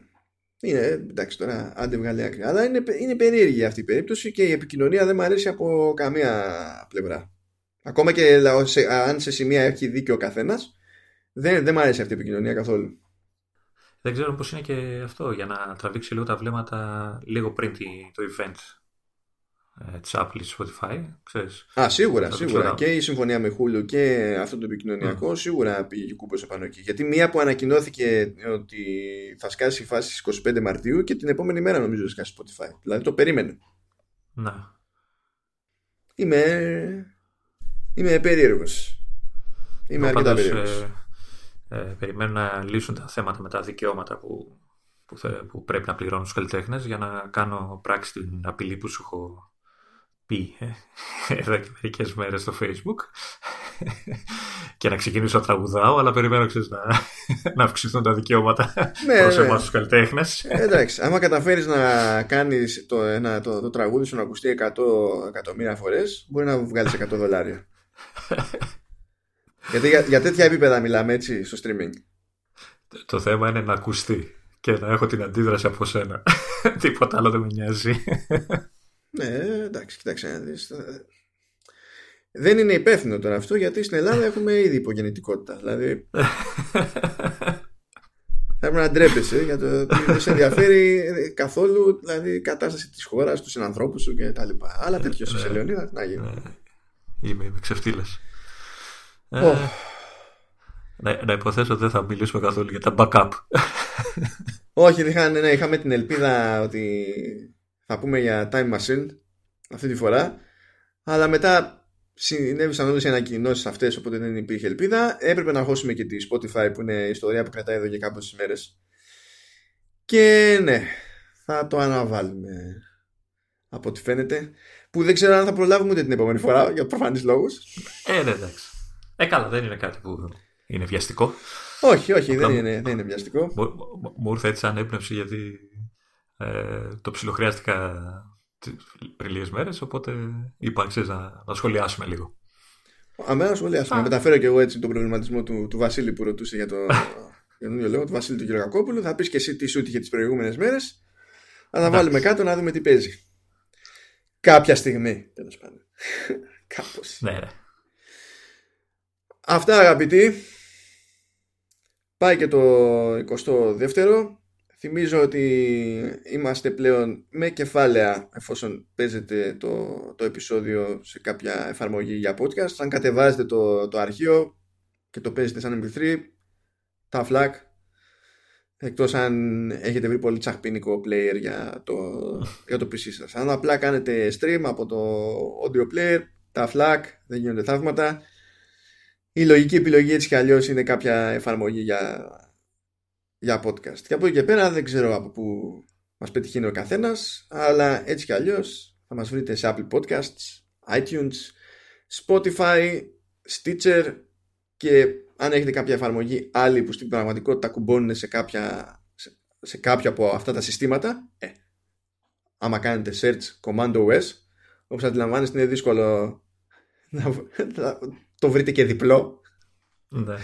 Είναι, εντάξει τώρα, άντε βγάλει άκρη. Αλλά είναι, είναι περίεργη αυτή η περίπτωση και η επικοινωνία δεν μου αρέσει από καμία πλευρά. Ακόμα και λαό- σε- αν σε σημεία έχει δίκιο ο καθένας, δεν, δεν μου αρέσει αυτή η επικοινωνία καθόλου. Δεν ξέρω πώς είναι και αυτό για να τραβήξει λίγο τα βλέμματα λίγο πριν τη- το event ε, της Apple της Spotify. Ξέρεις. Α, σίγουρα, Θα το σίγουρα. ξέρω. Και η συμφωνία με Hulu και αυτό το επικοινωνιακό σίγουρα πήγε κούμπο επάνω εκεί. Γιατί μία που ανακοινώθηκε ότι θα σκάσει η φάση στις 25 Μαρτίου και την επόμενη μέρα νομίζω θα σκάσει Spotify. Δηλαδή το περίμενε. Ναι. Είμαι, είμαι περίεργος. Είμαι Εγώ αρκετά πάντως, περίεργος. ε, ε, περιμένω να λύσουν τα θέματα με τα δικαιώματα που, που, θε- που πρέπει να πληρώνουν στους καλλιτέχνες για να κάνω πράξη την απειλή που σου έχω πει ε, εδώ και μερικές μέρες στο facebook και να ξεκινήσω να τραγουδάω αλλά περιμένω ξέρεις, να, να αυξηθούν τα δικαιώματα Ναι, προς ναι. εμάς τους καλλιτέχνες Ε, εντάξει, άμα καταφέρεις να κάνεις το, ένα, το, το τραγούδι σου να ακουστεί 100 εκατομμύρια φορές μπορεί να βγάλεις 100 δολάρια. Γιατί για, για τέτοια επίπεδα μιλάμε έτσι στο streaming; το θέμα είναι να ακουστεί και να έχω την αντίδραση από σένα τίποτα άλλο δεν με νοιάζει Ναι, εντάξει, κοιτάξτε να δεις. Ε, Δεν είναι υπεύθυνο τώρα αυτό γιατί στην Ελλάδα έχουμε ήδη υπογεννητικότητα. Δηλαδή θα έπρεπε να ντρέπεσαι για το ότι δεν σε ενδιαφέρει καθόλου δηλαδή, η κατάσταση της χώρας, τους συνανθρώπους σου και τα λοιπά. Αλλά τέτοιο είσαι Λεωνίδα, τι να γίνει. Είμαι, είμαι ξεφτύλας. Ω. να, να υποθέσω ότι δεν θα μιλήσουμε καθόλου για τα backup. Όχι, ναι, είχαμε την ελπίδα ότι θα πούμε για Time Machine αυτή τη φορά. Αλλά μετά συνέβησαν όλες οι ανακοινώσεις αυτές, οπότε δεν υπήρχε ελπίδα. Έπρεπε να χώσουμε και τη Spotify που είναι η ιστορία που κρατάει εδώ και κάποιες μέρε. Και ναι, θα το αναβάλουμε από ό,τι φαίνεται. Που δεν ξέρω αν θα προλάβουμε ούτε την επόμενη φορά για προφανείς λόγους. Ε, ναι, εντάξει. Ε, καλά, δεν είναι κάτι που είναι βιαστικό. Όχι, όχι, δεν είναι, δεν είναι βιαστικό. Μου ήρθε έτσι σαν έμπνευση γιατί ε, το ψιλοχρειάστηκα πριν λίγε μέρες. Οπότε είπα να, να σχολιάσουμε λίγο. Αμένα να σχολιάσουμε. Να μεταφέρω και εγώ έτσι τον προβληματισμό του, του Βασίλη που ρωτούσε για το καινούριο λόγο, του Βασίλη του Γεωργακόπουλου. Θα πεις και εσύ τι σου είχε τις προηγούμενες μέρες. Θα τα βάλουμε κάτω να δούμε τι παίζει. Κάποια στιγμή, τέλος πάντων. Κάπως. Ναι, ναι. Αυτά αγαπητοί. Πάει και το 22ο. Θυμίζω ότι είμαστε πλέον με κεφάλαια εφόσον παίζετε το, το επεισόδιο σε κάποια εφαρμογή για podcast. Αν κατεβάζετε το, το αρχείο και το παίζετε σαν MP3, τα flag, εκτός αν έχετε βρει πολύ τσαχπίνικο player για το, για το PC σας. Αν απλά κάνετε stream από το audio player, τα flag, δεν γίνονται θαύματα. Η λογική επιλογή έτσι κι αλλιώς είναι κάποια εφαρμογή για για podcast. Και από εκεί και πέρα δεν ξέρω από πού μας πετυχαίνει ο καθένας, αλλά έτσι κι αλλιώς θα μας βρείτε σε Apple Podcasts, iTunes, Spotify, Stitcher και αν έχετε κάποια εφαρμογή άλλη που στην πραγματικότητα κουμπώνουν σε κάποια, σε, σε κάποια από αυτά τα συστήματα, ε, άμα κάνετε search Command OS, όπως αντιλαμβάνεστε είναι δύσκολο να, να το βρείτε και διπλό. Ναι.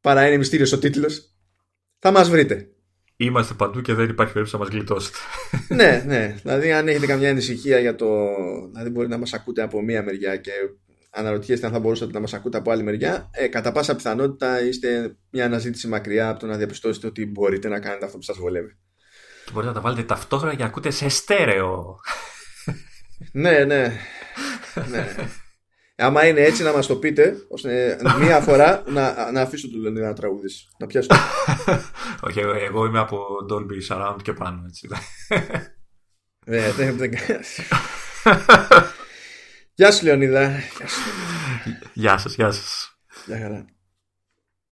Παρά είναι μυστήριος ο τίτλος θα μας βρείτε. Είμαστε παντού και δεν υπάρχει περίπτωση να μας γλιτώσετε. ναι, ναι. Δηλαδή αν έχετε καμιά ανησυχία για το... Δηλαδή μπορεί να μας ακούτε από μία μεριά και αναρωτιέστε αν θα μπορούσατε να μας ακούτε από άλλη μεριά, ε, κατά πάσα πιθανότητα είστε μια αναζήτηση μακριά από το να διαπιστώσετε ότι μπορείτε να κάνετε αυτό που σας βολεύει. Και μπορείτε να τα βάλετε ταυτόχρονα για να ακούτε σε στέρεο. ναι, ναι. ναι. Άμα είναι έτσι να μας το πείτε, ώστε μία φορά να, να αφήσω του Λεωνίδα να τραγουδήσει. Να πιάσω. Όχι, εγώ, εγώ είμαι από Dolby Surround και πάνω, έτσι. Ναι, δεν δεν Γεια σου Λεωνίδα. Γεια σας, γεια σας. Γεια χαρά.